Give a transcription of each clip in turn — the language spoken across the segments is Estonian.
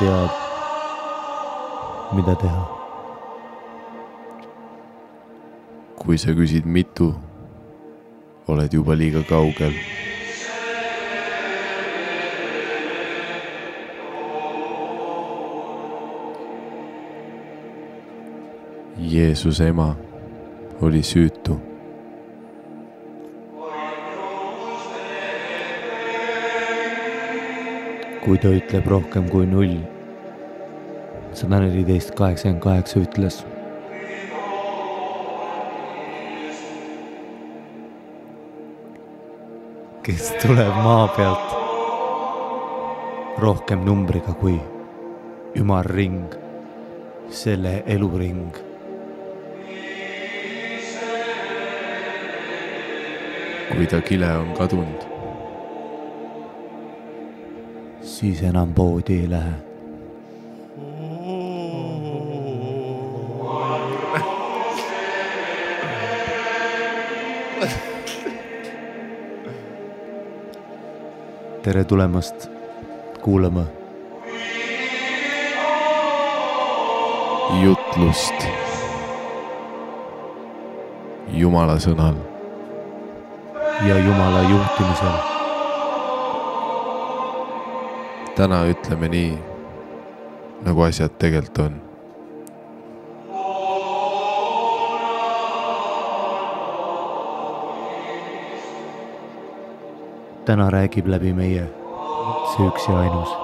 teab, mida teha. kui sa küsid mitu, oled juba liiga kaugel. Jeesuse ema oli süütu. Kui ta ütleb rohkem kui null, sada neliteist, kaheksakümmend kaheksa ütles. kes tuleb maa pealt? Rohkem numbriga kui ümarring, selle eluring. Kui ta kile on kadunud, siis enam poodi ei lähe. tere tulemast kuulama jutlust Jumala sõnal. ja Jumala juhtimisel täna ütleme nii, nagu asjad tegelikult on. täna räägib läbi meie see üks ja ainus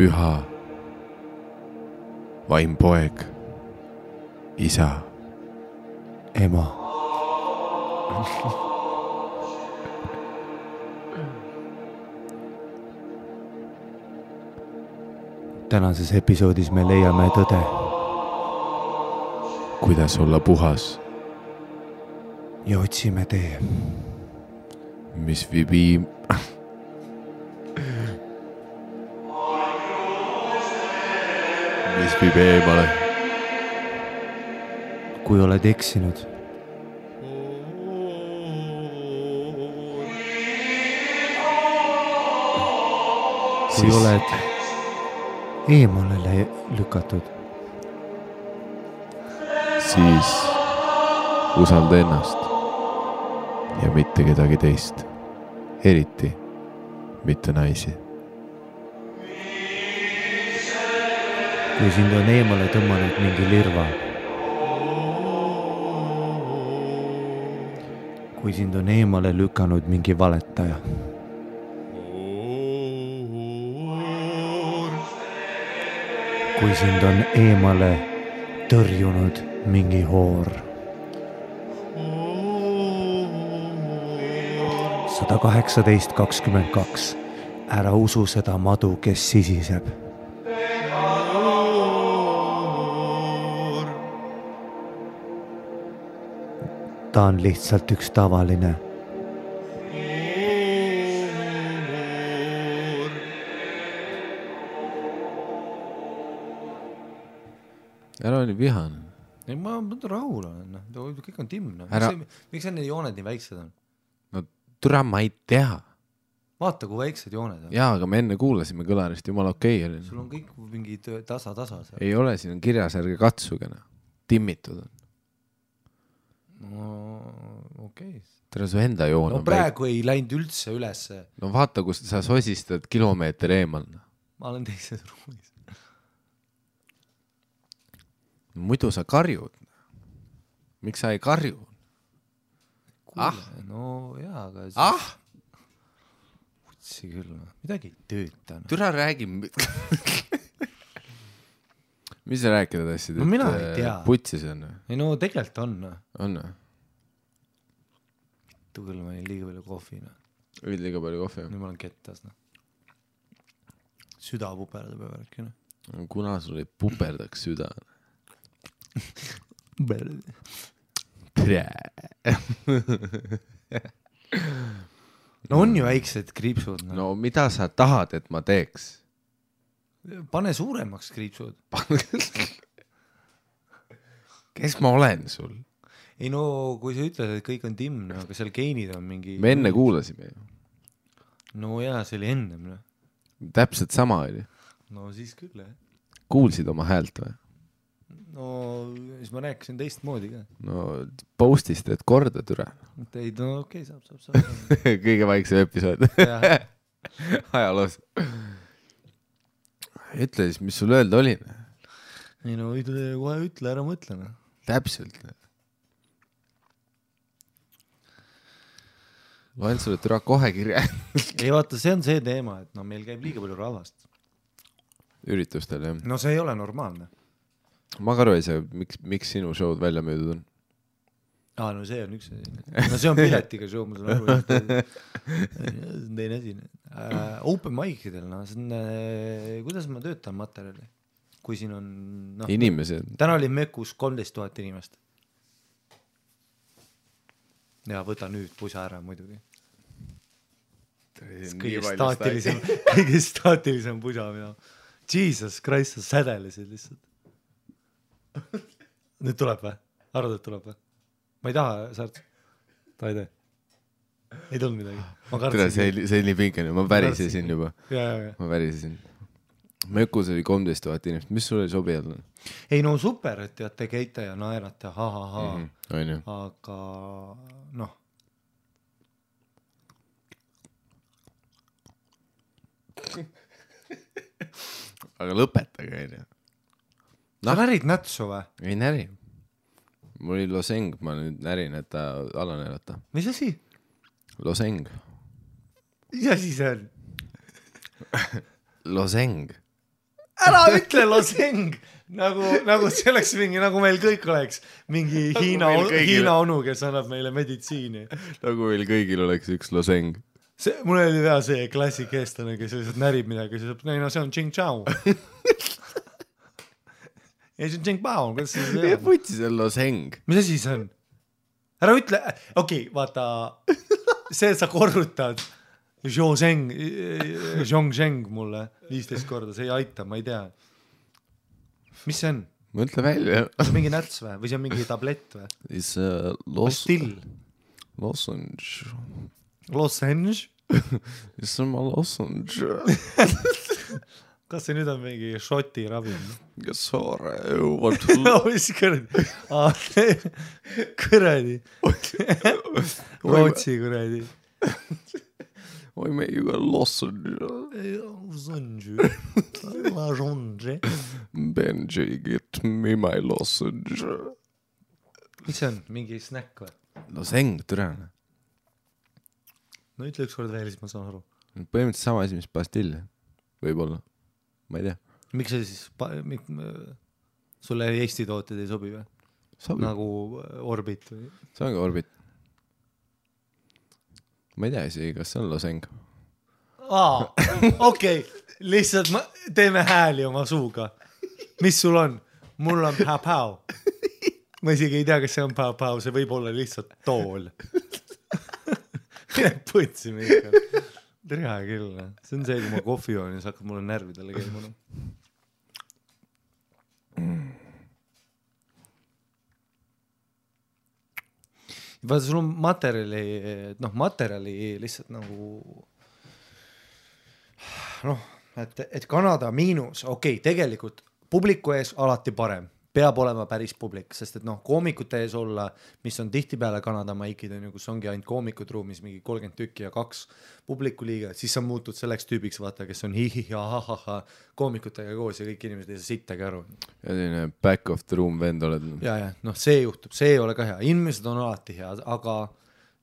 püha, vaim poeg, isa, ema. tänases episoodis me leiame tõde. Kuidas olla puhas, ja otsime tee. Mis viib iim-, mis viib eemale? Kui oled eksinud, kui Siis- oled eemale lükatud, siis usalda ennast ja mitte kedagi teist, eriti mitte naisi. kui sind on eemale tõmmanud mingi lirva. kui sind on eemale lükanud mingi valetaja. Kui sind on eemale tõrjunud mingi hoor. sada kaheksateist, kakskümmend kaks. ära usu seda madu, kes sisiseb ta on lihtsalt üks tavaline. vihane. ei, ma rahul olen, noh, kõik on timm, noh. Miks need jooned nii väiksed on? no türa ma ei tea. vaata, kui väiksed jooned on. jaa, aga me enne kuulasime kõlarist, jumala okei okay oli. sul on kõik mingid tasa-tasa seal. ei ole, siin on kirjas, ärge katsuge noh, timmitud on. no okei okay.. tere, su enda joon no on praegu ei läinud üldse ülesse. no vaata, kus sa sosistad kilomeeter eemal. noh. ma olen teises ruumis. Muidu sa karjud. miks sa ei karju? Ah. no jaa, aga. ah, utsi küll, midagi ei tööta no.. türa räägi. mis sa rääkida tahtsid? No tea. putsis on või? ei no tegelikult on, noh. on või? too küll ma jõin liiga palju kohvi, noh. jõid liiga palju kohvi nüüd ma olen kettas, noh. süda puperdab ja värki, noh. kuna sul ei puperdaks süda? tere. no on ju väiksed kriipsud, no.. no mida sa tahad, et ma teeks? pane suuremaks kriipsud. kes ma olen sul? ei no kui sa ütled, et kõik on timm, no aga seal geenid on mingi. me enne. kuulasime ju, no jaa, see oli ennem noh. täpselt sama oli. no siis küll jah. kuulsid oma häält või? No siis ma rääkisin teistmoodi ka. no post'is teed korda türa. ei no okei okay,, saab, saab, saab. kõige vaiksem episood ajaloos. ütle siis, mis sul öelda oli. ei no ütle kohe ütle, ära mõtle noh. täpselt. loen sulle türa kohe kirja ei vaata, see on see teema, et no meil käib liiga palju rahvast. üritustel jah. no see ei ole normaalne. Ma ka aru ei saa, miks, miks sinu show'd välja müüdud on. aa, no see on üks asi. no see on piletiga show, ma saan aru. see on teine asi uh,. Open mic idel, noh, see on uh,, kuidas ma töötan materjali, kui siin on, noh, inimesed, täna oli Mekus kolmteist tuhat inimest. ja võta nüüd pusa ära muidugi. kõige staatilisem, kõige staatilisem pusa, mida, jesus christ, sa sädelesid lihtsalt. Nüüd tuleb või? arvad, et tuleb või? ma ei taha, Särt, ta ei tee. ei tulnud midagi. tere, see oli, see oli pingeline, ma värisesin juba, ma värisesin. Mökus oli kolmteist tuhat inimest, mis sulle ei sobi jälle? ei no super, et teate, käite ja naerate, ha-ha-ha, Mhm. onju, aga noh, aga lõpetage onju. Sa närid nätsu või? ei näri. mul oli loseng, ma nüüd närin, et ta alla näidata. mis asi? loseng, mis asi see on? loseng. ära ütle loseng nagu, nagu see oleks mingi, nagu meil kõik oleks mingi Nagu Hiina. Hiina onu, kes annab meile meditsiini. nagu meil kõigil oleks üks loseng. see, mul oli hea see klassik eestlane, kes lihtsalt närib midagi, siis ütleb, ei no see on tšing-tšau. ei see on tšing-pao, kuidas see on loseng. mis asi see on? ära ütle, okei okay,, vaata, see, sa korrutad Zhongzheng, Zhongzheng mulle viisteist korda, see ei aita, ma ei tea. mis see on? mõtle välja. on mingi närts või, või see on mingi tablett või? Is uh, los-, pastill, lozenge. lozenge, Is see ma lozenge? kas see nüüd on mingi Šoti ravim? Sorry, what mis kuradi, kuradi, Rootsi kuradi. I made you a lozenge. Lozenge, lozenge, Benji, get me my lozenge. mis see on, mingi snäkk või? loseng, türa. no ütle ükskord veel, siis ma saan aru. põhimõtteliselt sama asi, mis pastill. võib-olla, ma ei tea. miks see siis, sulle Eesti tooted ei sobi või? nagu äh, Orbit või? see ongi Orbit. ma ei tea isegi, kas see on loseng. aa, okei, lihtsalt ma, teeme hääli oma suuga. mis sul on? mul on Pau-Pau. ma isegi ei tea, kas see on Pau-Pau, see võib olla lihtsalt tool. mine putsi Mihkel. Tere küll, see on see, kui ma kohvi joon ja sa hakkad mulle närvidele käima noh. vaata, sul on materjali, noh, materjali lihtsalt nagu noh, et, et Kanada miinus, okei okay,, tegelikult publiku ees alati parem, peab olema päris publik, sest et noh, koomikute ees olla, mis on tihtipeale Kanada maikid on ju, kus ongi ainult koomikud ruumis mingi kolmkümmend tükki ja kaks publikuliiget, siis sa muutud selleks tüübiks, vaata, kes on hi-hi ja ha-ha-ha koomikutega koos ja kõik inimesed ei saa sittagi aru. ja selline back of the room vend oled. ja, ja noh, see juhtub, see ei ole ka hea, inimesed on alati head, aga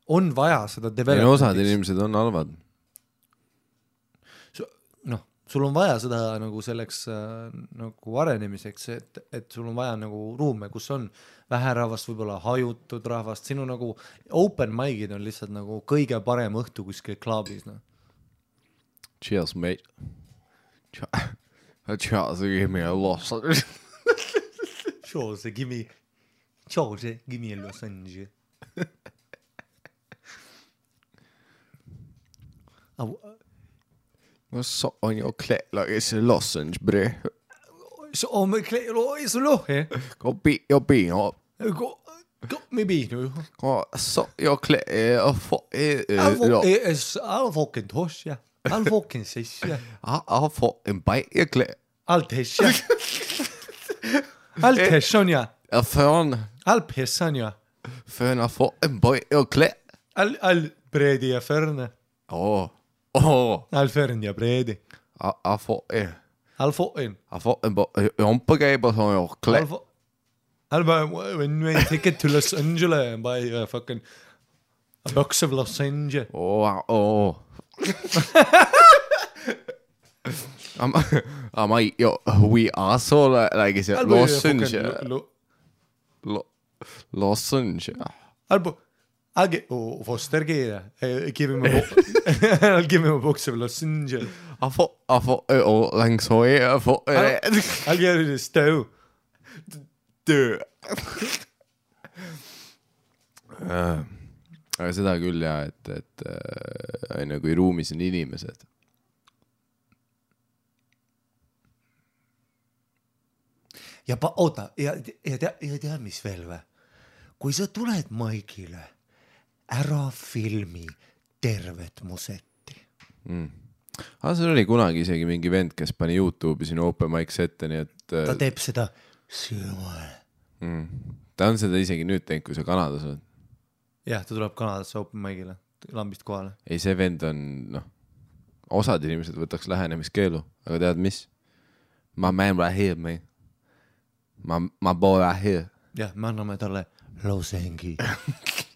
on vaja seda osad inimesed on halvad. Sul on vaja seda nagu selleks äh, nagu arenemiseks, et, et sul on vaja nagu ruume, kus on vähe rahvast, võib-olla hajutud rahvast, sinu nagu open mic'id on lihtsalt nagu kõige parem õhtu kuskil klubis, noh. Cheers, mate. Cheers, give me a loss. Chose, give me, chose, give me a lozenge. What's on your clit like it's a lozenge, bre? Så om oi, sul lohe, Go beat your bean up. mi piinu. Så jag klär och få All fucking tosja. All fucking sisja. Jag får en bajklä. All tesja. All tesjan ja. Jag får All pessan ja. för jag får en bajklä. All, all bredi ja förne. Åh, åh, All förn ja bredi. jag får en. All fucking. Jag får en jompagejpa som jag All klär. fu- All bara, when we take it to Los Angeles and buy a fucking a box of Los Angeles. Åh, åh. Am- Am I, jo, we asshole räägis ja All buy a Los fucking Angeles. lo- Lo- Los Angeles. I'll, get oh, Foster gear. Uh, give him a bo- I'll give him a box of Los Angeles. Jeg får, jeg får øl langs høyre, jeg får I'll, I'll get it a stove. dø. aga seda küll ja, et, et äh, on ju, kui ruumis on inimesed. ja oota ja, ja tea, ja tead, mis veel või? kui sa tuled maigile, ära filmi tervet mu setti. aga seal oli kunagi isegi mingi vend, kes pani Youtube'i sinu open mic's ette, nii et ta äh, teeb seda sügavale. ta on seda isegi nüüd teinud, kui sa Kanadas oled. jah, ta tuleb Kanadasse open mic'ile, lambist kohale. ei, see vend on, noh, osad inimesed võtaks lähenemiskeelu, aga tead mis? My man right here, man. My, my boy right here. jah, me anname talle losengi.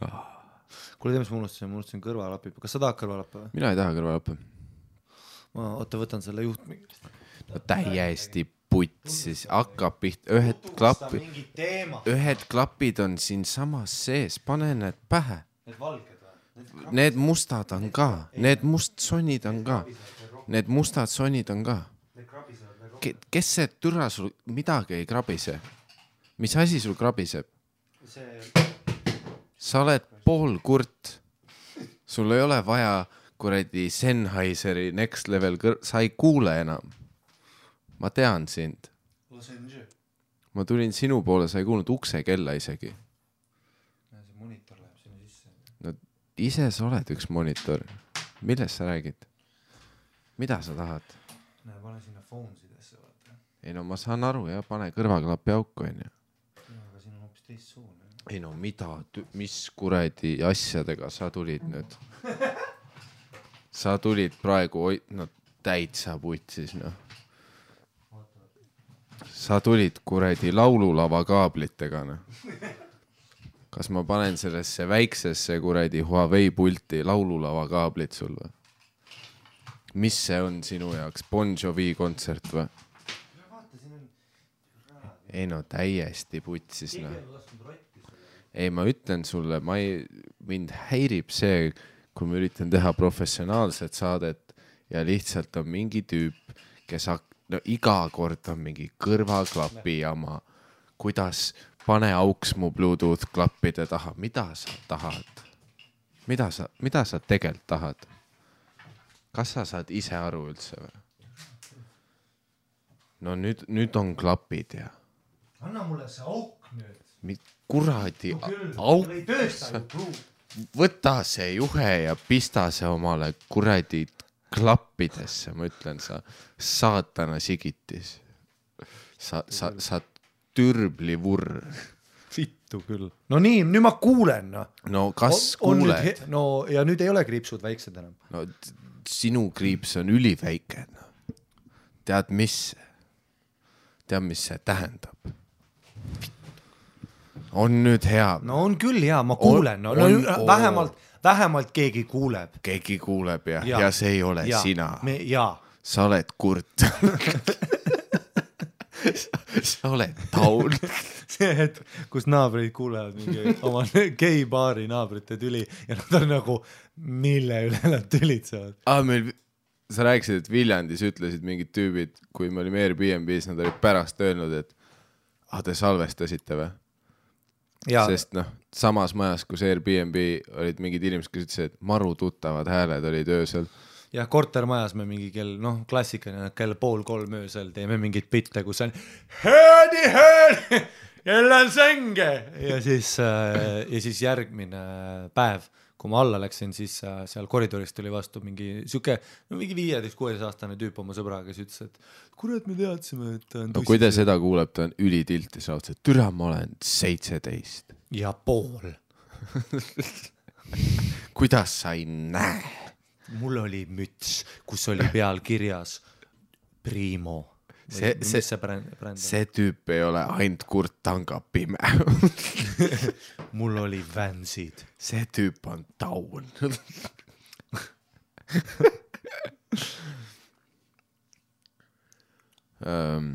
kuule, tead, mis ma unustasin, ma unustasin kõrvalapi, kas sa tahad kõrvalappe või? mina ei taha kõrvalappe. ma, oota, võtan selle juhtme. no täiesti putsis, hakkab pihta, ühed klapid, ühed klapid on siinsamas sees, pane need pähe. Need valged või? Need mustad on ka, need mustsonnid on ka, need mustad sonnid on ka. Kes see türa sul midagi ei krabise? mis asi sul krabiseb? see, sa oled poolkurt. sul ei ole vaja kuradi Sennheiseri Next Level kõr-, sa ei kuule enam. ma tean sind, ma tulin sinu poole, sa ei kuulnud uksekella isegi. see monitor läheb sinna sisse. no ise sa oled üks monitor. millest sa räägid? mida sa tahad? näe, pane sinna phone sidesse, vaata. ei no ma saan aru jah, pane kõrvaklapi auku onju. aga siin on hoopis teistsugune. Ei no mida, mis kuradi asjadega sa tulid nüüd? sa tulid praegu, no täitsa putsis noh. sa tulid kuradi laululava kaablitega noh. kas ma panen sellesse väiksesse kuradi Huawei pulti laululava kaablid sul või? mis see on sinu jaoks, Bon Jovi kontsert või? ei no täiesti putsis noh. ei, ma ütlen sulle, ma ei, mind häirib see, kui ma üritan teha professionaalset saadet ja lihtsalt on mingi tüüp, kes hak-, no iga kord on mingi kõrvaklapi jama. kuidas, pane auks mu Bluetooth klappide taha, mida sa tahad? mida sa, mida sa tegelikult tahad? kas sa saad ise aru üldse või? no nüüd, nüüd on klapid ja anna mulle see auk nüüd. Kuradi küll, auk ei tööta ju pluu. võta see juhe ja pista see omale kuradi klappidesse, ma ütlen, sa saatana sigitis. sa, sa, sa türblivurr. vittu küll. no nii, nüüd ma kuulen noh. no kas on nüüd kuuled no ja nüüd ei ole kriipsud väiksed enam. no sinu kriips on üliväike no.. tead, mis, tead, mis see tähendab? On nüüd hea no., on küll ja ma kuulen, no, no on- on, vähemalt, vähemalt keegi kuuleb. keegi kuuleb ja, ja. Ja. see ei ole ja. sina, sa oled kurt sa oled taun. see hetk, kus naabrid kuulevad mingi oma geibaari naabrite tüli ja nad on nagu, mille üle nad tülitsevad. aa, meil, sa rääkisid, et Viljandis ütlesid mingid tüübid, kui me olime Airbnb-s, nad olid pärast öelnud, et aa, te salvestasite või? Sest noh, samas majas, kus Airbnb olid mingid inimesed, kes ütlesid, et maru tuttavad hääled olid öösel. jah, kortermajas me mingi kell, noh, klassikaline, kell pool kolm öösel teeme mingeid bitte, kus on häädi, häädi, jälle on sänge! Ja siis äh,, ja siis järgmine päev, kui ma alla läksin, siis äh, seal koridoris tuli vastu mingi sihuke, no mingi viieteist-kuueteistaastane tüüp oma sõbraga, kes ütles, et kurat, me teadsime, et ta on no kui ta seda kuuleb, ta on ülitilti saanud, et türa, ma olen seitseteist. ja pool. kuidas sa ei näe? mul oli müts, kus oli peal kirjas Primo. See- see- see bränd, see tüüp ei ole ainult Kurt Tanga pime. mul oli Vansid. see tüüp on taun. um,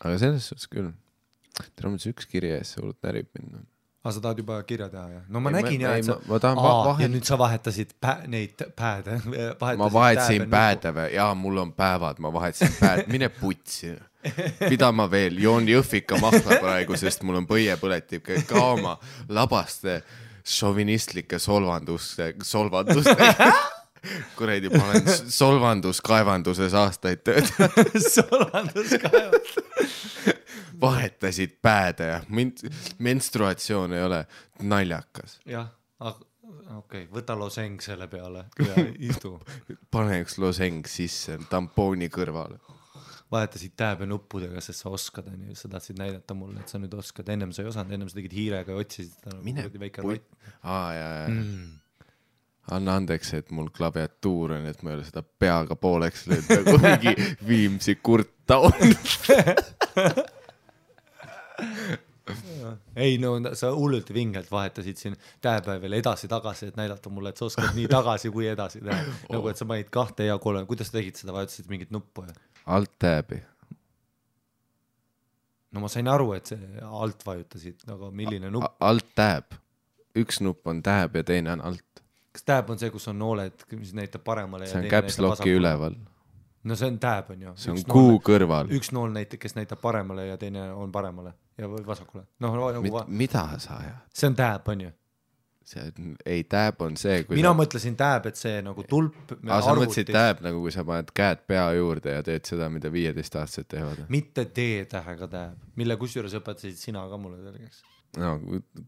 aga selles suhtes küll. on mõttes üks kiri ees, see hullult närib mind. aa, sa tahad juba kirja teha, jah? no ma Ei, nägin ei, et sa Aa, ja nüüd sa vahetasid pä-, neid pääde. ma vahetasin. pääde, jaa, mul on päevad, ma vahetasin pääd, mine putsi. mida ma veel, joon jõhvika mahla praegu, sest mul on põie põletib, ka oma labaste šovinistlike solvanduste, solvandustega. kuradi, ma olen solvanduskaevanduses aastaid töötanud, solvandus ka ju. vahetasid pääde mind, menstruatsioon ei ole naljakas. jah, okei okay,, võta loseng selle peale ja istu. pane üks loseng sisse tampooni kõrvale. vahetasid tääbe nuppudega, sest sa oskad, onju, sa tahtsid näidata mulle, et sa nüüd oskad, ennem sa ei osanud, ennem sa tegid hiirega ja otsisid seda nagu mine aa, jaa, jaa Mm. Anna andeks, et mul klaviatuur on, et ma ei ole seda peaga pooleks löönud nagu mingi Viimsi Kurt Taun. ei no sa hullult vingelt vahetasid siin tääbe veel edasi-tagasi, et näidata mulle, et sa oskad nii tagasi kui edasi teha. nagu, et sa panid kahte ja kolme, kuidas sa tegid seda, vajutasid mingit nuppu ja? alt tääbi. no ma sain aru, et see alt vajutasid, aga milline nupp, alt tääb. üks nupp on tääb ja teine on alt. Kas tääb on see, kus on nooled, mis näitab paremale see on caps lock'i. üleval, no see on tääb on ju. see on kuu kõrval. üks nool näitab, kes näitab paremale ja teine on paremale ja vasakule. noh, nagu va- mida sa ajad? see on tääb on ju. see on, ei tääb on see, kui mina sa... mõtlesin tääb, et see nagu tulp. aa, sa mõtlesid tääb nagu, kui sa paned käed pea juurde ja teed seda, mida viieteistaastased teevad. mitte T-tähega tääb, mille kusjuures õpetasid sina ka mulle selgeks. No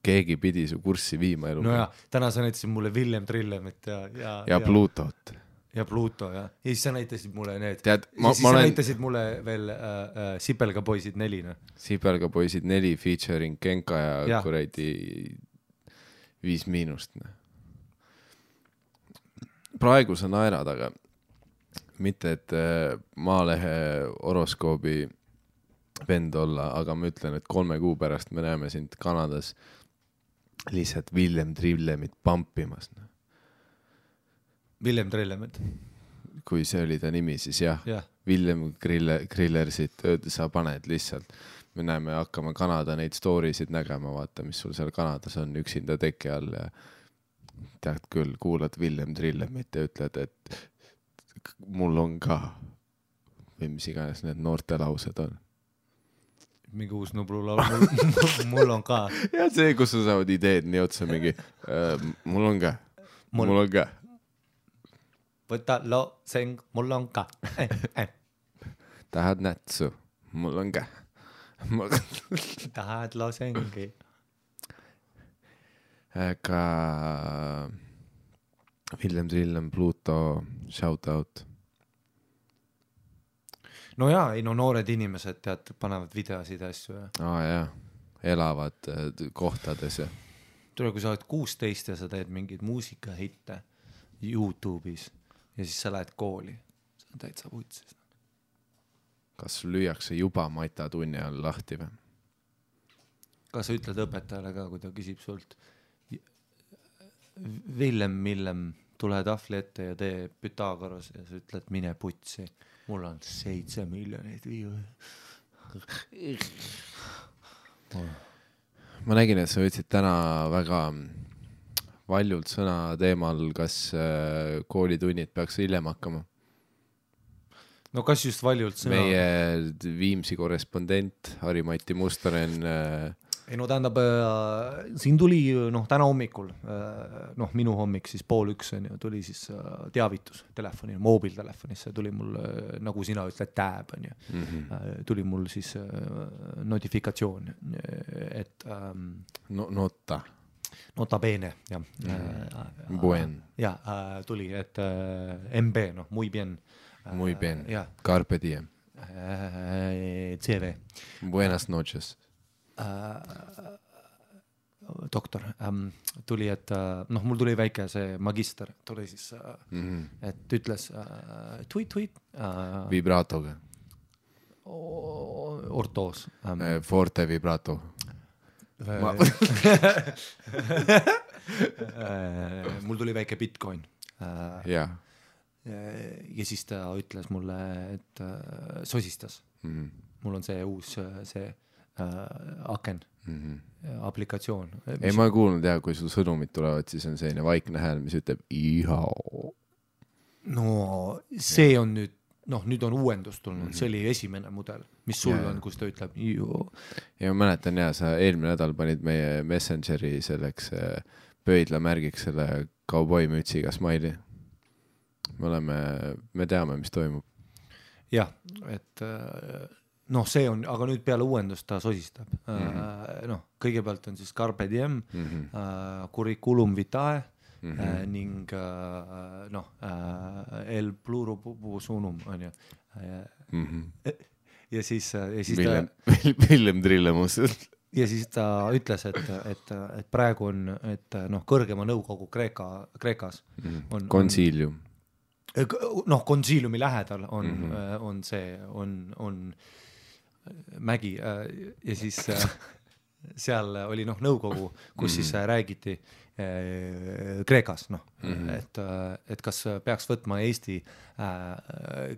keegi pidi su kurssi viima elu no ja täna sa näitasid mulle Villem Trillemit ja, ja, ja Pluutot. ja Pluto ja, ja siis sa näitasid mulle need. Ja siis ma sa olen- näitasid mulle veel äh, äh, Sipelga poisid neli noh. Sibelga poisid neli featuring Genka ja, ja. Jah. kuradi Viis Miinust. praegu sa naerad, aga mitte, et äh, Maalehe horoskoobi vend olla, aga ma ütlen, et kolme kuu pärast me näeme sind Kanadas lihtsalt Villem Trillemit pampimas. Villem Trillemit, kui see oli ta nimi, siis jah jah. Villem Grille, Grillersit sa paned lihtsalt, me näeme, hakkame Kanada neid story sid nägema, vaata, mis sul seal Kanadas on üksinda teke all ja tead küll, kuulad Villem Trillemit ja ütled, et mul on ka või mis iganes need noortelaused on. Mingi uus Nublu laul, mul, mul on ka. ja see, kus sul saavad ideed nii otsa mingi äh,, mul on ka, Mul- mul on ka. võta loseng, mul on ka eh,. Eh. tahad nätsu, mul on ka. tahad losengi? aga Villem Trillem, Pluto, shout out. No jaa, ei no noored inimesed tead, panevad videosid ja asju ja. aa ah, jaa, elavad äh, kohtades ja tule, kui sa oled kuusteist ja sa teed mingeid muusikahitte Youtube'is ja siis sa lähed kooli, see on täitsa vutsis. kas lüüakse juba Mata tunni all lahti või? kas sa ütled õpetajale ka, kui ta küsib sult, Villem, Millem, tule tahvli ette ja tee Pythagoras ja sa ütled, mine putsi, mul on seitse miljonit viiu. ma nägin, et sa võtsid täna väga valjult sõna teemal, kas äh, koolitunnid peaks hiljem hakkama. no kas just valjult sõna meie Viimsi korrespondent Harri-Mati Mustonen äh, ei no tähendab äh,, siin tuli noh, täna hommikul äh, noh, minu hommik siis pool üks on ju, tuli siis äh, teavitus telefoni, mobiiltelefonisse tuli mul äh, nagu sina ütled, tab on ju mm, -hmm. äh, tuli mul siis äh, notifikatsioon, et ähm, no nota. Nota bene jah mm. -hmm. Buen. ja äh, tuli, et äh, MB noh, muy bien äh,. Muy bien äh,, carpe diem äh,. CV. Buenas noches äh, doktor ähm,, tuli, et äh, noh, mul tuli väike see magister tuli siis äh, mm, -hmm. et ütles äh, tweet, tweet äh,. vibratoga. ortoos ähm,. Forte vibrato Ma... mul tuli väike Bitcoin äh,. jah. ja siis ta ütles mulle, et äh, sosistas mm. -hmm. mul on see uus, see äh, aken mm, -hmm. aplikatsioon. ei, ma olen kuulnud ja kui sul sõnumid tulevad, siis on selline vaikne hääl, mis ütleb ihao. no see on nüüd noh, nüüd on uuendus tulnud mm, -hmm. see oli esimene mudel, mis sul yeah. on, kus ta ütleb ju. ja ma mäletan ja sa eelmine nädal panid meie Messengeri selleks äh, pöidlamärgiks selle kauboimütsiga smile'i. me oleme, me teame, mis toimub. jah, et äh, noh, see on, aga nüüd peale uuendust ta sosistab mm -hmm. noh, kõigepealt on siis Carpe Diem mm, -hmm. Curriculum Vitae mm -hmm. ning noh El Pluribus Unum on ju mm. -hmm. ja siis, ja siis Villem, ta Villem Trillemus ja siis ta ütles, et, et, et praegu on, et noh, kõrgema nõukogu Kreeka, Kreekas -hmm. on konsiilium noh, konsiiliumi lähedal on mm, -hmm. on see, on, on mägi äh, ja siis äh, seal oli noh, nõukogu, kus siis äh, räägiti Kreekas noh mm, -hmm. et, et kas peaks võtma Eesti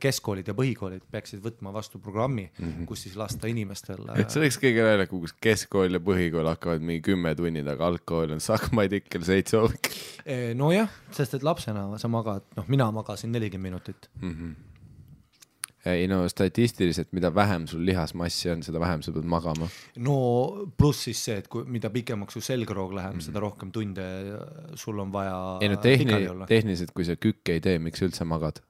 keskkoolid ja põhikoolid peaksid võtma vastu programmi mm, -hmm. kus siis lasta inimestel. see oleks kõige naljakam, kus keskkool ja põhikool hakkavad mingi kümme tunni taga, algkool on Sakmaid kell seitse hommikul. nojah, sest et lapsena sa magad, noh, mina magasin nelikümmend minutit mm. -hmm ei no statistiliselt, mida vähem sul lihasmassi on, seda vähem sa pead magama. no pluss siis see, et kui, mida pikemaks su selgroog läheb mm., seda rohkem tunde sul on vaja. ei no tehni-, tehniliselt, kui sa kükki ei tee, miks sa üldse magad?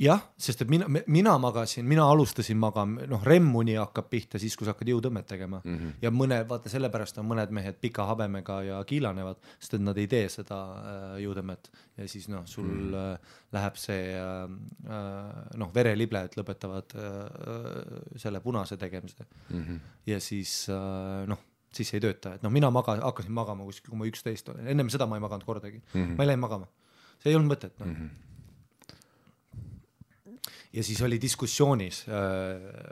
Jah, sest et mina, mina magasin, mina alustasin magama, noh, remmuni hakkab pihta siis, kui sa hakkad jõutõmmet tegema mm. -hmm. ja mõne, vaata sellepärast on mõned mehed pika habemega ja kiilanevad, sest et nad ei tee seda äh, jõutõmmet ja siis noh, sul mm -hmm. äh, läheb see äh, äh, noh, verelibled lõpetavad äh, selle punase tegemise mm. -hmm. ja siis äh, noh siis ei tööta, et noh, mina maga-, hakkasin magama kuskil, kui ma üksteist olin, ennem seda ma ei maganud kordagi mm, -hmm. ma ei läinud magama. see ei olnud mõtet, noh mm -hmm ja siis oli diskussioonis äh,,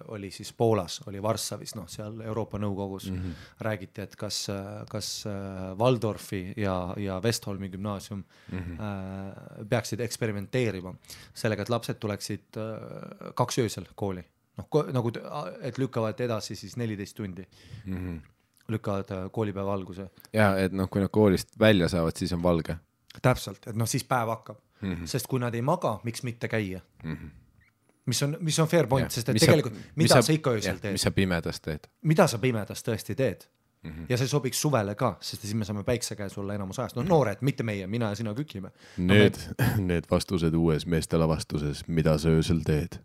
oli siis Poolas, oli Varssavis, noh, seal Euroopa Nõukogus mm -hmm. räägiti, et kas, kas äh, Waldorfi ja, ja Westholmi gümnaasium mm -hmm. äh, peaksid eksperimenteerima sellega, et lapsed tuleksid äh, kaks öösel kooli, noh, nagu, et lükkavad edasi siis neliteist tundi mm. -hmm lükkavad äh, koolipäeva alguse. ja et noh, kui nad koolist välja saavad, siis on valge. täpselt, et noh, siis päev hakkab mm, -hmm. sest kui nad ei maga, miks mitte käia mm. -hmm mis on, mis on fair point, sest et mis tegelikult, mida sa, sa ikka öösel teed. mis sa pimedas teed. mida sa pimedas tõesti teed mm. -hmm. ja see sobiks suvele ka, sest siis me saame päikse käes olla enamus ajast, noh noored, mitte meie, mina ja sina kükime. Need no,, me... need vastused uues meestelavastuses, mida sa öösel teed.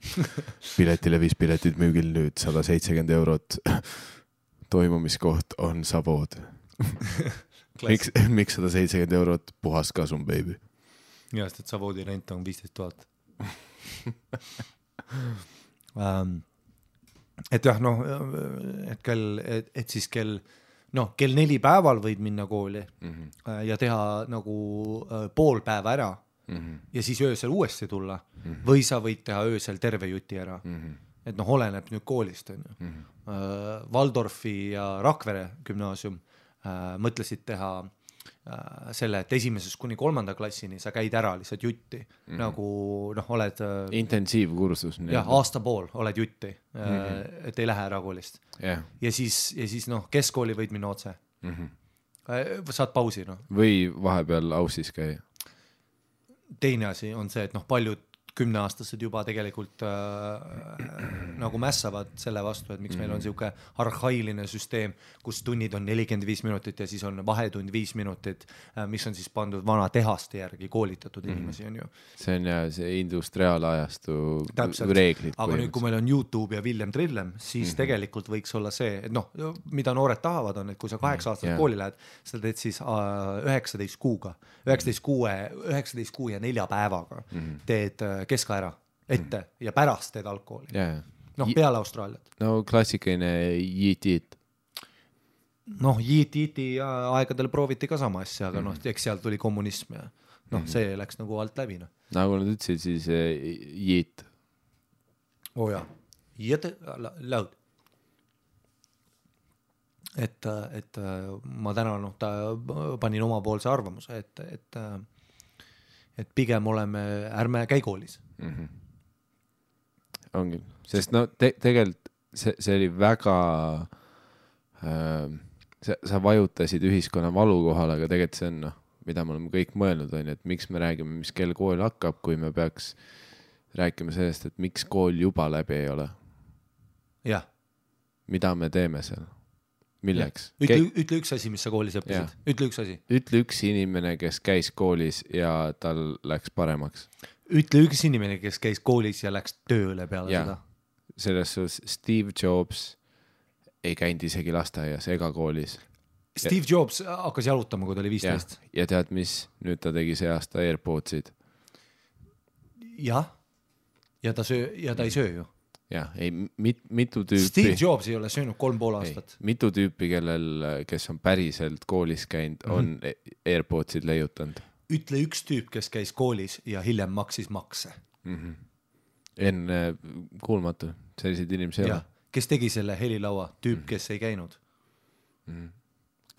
piletilevis piletid müügil nüüd sada seitsekümmend eurot. toimumiskoht on Savood miks, miks sada seitsekümmend eurot, puhas kasum, baby. ja, sest et Savoodi rent on viisteist tuhat. et jah, noh, et kell, et, et siis kell noh, kell neli päeval võid minna kooli mm -hmm. ja teha nagu äh, pool päeva ära mm -hmm. ja siis öösel uuesti tulla mm -hmm. või sa võid teha öösel terve juti ära mm. -hmm. et noh, oleneb nüüd koolist on ju mm. -hmm. Äh, Waldorfi ja Rakvere gümnaasium mõtlesid teha selle, et esimesest kuni kolmanda klassini sa käid ära lihtsalt jutti mm, -hmm. nagu noh, oled. Äh, intensiivkursus. jah, aasta pool oled jutti mm, -hmm. et ei lähe ära koolist yeah.. ja siis, ja siis noh, keskkooli võid minna otse mm. -hmm. saad pausi noh. või vahepeal aussis käia. teine asi on see, et noh, paljud kümneaastased juba tegelikult äh, nagu mässavad selle vastu, et miks mm -hmm. meil on sihuke arhailine süsteem, kus tunnid on nelikümmend viis minutit ja siis on vahetund viis minutit, mis on siis pandud vana tehaste järgi koolitatud mm -hmm. inimesi, on ju. see on ja see industriaalajastu täpselt, reeglid. aga nüüd, kui meil on Youtube ja Villem Trillem, siis mm -hmm. tegelikult võiks olla see, et noh, mida noored tahavad, on, et kui sa kaheksa aastaselt Jaa. kooli lähed, sa teed siis äh, üheksateist kuuga, üheksateist kuue, üheksateist kuu ja nelja päevaga mm -hmm. teed äh, keska ära ette mm -hmm. ja pärast teed algkooli. jaa, noh, peale Austraaliat. no klassikaline jiit-jiit. noh, JTT aegadel prooviti ka sama asja, aga noh, eks sealt tuli kommunism ja noh, see läks nagu alt läbi noh. nagu nad ütlesid, siis eh, jiit. oo oh jaa, jõte-, laud. et, et äh, ma täna noh, ta panin omapoolse arvamuse, et, et, et pigem oleme, ärme käi koolis. ongi, sest no te, tegelikult see, see oli väga äh,, sa, sa vajutasid ühiskonna valukohale, aga tegelikult see on noh, mida me oleme kõik mõelnud, on ju, et miks me räägime, mis kell kool hakkab, kui me peaks rääkima sellest, et miks kool juba läbi ei ole, jah, mida me teeme seal, milleks. ütle, ütle üks asi, mis sa koolis õppisid, ütle üks asi, ütle üks inimene, kes käis koolis ja tal läks paremaks. ütle üks inimene, kes käis koolis ja läks tööle peale Jaa. seda. selles suhtes Steve Jobs ei käinud isegi lasteaias ega koolis Steve Jobs hakkas jalutama, kui ta oli ja viisteist., ja tead, mis nüüd ta tegi see aasta AirPodsid. jah, ja ta söö- ja ta ei söö ju. jah, ei mit,, mitu tüüpi Steve, Jobs ei ole söönud kolm pool aastat., mitu tüüpi, kellel, kes on päriselt koolis käinud, on mm -hmm. AirPodsid leiutanud. ütle üks tüüp, kes käis koolis ja hiljem maksis makse. enne kuulmatu, selliseid inimesi ei ole kes tegi selle helilaua, tüüp, kes ei käinud.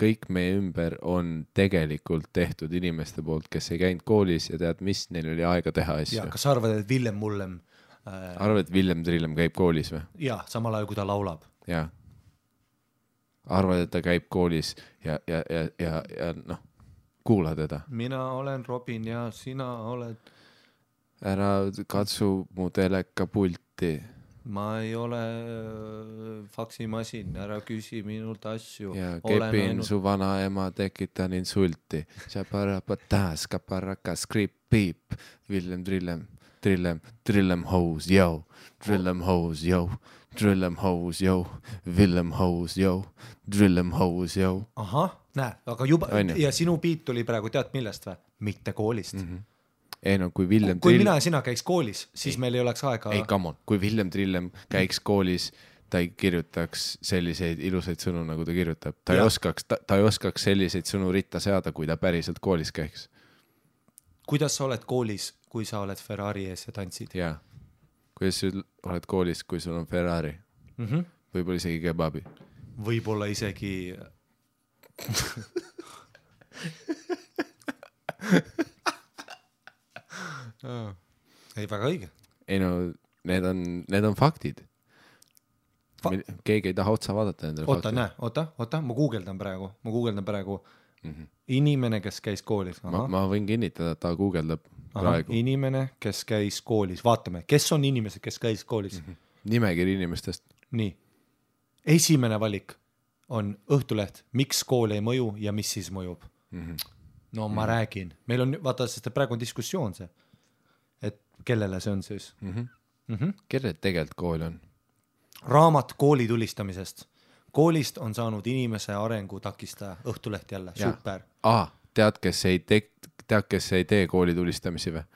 kõik meie ümber on tegelikult tehtud inimeste poolt, kes ei käinud koolis ja tead, mis, neil oli aega teha ja asju. kas sa arvad, et Villem Mullem arvad, et Villem Trillem käib koolis või? ja samal ajal, kui ta laulab, jaa. arvad, et ta käib koolis ja, ja, ja, ja, ja noh, kuula teda. mina olen Robin ja sina oled, ära katsu mu telekapulti ma ei ole äh, faksimasin, ära küsi minult asju. ja kepin ainult... su vanaema, tekitan insulti. Villem Trillem, Trillem, Trillem Hose, jõu, Trillem Hose, jõu, Trillem Hose, jõu, Villem Hose, jõu, Trillem Hose, jõu. ahah, näe, aga juba On ju? ja sinu beat tuli praegu tead millest või? mitte koolist mm. -hmm. ei no kui Villem kui Trill- mina ja sina käiks koolis, siis meil ei oleks aega. ei, come on, kui Villem Trillem käiks koolis, ta ei kirjutaks selliseid ilusaid sõnu, nagu ta kirjutab, ta ei Jah. oskaks, ta ei oskaks selliseid sõnu ritta seada, kui ta päriselt koolis käiks. Kuidas sa oled koolis, kui sa oled Ferrari ees ja tantsid jaa. kuidas sa oled koolis, kui sul on Ferrari, mm? -hmm. võib-olla isegi kebabi? võib-olla isegi. ei, väga õige. ei no need on, need on faktid Fa- Fa. keegi ei taha otsa vaadata nendele oota, näe, oota, oota, ma guugeldan praegu, ma guugeldan praegu mm. -hmm. inimene, kes käis koolis. ma, ma võin kinnitada, et ta guugeldab praegu inimene, kes käis koolis, vaatame, kes on inimesed, kes käis koolis mm. -hmm. nimekiri inimestest. nii, esimene valik on Õhtuleht, miks kool ei mõju ja mis siis mõjub mm. -hmm. no ma mm -hmm. räägin, meil on, vaata, sest praegu on diskussioon see, et kellele see on siis mm. -hmm. Mm -hmm. kellel tegelikult kool on? raamat kooli tulistamisest. Koolist on saanud inimese arengu takistaja, Õhtuleht jälle, super. aa, tead, kes ei tee, tead, kes ei tee kooli tulistamisi või?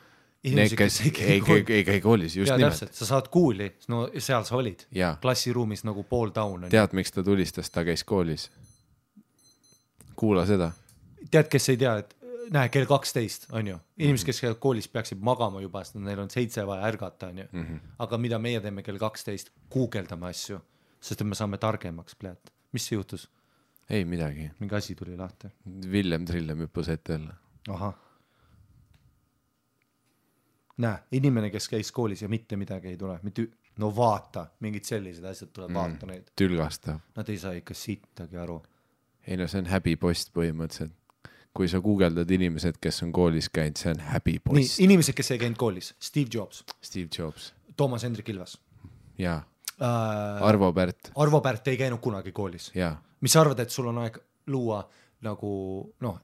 Need, Inimesed, kes ei käi koolis., ei käi koolis, just ja nimelt. sa saad kuuli, no seal sa olid klassiruumis nagu pool down tead, miks ta tulistas, ta käis koolis. kuula seda. tead, kes ei tea, et näe, kell kaksteist on ju, inimesed, kes käivad koolis, peaksid magama juba, sest neil on seitse vaja ärgata, on ju. aga mida meie teeme kell kaksteist, guugeldame asju, sest et me saame targemaks, pljat. mis juhtus? ei midagi. mingi asi tuli lahti. Villem Trillem hüppas ette jälle. ahah. näe, inimene, kes käis koolis ja mitte midagi ei tule, mitte, no vaata, mingid sellised asjad tuleb mm., vaata neid. tülgastav. Nad ei saa ikka sittagi aru. ei no see on häbipost põhimõtteliselt. kui sa guugeldad inimesed, kes on koolis käinud, see on nii häbipost., inimesed, kes ei käinud koolis, Steve Jobs, Steve Jobs Toomas Hendrik Ilves, ja äh, Arvo Pärt, Arvo Pärt ei käinud kunagi koolis. mis sa arvad, et sul on aeg luua nagu noh,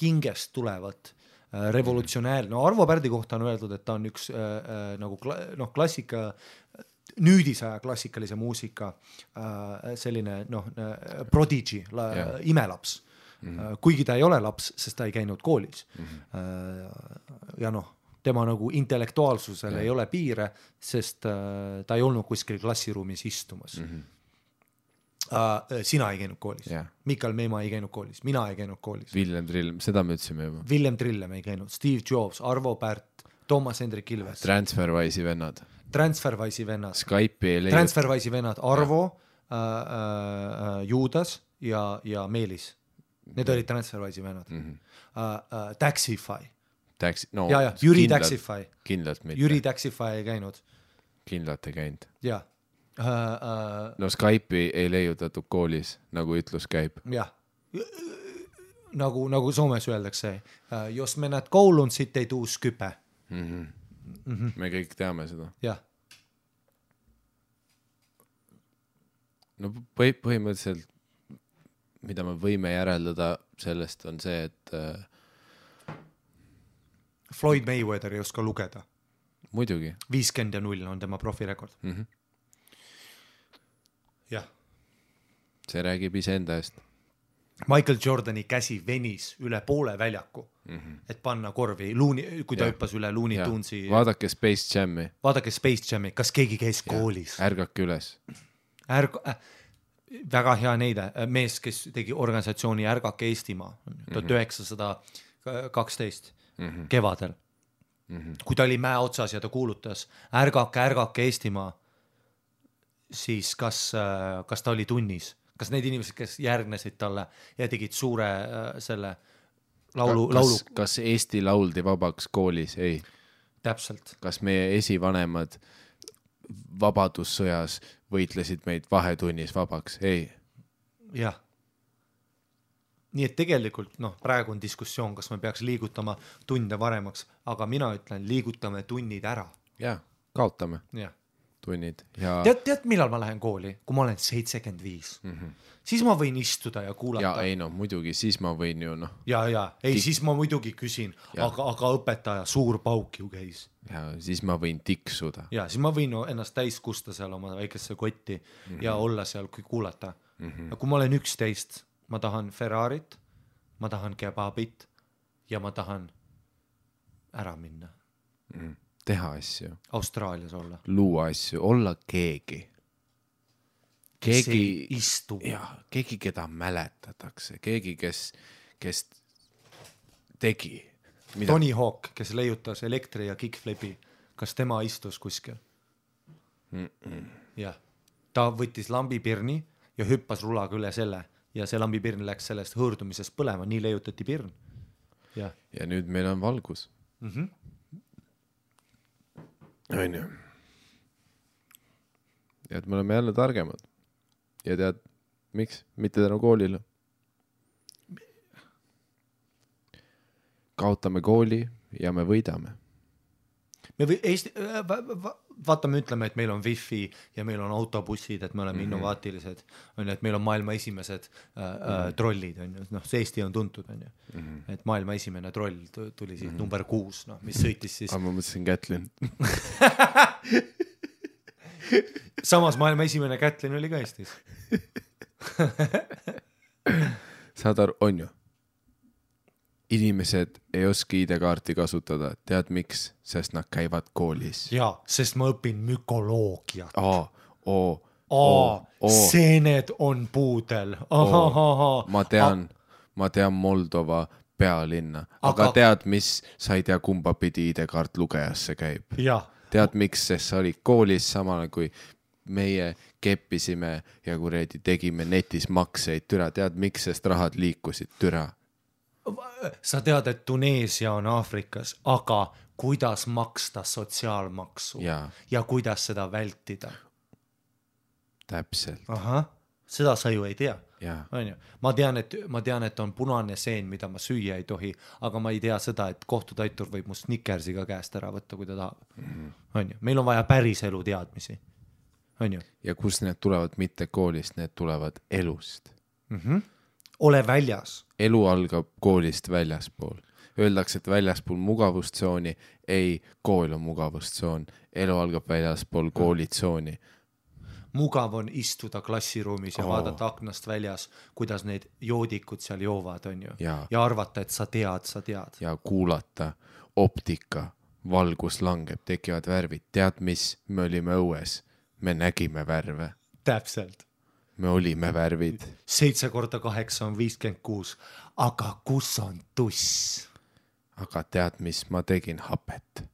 hingest tulevat äh, revolutsionäär, no Arvo Pärdi kohta on öeldud, et ta on üks äh, äh, nagu kla, noh, klassika, nüüdisaja klassikalise muusika äh, selline noh äh, prodigy, imelaps mm. -hmm. kuigi ta ei ole laps, sest ta ei käinud koolis mm. -hmm. ja noh, tema nagu intellektuaalsusel Jah. ei ole piire, sest äh, ta ei olnud kuskil klassiruumis istumas mm. -hmm. Uh, sina ei käinud koolis Jah. Mikal Meemaa ei käinud koolis, mina ei käinud koolis, Villem Trill, seda me ütlesime juba. Villem Trillem ei käinud, Steve Jobs, Arvo Pärt, Toomas Hendrik Ilves, Transferwise'i vennad, Transferwise'i vennad, Skype'i ei leia, Transferwise'i vennad, Arvo äh,, äh, Juudas ja, ja Meelis. Need olid Transferwise'i vennad mm. -hmm. uh, uh, Taxify Taxi, no ja, ja Jüri kindlalt- Taxify, kindlalt mitte, Jüri Taxify ei käinud. Kindlalt ei käinud. ja uh,, uh, no Skype'i ei leiutatud koolis, nagu ütlus käib. jah, nagu, nagu Soomes öeldakse, jos mened koulun, siit ei tuu sküpe, me kõik teame seda. jah. No põhi, põhimõtteliselt, mida me võime järeldada sellest, on see, et äh, Floyd Mayweather ei oska lugeda, muidugi viiskümmend ja null on tema profirekord mm, -hmm. jah. see räägib iseenda eest. Michael Jordani käsi venis üle poole väljaku mm, -hmm. et panna korvi luuni, kui ta Jah. hüppas üle Looney Tunesi, vaadake Space Jam'i, vaadake Space Jami, kas keegi käis koolis? ärgake üles. ärg- äh,, väga hea näide, mees, kes tegi organisatsiooni Ärgake Eestimaa tuhat üheksasada kaksteist kevadel mm. -hmm. kui ta oli mäe otsas ja ta kuulutas Ärgake, ärgake Eestimaa, siis kas, kas ta oli tunnis, kas need inimesed, kes järgnesid talle ja tegid suure äh, selle laulu, laulu kas, kas Eesti lauldi vabaks koolis? ei. täpselt, kas meie esivanemad vabadussõjas võitlesid meid vahetunnis vabaks? ei. jah. Nii et tegelikult noh, praegu on diskussioon, kas me peaks liigutama tunde varemaks, aga mina ütlen, liigutame tunnid ära, jaa, kaotame jah. tunnid ja, tead, tead, millal ma lähen kooli, kui ma olen seitsekümmend viis, siis ma võin istuda ja ja kuulata ei noh, muidugi siis ma võin ju noh, ja, ja ei, siis ma muidugi küsin, Ja. aga, aga õpetaja suur pauk ju käis ja siis ma võin tiksuda. ja siis ma võin ennast täis kusta seal oma väikesse kotti mm Mhm. -hmm. ja olla seal, kuulata mm. -hmm. kui ma olen üksteist, ma tahan Ferrarit, ma tahan kebabit ja ma tahan ära minna, teha asju, Austraalias olla. luua asju, olla keegi. keegi, jah, keegi, keda mäletatakse, keegi, kes, kes tegi. mida, Tony Hawk, kes leiutas elektri ja kick-flipi, kas tema istus kuskil? jah, ta võttis lambipirni ja hüppas rulaga üle selle ja see lambipirn läks sellest hõõrdumisest põlema, nii leiutati pirn. jah, ja nüüd meil on valgus. Mhm. onju. et me oleme jälle targemad. ja tead, miks? mitte tänu koolile. kaotame kooli ja me võidame. Me või Eesti, vaata, me ütleme, et meil on wifi ja meil on autobussid, et me oleme mm -hmm. innovaatilised, on ju, et meil on maailma esimesed äh, äh, trollid, on ju, noh, see Eesti on tuntud, on ju mm. -hmm. et maailma esimene troll tu- tuli siis mm -hmm. number kuus, noh, mis sõitis siis aga ma mõtlesin Kätlin. samas maailma esimene Kätlin oli ka Eestis. saad aru, on ju? Inimesed ei oska ID-kaarti kasutada, tead miks? sest nad käivad koolis. jaa, sest ma õpin mükoloogiat. A, O, aa seened on puudel, ma tean, ma tean Moldova pealinna, aga tead, mis, sa ei tea, kumba pidi ID-kaart lugejasse käib. tead miks, sest sa olid koolis samal kui meie keppisime ja kuradi tegime netis makseid, türa, tead miks, sest rahad liikusid, türa. Sa tead, et Tuneesia on Aafrikas, aga kuidas maksta sotsiaalmaksu Jaa. ja kuidas seda vältida? täpselt, ahah, seda sa ju ei tea onju, ma tean, et ma tean, et on punane seen, mida ma süüa ei tohi, aga ma ei tea seda, et kohtutäitur võib mu Snickersi ka käest ära võtta, kui ta tahab. onju, meil on vaja päriselu teadmisi. on ju ja kust need tulevad mitte koolist, need tulevad elust. mm. -hmm. Ole väljas, elu algab koolist väljaspool. Öeldakse, et väljaspool mugavustsooni, ei, kool on mugavustsoon, elu algab väljaspool koolitsooni. mugav on istuda klassiruumis ja oh. vaadata aknast väljas, kuidas need joodikud seal joovad, on ju, ja arvata, et sa tead, sa tead. ja kuulata optika, valgus langeb, tekivad värvid, tead mis, me olime õues, me nägime värve, täpselt, me olime värvid, seitse korda kaheksa on viiskümmend kuus, aga kus on tuss? aga tead mis, ma tegin hapet.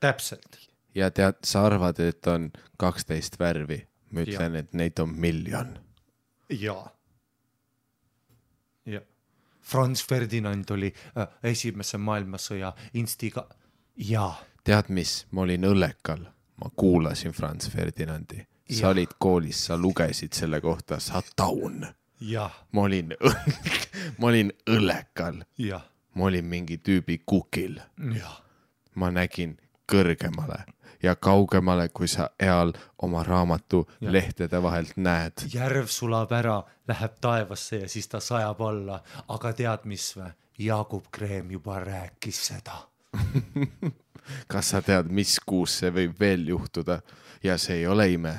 Täpselt, ja tead, sa arvad, et on kaksteist värvi, ma ütlen, et neid on miljon. jaa. jah, Franz Ferdinand oli äh, esimese maailmasõja instiga, jaa, tead mis, ma olin õllekal, ma kuulasin Franz Ferdinandi, sa olid koolis, sa lugesid selle kohta, sa taun. ma olin, ma olin õllekal, ma olin mingi tüübi kukil, ma nägin kõrgemale ja kaugemale, kui sa eal oma raamatu Jah. lehtede vahelt näed. järv sulab ära, läheb taevasse ja siis ta sajab alla, aga tead mis vä? Jaagup Kreem juba rääkis seda. kas sa tead, mis kuus see võib veel juhtuda ja see ei ole ime,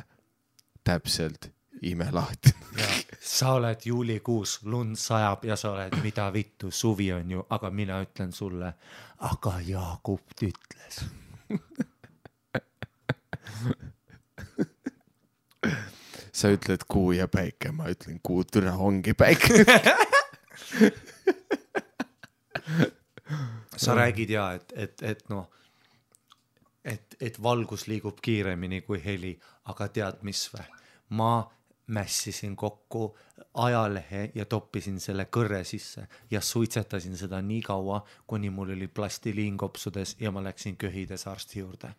täpselt imelahti. sa oled juulikuus, lund sajab ja sa oled, mida vittu, suvi on ju, aga mina ütlen sulle, aga Jaagup ütles. sa ütled kuu ja päike, ma ütlen kuu, türa ongi päike. sa räägid ja et, et, et noh, et, et valgus liigub kiiremini kui heli, aga tead mis vä? ma mässisin kokku ajalehe ja toppisin selle kõrre sisse ja suitsetasin seda nii kaua, kuni mul oli plastiliin kopsudes ja ma läksin köhides arsti juurde.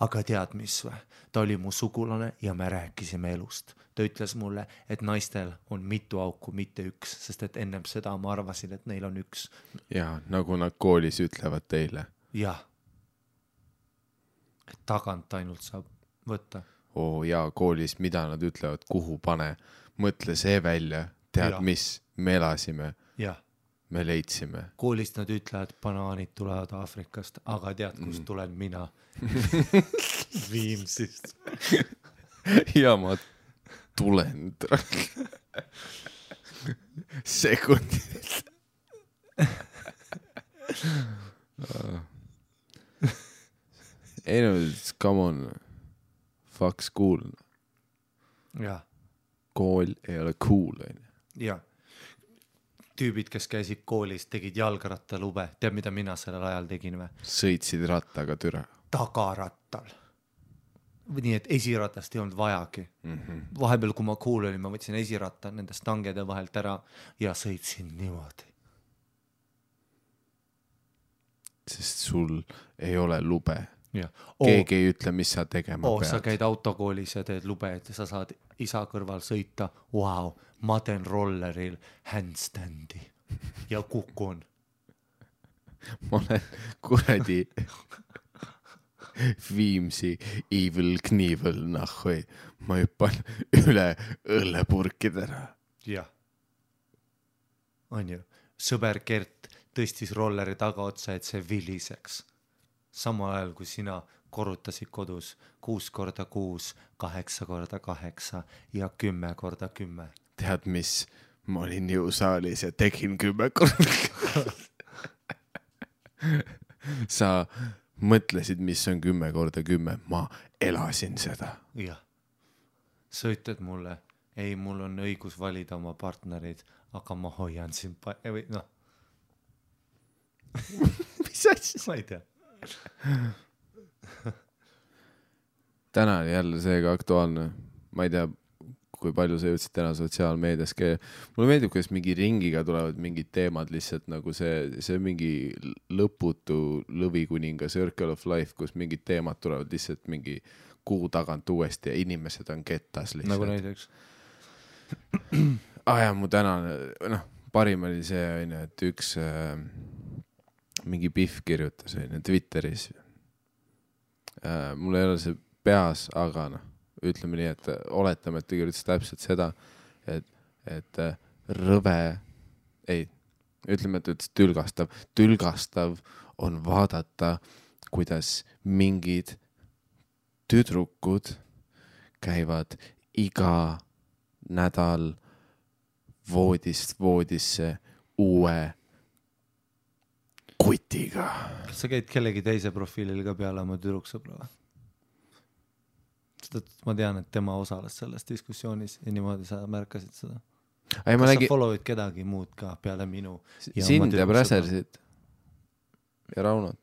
aga tead mis vä? ta oli mu sugulane ja me rääkisime elust. ta ütles mulle, et naistel on mitu auku, mitte üks, sest et ennem seda ma arvasin, et neil on üks ja nagu nad koolis ütlevad teile, jah. Tagant ainult saab võtta. oo jaa, koolis, mida nad ütlevad, kuhu pane, mõtle see välja, tead Jah. mis, me elasime, me leidsime. koolist nad ütlevad, banaanid tulevad Aafrikast, aga tead, kust mm. tulen mina? Viimsist. ja ma tulen. sekundid. ei no, come on, fuck school, jah, kool ei ole cool onju. jah. tüübid, kes käisid koolis, tegid jalgrattalube, tead, mida mina sellel ajal tegin või? sõitsid rattaga türa. tagarattal. nii et esiratast ei olnud vajagi mm. -hmm. vahepeal, kui ma cool olin, ma võtsin esiratta nendest tangede vahelt ära ja sõitsin niimoodi. sest sul ei ole lube. jah. keegi ei ütle, mis sa tegema sa pead. käid autokoolis ja teed lube, et sa saad isa kõrval sõita, vau, ma teen rolleril handstand'i ja kukun. ma olen kuradi Viimsi Evil Knievel nahhui, ma hüppan üle õllepurkidele. jah. on ju, sõber Gert tõstis rolleri tagaotsa, et see viliseks. Samal ajal kui sina korrutasid kodus kuus korda kuus, kaheksa korda kaheksa ja kümme korda kümme. tead mis, ma olin jõusaalis ja tegin kümme korda. sa mõtlesid, mis on kümme korda kümme, ma elasin seda. jah. sa ütled mulle, ei, mul on õigus valida oma partnereid, aga ma hoian sind pa-, või noh, mis asja? ma ei tea. täna oli jälle seega aktuaalne, ma ei tea, kui palju sa jõudsid täna sotsiaalmeedias käia. mulle meeldib, kuidas mingi ringiga tulevad mingid teemad lihtsalt nagu see, see mingi lõputu lõvikuninga circle of life, kus mingid teemad tulevad lihtsalt mingi kuu tagant uuesti ja inimesed on kettas lihtsalt nagu. näiteks. aa ah, jaa, mu tänane, noh, parim oli see onju, et üks äh, mingi Pihv kirjutas onju Twitteris äh,. mul ei ole see peas, aga noh, ütleme nii, et oletame, et ta kirjutas täpselt seda, et, et äh, rõve, ei, ütleme, et ta ütles tülgastav, tülgastav on vaadata, kuidas mingid tüdrukud käivad iga nädal voodist voodisse uue kutiga. kas sa käid kellegi teise profiilil ka peale oma tüdruksõbra või? sest et ma tean, et tema osales selles diskussioonis ja niimoodi sa märkasid seda. kas nägin sa follow'id kedagi muud ka peale minu sind ja? Präsersit ja Raunot.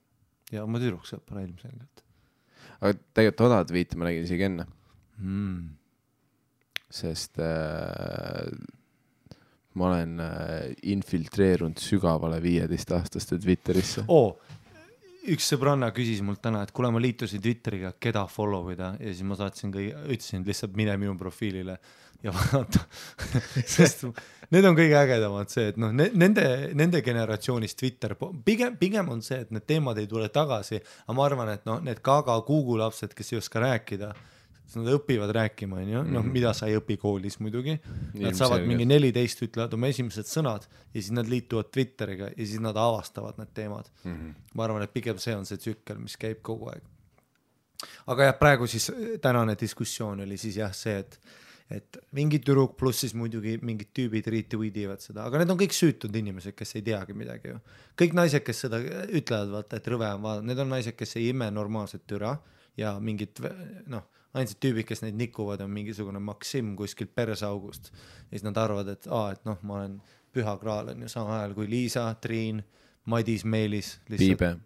ja oma tüdruksõpra ilmselgelt aga tegelikult toda tweet'i ma nägin isegi enne, mm.. sest äh, ma olen äh, infiltreerunud sügavale viieteistaastaste Twitterisse. oo, üks sõbranna küsis mult täna, et kuule, ma liitusin Twitteriga, keda follow ida ja siis ma saatsin kõige, ütlesin lihtsalt mine minu profiilile ja vaata, sest need on kõige ägedamad see, et noh, nende, nende generatsioonis Twitter, pigem, pigem on see, et need teemad ei tule tagasi, aga ma arvan, et noh, need Gaga Kuugu lapsed, kes ei oska rääkida, siis nad õpivad rääkima, onju, noh, mida sa ei õpi koolis muidugi. Nad saavad mingi neliteist, ütlevad oma esimesed sõnad ja siis nad liituvad Twitteriga ja siis nad avastavad need teemad mm. Mhm. -hmm. ma arvan, et pigem see on see tsükkel, mis käib kogu aeg. aga jah, praegu siis tänane diskussioon oli siis jah see, et et mingi tüdruk pluss siis muidugi mingid tüübid retweet ivad seda, aga need on kõik süütud inimesed, kes ei teagi midagi ju. kõik naised, kes seda ütlevad, vaata, et rõve on vaadata, need on naised, kes ei ime normaalset türa ja mingid noh, ainsad tüübid, kes neid nikuvad, on mingisugune Maksim kuskilt perseaugust. ja siis nad arvavad, et aa, et noh, ma olen püha kraal on ju samal ajal kui Liisa, Triin, Madis, Meelis. Piibe.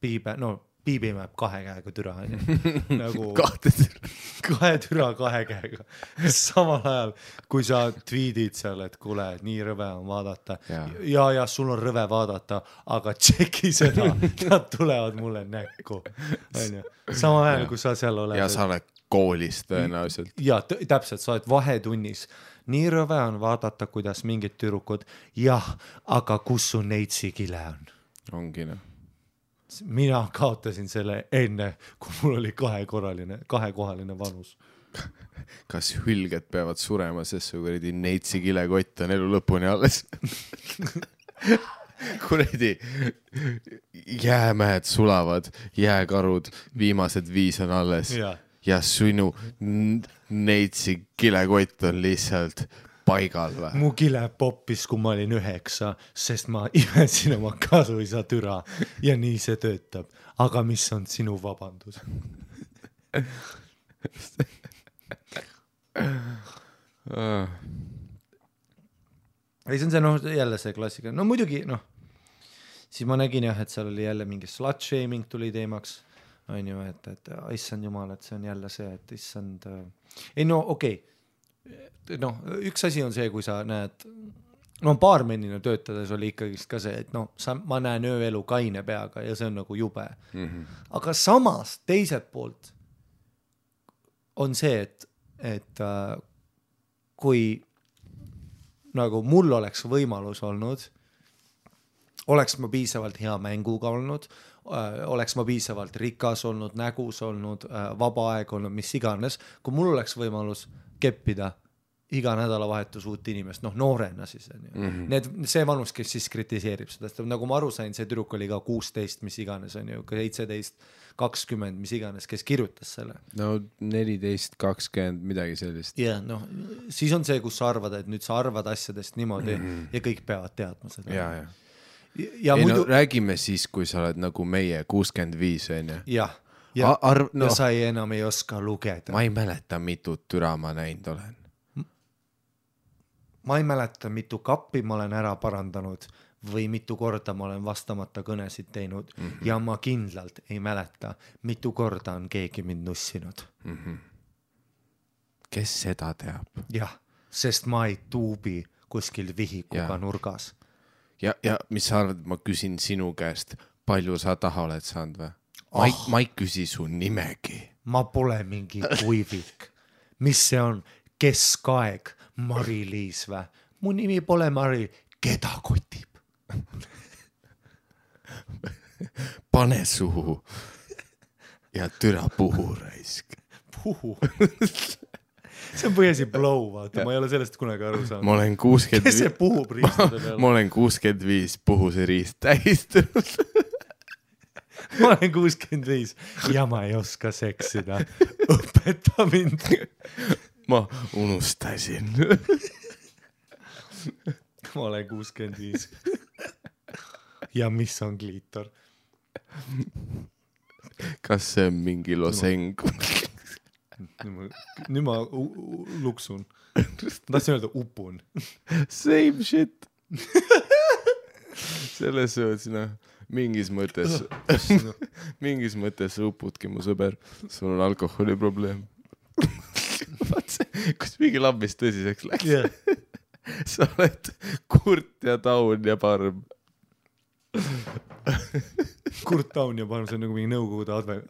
Piibe, no Piibi mäeb kahe käega türa onju, nagu kahte tüdrukut. kahe türa kahe käega. samal ajal, kui sa tweet'id seal, et kuule, nii rõve on vaadata ja, ja, ja sul on rõve vaadata, aga tšeki seda, nad tulevad mulle näkku, onju. samal ajal, kui sa seal oled. ja sa oled koolis tõenäoliselt. ja täpselt, sa oled vahetunnis. nii rõve on vaadata, kuidas mingid tüdrukud, jah, aga kus su neitsikile on? ongi noh. mina kaotasin selle enne, kui mul oli kahekorraline, kahekohaline vanus. kas hülged peavad surema, sest su kuradi neitsi kilekott on elu lõpuni alles? kuradi jäämäed sulavad, jääkarud, viimased viis on alles. Ja sinu neitsi kilekott on lihtsalt paigal või? mu kile poppis, kui ma olin üheksa, sest ma imesin oma kasuisa türa ja nii see töötab. aga mis on sinu vabandus? ei, see on see noh, jälle see klassika, no muidugi noh, siis ma nägin jah, et seal oli jälle mingi slut shaming tuli teemaks, on ju, et, et issand jumal, et see on jälle see, et issand äh..., ei no okei okay., noh, üks asi on see, kui sa näed, no baarmenina töötades oli ikkagist ka see, et noh, sa, ma näen ööelu kaine peaga ja see on nagu jube mm. -hmm. aga samas teiselt poolt on see, et, et äh, kui nagu mul oleks võimalus olnud, oleks ma piisavalt hea mänguga olnud, oleks ma piisavalt rikas olnud, nägus olnud, vaba aeg olnud, mis iganes, kui mul oleks võimalus keppida iga nädalavahetus uut inimest, noh noorena siis on ju mm. -hmm. Need, see vanus, kes siis kritiseerib seda, sest nagu ma aru sain, see tüdruk oli ka kuusteist, mis iganes on ju, seitseteist, kakskümmend, mis iganes, kes kirjutas selle no neliteist, kakskümmend, midagi sellist. ja noh, siis on see, kus sa arvad, et nüüd sa arvad asjadest niimoodi mm -hmm. ja kõik peavad teadma seda. ja, ja. Ja ei muidu no räägime siis, kui sa oled nagu meie kuuskümmend viis onju. jah, ja, arv, no. noh ja, sa ei, enam ei oska lugeda. ma ei mäleta, mitut türa ma näinud olen. ma ei mäleta, mitu kappi ma olen ära parandanud või mitu korda ma olen vastamata kõnesid teinud mm -hmm. ja ma kindlalt ei mäleta, mitu korda on keegi mind nussinud. kes seda teab? jah, sest ma ei tuubi kuskil vihikuga Jaa. nurgas. ja, ja mis sa arvad, ma küsin sinu käest, palju sa taha oled saanud või? ma ei, ma ei küsi su nimegi. ma pole mingi kuivik. mis see on, keskaeg, Mari-Liis või? mu nimi pole Mari, keda kotib? pane suhu ja türa puhu raisk. puhu see on põhjasi blow, vaata, ma ei ole sellest kunagi aru saanud. ma olen kuuskümmend kes see puhub riistade ma peal? olen kuuskümmend viis puhuseriist tähistunud. ma olen kuuskümmend viis ja ma ei oska seksida. õpeta mind. ma unustasin. ma olen kuuskümmend viis. ja mis on kliitor? kas see on mingi loseng? Nüüd ma, nüüd ma luksun. tahtsin öelda upun. Same shit. selles suhtes noh, mingis mõttes, mingis mõttes sa upudki mu sõber, sul on alkoholiprobleem. vaat see, kus mingi lambist tõsiseks läks jah, sa oled Kurt ja Taun ja Parm. Kurt Taun ja Parm, see on nagu mingi Nõukogude adve-,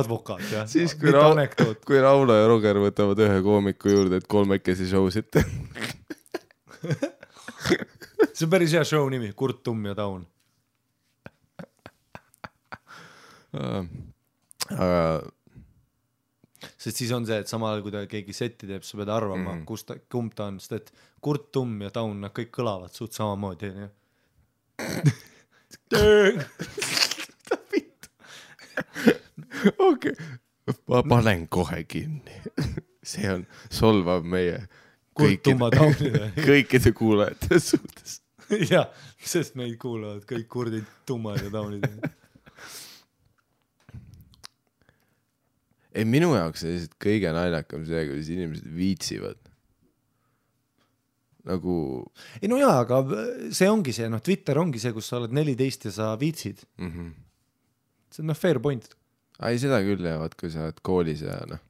advokaat jah. siis kui mitte Ra- anekdoot. kui Rauno ja Roger võtavad ühe koomiku juurde, et kolmekesi show sid teha. see on päris hea show nimi, Kurt Tumm ja Taun. aga sest siis on see, et samal ajal kui ta keegi setti teeb, sa pead arvama mm. -hmm. kus ta, kumb ta on, sest et Kurt Tumm ja Taun, nad kõik kõlavad suht samamoodi onju. okei okay., ma panen kohe kinni. see on Kurt Tumma Taunile. kõikide kuulajate suhtes. jah, sest meid kuulavad kõik kurdid, tummad ja taunid. ei, minu jaoks on lihtsalt kõige naljakam see, kuidas inimesed viitsivad. Nagu ei no jaa, aga see ongi see, noh, Twitter ongi see, kus sa oled neliteist ja sa viitsid. mm. -hmm. see on noh, fair point. ei, seda küll jah, vaat kui sa oled koolis ja noh,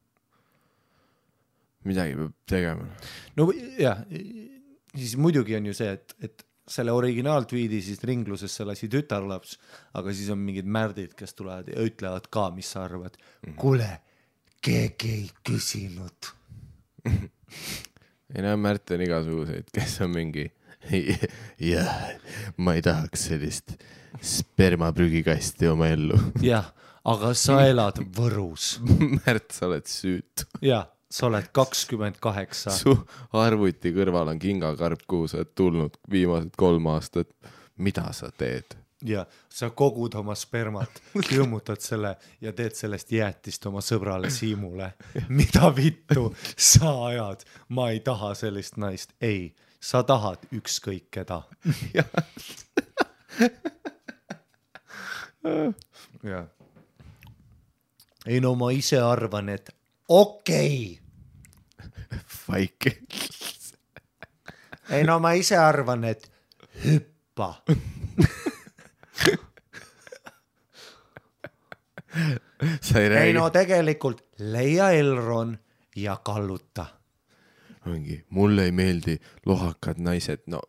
midagi peab tegema. no jah, siis muidugi on ju see, et, et selle originaaltweet'i siis ringlusesse lasi tütarlaps, aga siis on mingid märdid, kes tulevad ja ütlevad ka, mis sa arvad mm. -hmm. kuule, keegi ei küsinud. ei no Märt on igasuguseid, kes on mingi jah, ma ei tahaks sellist spermaprügikasti oma ellu. jah, aga sa elad Võrus. Märt, sa oled süütu. jah, sa oled kakskümmend kaheksa. su arvuti kõrval on kingakarp, kuhu sa oled tulnud viimased kolm aastat. mida sa teed? Ja sa kogud oma spermat, külmutad selle ja teed sellest jäätist oma sõbrale Siimule. mida vittu sa ajad, ma ei taha sellist naist, ei, sa tahad ükskõik keda. jah. ei no ma ise arvan, et okei okay., Vaike. ei no ma ise arvan, et hüppa. Sa ei ei räägi no tegelikult leia Elron ja kalluta mingi, mulle ei meeldi lohakad naised, no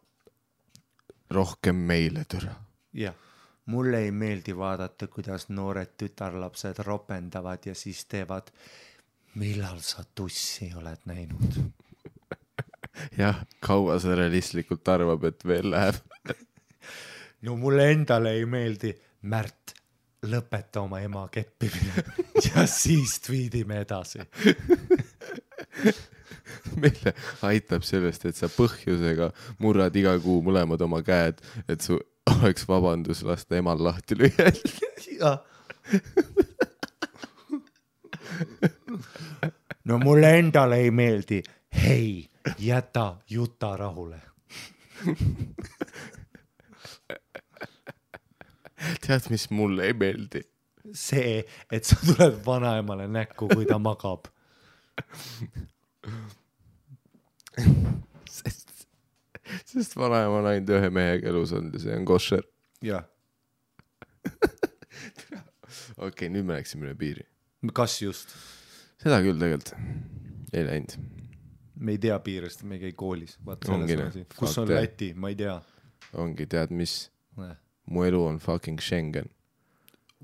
rohkem meile türa. jah, mulle ei meeldi vaadata, kuidas noored tütarlapsed ropendavad ja siis teevad. millal sa tussi oled näinud? jah, kaua sa realistlikult arvab, et veel läheb? no mulle endale ei meeldi, Märt, lõpeta oma ema keppimine ja siis tweetime edasi. meile aitab sellest, et sa põhjusega murrad iga kuu mõlemad oma käed, et su oleks vabandus lasta emal lahti lüüa. no mulle endale ei meeldi, hei, jäta Juta rahule. tead, mis mulle ei meeldi? see, et sa tuled vanaemale näkku, kui ta magab. sest, sest vanaema on ainult ühe mehega elus olnud ja see on koššer. jah, okei nüüd me läksime üle piiri. kas just? seda küll tegelikult ei läinud. me ei tea piire, sest me ei käi koolis, Ongi selles on asi. kus on. Läti, ma ei tea. ongi, tead mis, mu elu on fucking Schengen.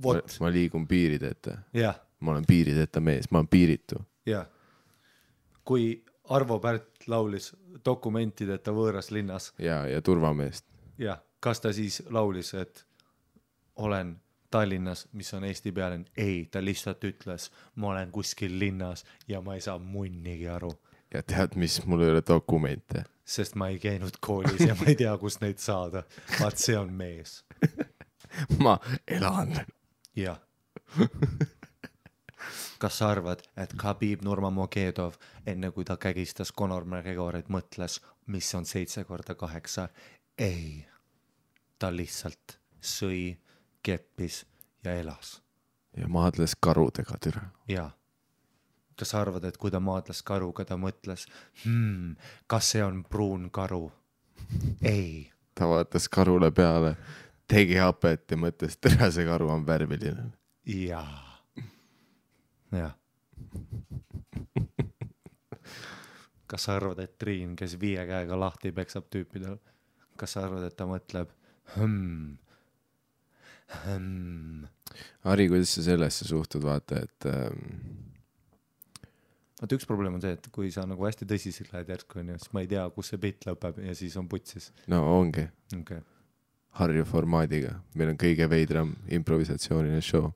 vot, ma liigun piirideta, jah, ma olen piirideta mees, ma olen piiritu. jah. kui Arvo Pärt laulis dokumentideta võõras linnas, ja, ja turvameest. jah, kas ta siis laulis, et olen Tallinnas, mis on Eesti pealinn, ei, ta lihtsalt ütles, ma olen kuskil linnas ja ma ei saa munnigi aru, ja tead, mis, mul ei ole dokumente. sest ma ei käinud koolis ja ma ei tea, kust neid saada. vaat see on mees, ma elan. jah. kas sa arvad, et Khabib Nurmagomedov enne kui ta kägistas Conor McGregorit mõtles, mis on seitse korda kaheksa? ei, ta lihtsalt sõi, keppis ja elas ja maadles karudega türa. jaa. Kas sa arvad, et kui ta maadles karuga, ta mõtles hmm,, kas see on pruun karu? ei, ta vaatas karule peale, tegi hapet ja mõtles, tere, see karu on värviline. jaa, jah. kas sa arvad, et Triin, kes viie käega lahti peksab tüüpidel, kas sa arvad, et ta mõtleb hmm, hmm.? Harri, kuidas sa sellesse suhtud, vaata, et ähm, vaata, üks probleem on see, et kui sa nagu hästi tõsiseks lähed järsku onju, siis ma ei tea, kus see bitt lõpeb ja siis on putsis. no ongi okay., Harju formaadiga, meil on kõige veidram improvisatsiooniline show.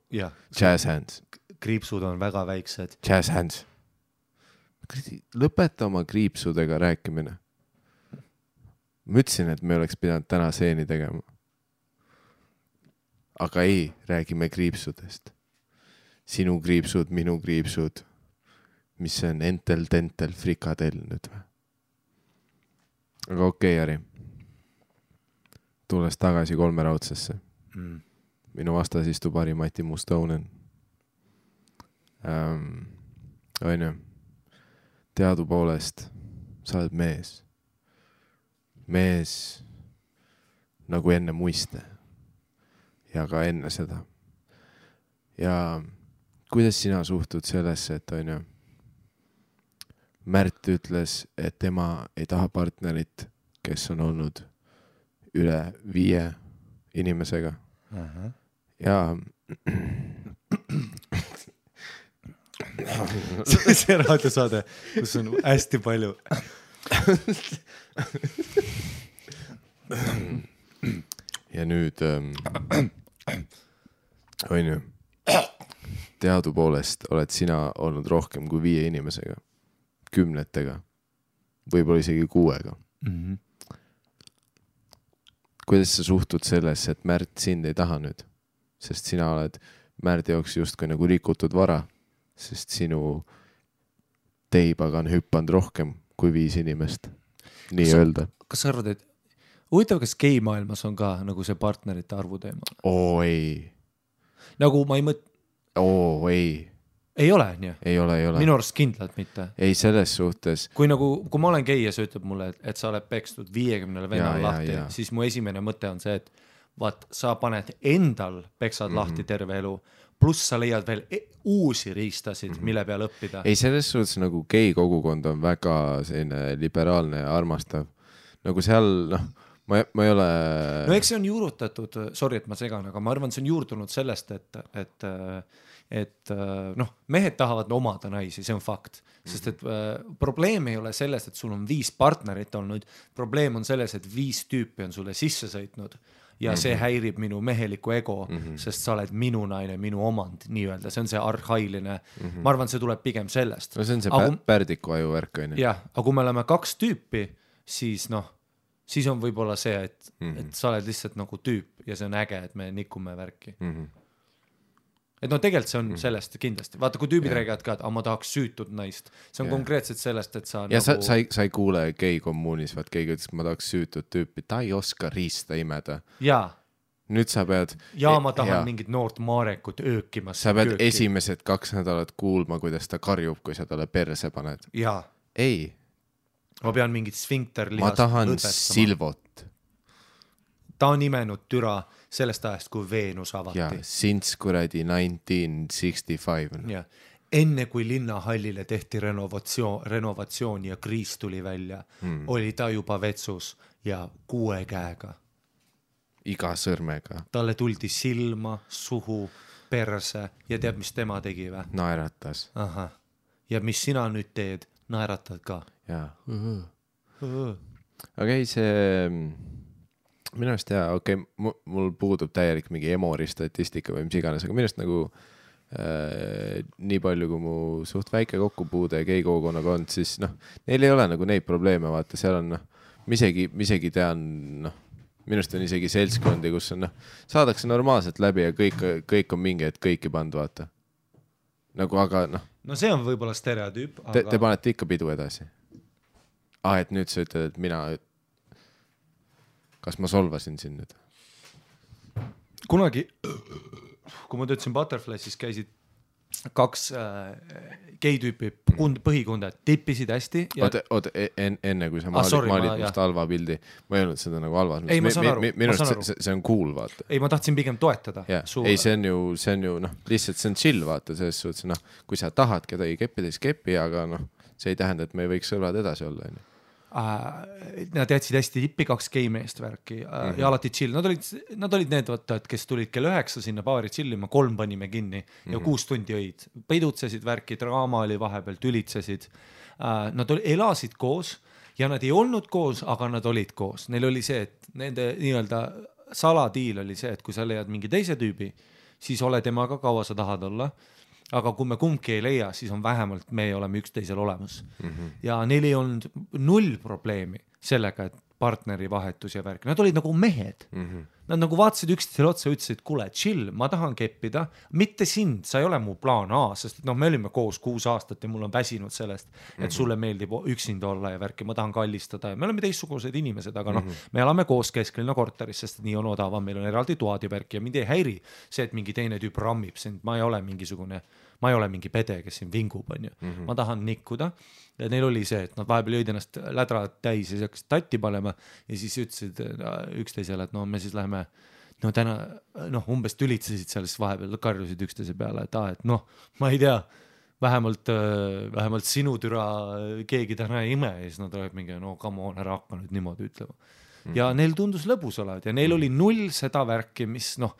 Jazz hands, kriipsud on väga väiksed, jazz hands. lõpeta oma kriipsudega rääkimine. ma ütlesin, et me oleks pidanud täna seeni tegema. aga ei, räägime kriipsudest. sinu kriipsud, minu kriipsud. Mis see on, entel-tentel frikadell nüüd või? aga okei okay,, Jari. tulles tagasi kolmeraudsesse mm.. minu vastas istub Harri-Mati Mustonen ähm,. onju, teadupoolest sa oled mees, mees nagu enne muiste ja ka enne seda. ja kuidas sina suhtud sellesse, et onju, Märt ütles, et tema ei taha partnerit, kes on olnud üle viie inimesega Uh -huh. ja see raadiosaade, kus on hästi palju. ja nüüd ähm, onju, teadupoolest oled sina olnud rohkem kui viie inimesega, kümnetega, võib-olla isegi kuuega. Mhm. kuidas sa suhtud sellesse, et Märt sind ei taha nüüd, sest sina oled Märdi jaoks justkui nagu rikutud vara, sest sinu teibaga on hüpanud rohkem kui viis inimest, nii-öelda. kas sa arvad, et huvitav, kas geimaailmas on ka nagu see partnerite arvu teema? oo ei, nagu ma ei mõt-, oo ei, ei ole nii, ei ole, ei ole. minu arust kindlalt mitte. ei, selles suhtes kui nagu, kui ma olen gei ja sa ütled mulle, et, et sa oled pekstud viiekümnele vennale lahti siis mu esimene mõte on see, et vaat sa paned endal peksad mm Mhm. -hmm. lahti terve elu, pluss sa leiad veel e uusi riistasid mm, -hmm. mille peale õppida. Mhm. ei, selles suhtes nagu gei kogukond on väga selline liberaalne ja armastav. nagu seal, noh, ma, ma ei ole no eks see on juurutatud, sorry, et ma segan, aga ma arvan, see on juurdunud sellest, et, et, et noh, mehed tahavad omada naisi, see on fakt, sest et äh, probleem ei ole selles, et sul on viis partnerit olnud, probleem on selles, et viis tüüpi on sulle sisse sõitnud ja mm -hmm. see häirib minu mehelikku ego mm, -hmm. sest sa oled minu naine, minu omand nii-öelda, see on see arhailine mm, -hmm. ma arvan, see tuleb pigem sellest. no see on see Aga pärdiku aju värk onju. jah, aga kui me oleme kaks tüüpi, siis noh, siis on võib-olla see, et mm, Mhm. -hmm. et sa oled lihtsalt nagu tüüp ja see on äge, et me nikume värki. Mhm. Et no tegelikult see on mm sellest kindlasti, vaata, kui tüübid räägivad ka, et ah, ma tahaks süütut naist, see on yeah. konkreetselt sellest, et sa ja nagu... sa, sa ei, sa ei kuule gei kommuunis, vaat keegi ütles, et ma tahaks süütut tüüpi, ta ei oska riista imeda. jaa, nüüd sa pead, ja ma tahan Jaa. ja. mingit noort maarekut öökimas. sa pead kööki. esimesed kaks nädalat kuulma, kuidas ta karjub, kui sa talle perse paned. ei, ma pean mingit ma sfinkterlihast tahan lõdvestama. Silvot ta on imenud türa sellest ajast, kui Veenus avati. since kuradi nineteen sixty five. jah, enne kui linnahallile tehti renovatsioon, renovatsioon ja kriis tuli välja mm., oli ta juba vetsus ja kuue käega. iga sõrmega talle tuldi silma, suhu, perse ja tead, mis tema tegi või? naeratas ahah, ja mis sina nüüd teed, naeratad ka. ja aga ei, see, minu arust jaa, okei okay,, mul puudub täielik mingi Emori statistika või mis iganes, aga minu arust nagu äh, nii palju, kui mu suht väike kokkupuude gei kogukonnaga on, siis noh, neil ei ole nagu neid probleeme, vaata, seal on noh, ma isegi, ma isegi tean, noh, minu arust on isegi seltskondi, kus on noh, saadakse normaalselt läbi ja kõik, kõik on mingi hetk kõiki pannud, vaata. nagu aga noh. no see on võib-olla stereotüüp aga.... Te, te panete ikka pidu edasi? ah, et nüüd sa ütled, et mina kas ma solvasin sind nüüd? kunagi, kui ma töötasin Butterfly's, siis käisid kaks äh, gei-tüüpi kund-, põhikunded tippisid hästi ja.... oota, oota en, enne kui sa maalid, ah, maalid must halva pildi, ma ei öelnud seda nagu halvas ei, ma saan aru. minu arust see, see on cool, vaata. ei, ma tahtsin pigem toetada. ei, see on ju, see on ju noh, lihtsalt see on chill, vaata selles suhtes, noh, kui sa tahad kedagi keppida, siis kepi, aga noh, see ei tähenda, et me ei võiks sõbrad edasi olla, onju. Nad jätsid hästi tippi kaks gei-meest värki äh, mm -hmm. ja alati chill, nad olid, nad olid need vaata, et kes tulid kell üheksa sinna baari chill ima, kolm panime kinni mm -hmm. ja mhm. kuus tundi jõid, pidutsesid värki, draama oli vahepeal, tülitsesid äh,. Nad elasid koos ja nad ei olnud koos, aga nad olid koos, neil oli see, et nende nii-öelda saladiil oli see, et kui sa leiad mingi teise tüübi, siis ole temaga kaua sa tahad olla aga kui me kumbki ei leia, siis on vähemalt me oleme üksteisel olemas mm. -hmm. ja neil ei olnud null probleemi sellega, et partnerivahetus ja värk, nad olid nagu mehed mm. -hmm. Nad nagu vaatasid üksteisele otsa, ütlesid, kuule, chill, ma tahan keppida, mitte sind, sa ei ole mu plaan A, sest noh, me olime koos kuus aastat ja mul on väsinud sellest, et -hmm. sulle meeldib üksinda olla ja värki, ma tahan kallistada ja me oleme teistsugused inimesed, aga noh mm -hmm., me elame koos kesklinna korteris, sest nii on odavam, meil on eraldi toad ja värk ja mind ei häiri see, et mingi teine tüüp rammib sind, ma ei ole mingisugune ma ei ole mingi pede, kes siin vingub, onju. -hmm. ma tahan nikkuda. Ja neil oli see, et nad vahepeal jõid ennast lädrad täis ja siis hakkasid tatti panema ja siis ütlesid äh, üksteisele, et no me siis läheme no täna noh, umbes tülitsesid seal, siis vahepeal karjusid üksteise peale, et aa, et noh, ma ei tea, vähemalt, äh, vähemalt sinu türa keegi täna ei ime ja siis nad olid mingi no come on, ära hakka nüüd niimoodi ütlema. -hmm. ja neil tundus lõbus olevat ja neil oli null seda värki, mis noh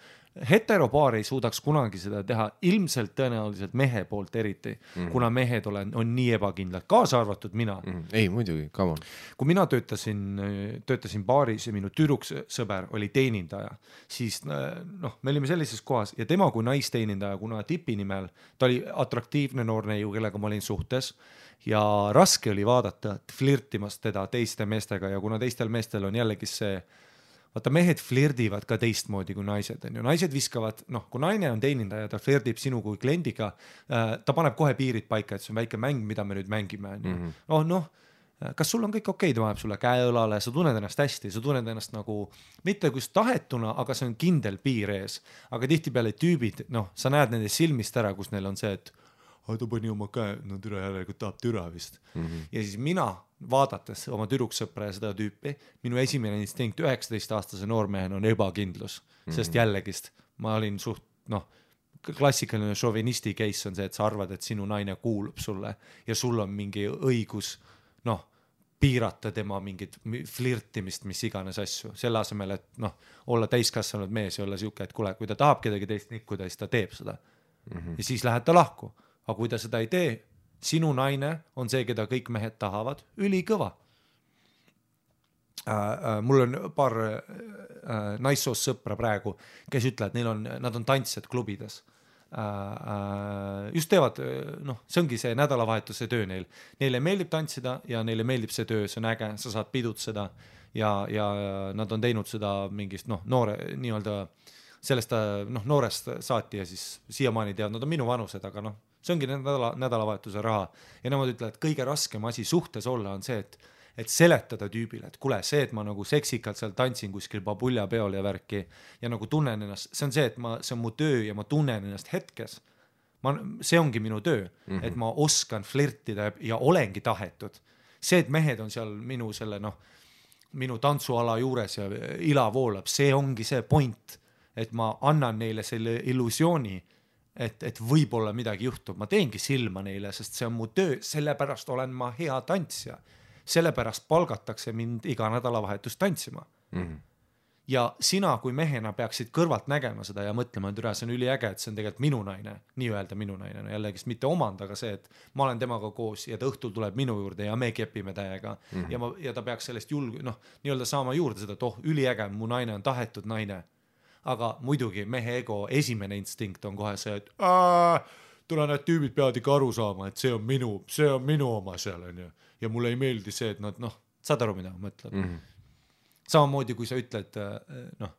heteropaar ei suudaks kunagi seda teha, ilmselt tõenäoliselt mehe poolt eriti mm, -hmm. kuna mehed olen, on nii ebakindlad, kaasa arvatud mina mm. -hmm. ei muidugi, come on. kui mina töötasin, töötasin baaris ja minu tüdruksõber oli teenindaja, siis noh, me olime sellises kohas ja tema kui naisteenindaja, kuna tipi nimel, ta oli atraktiivne noor neiu, kellega ma olin suhtes ja raske oli vaadata flirtimas teda teiste meestega ja kuna teistel meestel on jällegi see vaata, mehed flirdivad ka teistmoodi kui naised, onju, naised viskavad, noh, kui naine on teenindaja, ta flirdib sinu kui kliendiga äh,, ta paneb kohe piirid paika, et see on väike mäng, mida me nüüd mängime, onju. Mhm. oh noh, kas sul on kõik okei okay,, ta paneb sulle käe õlale, sa tunned ennast hästi, sa tunned ennast nagu mitte just tahetuna, aga see on kindel piir ees. aga tihtipeale tüübid, noh, sa näed nende silmist ära, kus neil on see, et ta pani oma käe, no türa järelikult tahab türa vist mm. -hmm. ja siis mina, vaadates oma tüdruksõpra ja seda tüüpi, minu esimene instinkt üheksateistaastase noormehena on ebakindlus mm, -hmm. sest jällegist ma olin suht noh, klassikaline šovinisti case on see, et sa arvad, et sinu naine kuulub sulle ja sul on mingi õigus noh, piirata tema mingit flirtimist, mis iganes asju, selle asemel, et noh, olla täiskasvanud mees ja olla sihuke, et kuule, kui ta tahab kedagi teist nikkuda, siis ta teeb seda mm. -hmm. ja siis lähed ta lahku aga kui ta seda ei tee, sinu naine on see, keda kõik mehed tahavad, ülikõva. Äh, mul on paar äh, naissoost sõpra praegu, kes ütlevad, neil on, nad on tantsijad klubides äh, just teevad, noh, see ongi see nädalavahetuse töö neil. Neile meeldib tantsida ja neile meeldib see töö, see on äge, sa saad pidutseda ja, ja nad on teinud seda mingist noh, noore nii-öelda sellest noh, noorest saati ja siis siiamaani teavad, nad on minu vanused, aga noh, see ongi nädala, nädalavahetuse raha ja nemad ütlevad, kõige raskem asi suhtes olla on see, et, et seletada tüübile, et kuule, see, et ma nagu seksikalt seal tantsin kuskil babulja peol ja värki ja nagu tunnen ennast, see on see, et ma, see on mu töö ja ma tunnen ennast hetkes. ma, see ongi minu töö mm, -hmm. et ma oskan flirtida ja, ja olengi tahetud. see, et mehed on seal minu selle noh, minu tantsuala juures ja ila voolab, see ongi see point, et ma annan neile selle illusiooni et, et võib-olla midagi juhtub, ma teengi silma neile, sest see on mu töö, sellepärast olen ma hea tantsija. sellepärast palgatakse mind iga nädalavahetus tantsima mm. -hmm. ja sina kui mehena peaksid kõrvalt nägema seda ja mõtlema, et üle, see on üliäge, et see on tegelikult minu naine, nii-öelda minu naine, no jällegist mitte omand, aga see, et ma olen temaga koos ja ta õhtul tuleb minu juurde ja me kepime täiega mm -hmm. ja ma, ja ta peaks sellest julg-, noh, nii-öelda saama juurde seda, et oh, üliäge, mu naine on tahetud naine. Aga muidugi mehe ego esimene instinkt on kohe see, et aa, tule need tüübid peavad ikka aru saama, et see on minu, see on minu oma seal onju ja mulle ei meeldi see, et nad noh, saad aru, mida ma mõtlen mm. -hmm samamoodi kui sa ütled, äh, noh,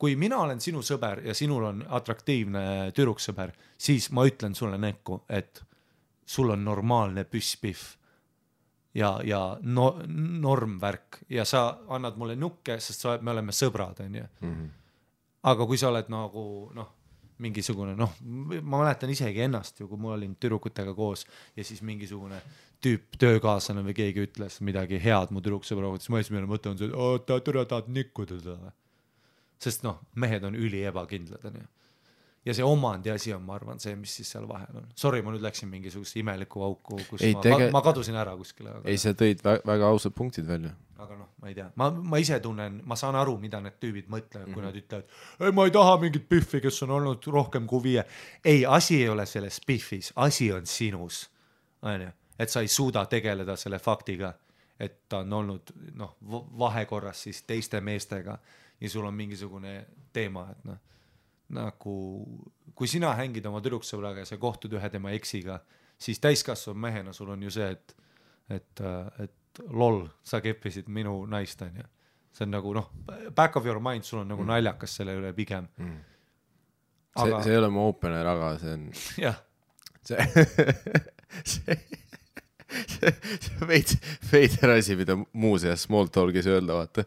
kui mina olen sinu sõber ja sinul on atraktiivne tüdruksõber, siis ma ütlen sulle näkku, et sul on normaalne püsspihv ja, ja no, normvärk ja sa annad mulle nukke, sest sa, me oleme sõbrad, onju. Aga kui sa oled nagu noh, mingisugune noh, ma mäletan isegi ennast ju, kui ma olin tüdrukutega koos ja siis mingisugune tüüp, töökaaslane või keegi ütles midagi head mu tüdruksõbra kohta, siis mu esimene mõte on see, et oota, türa tahad nikkuda teda või. sest noh, mehed on üli ebakindlad, onju. ja see omandi asi on, ma arvan, see, mis siis seal vahel on. Sorry, ma nüüd läksin mingisugusesse imelikku auku, kus ei, ma tege..., ma kadusin ära kuskile aga.... ei, sa tõid väga, väga ausad punktid välja. Aga noh, ma ei tea, ma, ma ise tunnen, ma saan aru, mida need tüübid mõtlevad mm, -hmm. kui mhm. nad ütlevad, ei, ma ei taha mingit Biffi, kes on olnud rohkem kui viie. ei, asi ei ole selles Biffis, asi on sinus, onju et sa ei suuda tegeleda selle faktiga, et ta on olnud noh, vahekorras siis teiste meestega ja sul on mingisugune teema, et noh, nagu kui sina hängid oma tüdruksõbraga ja sa kohtud ühe tema eksiga, siis täiskasvanud mehena sul on ju see, et, et, et lol, sa keppisid minu naist, onju. see on nagu noh, back of your mind, sul on nagu mm. naljakas selle üle pigem mm.. Aga... see, see ei ole mu opener, aga see on. jah. see see see on veits veider asi, mida muuseas small talk'is öelda, vaata,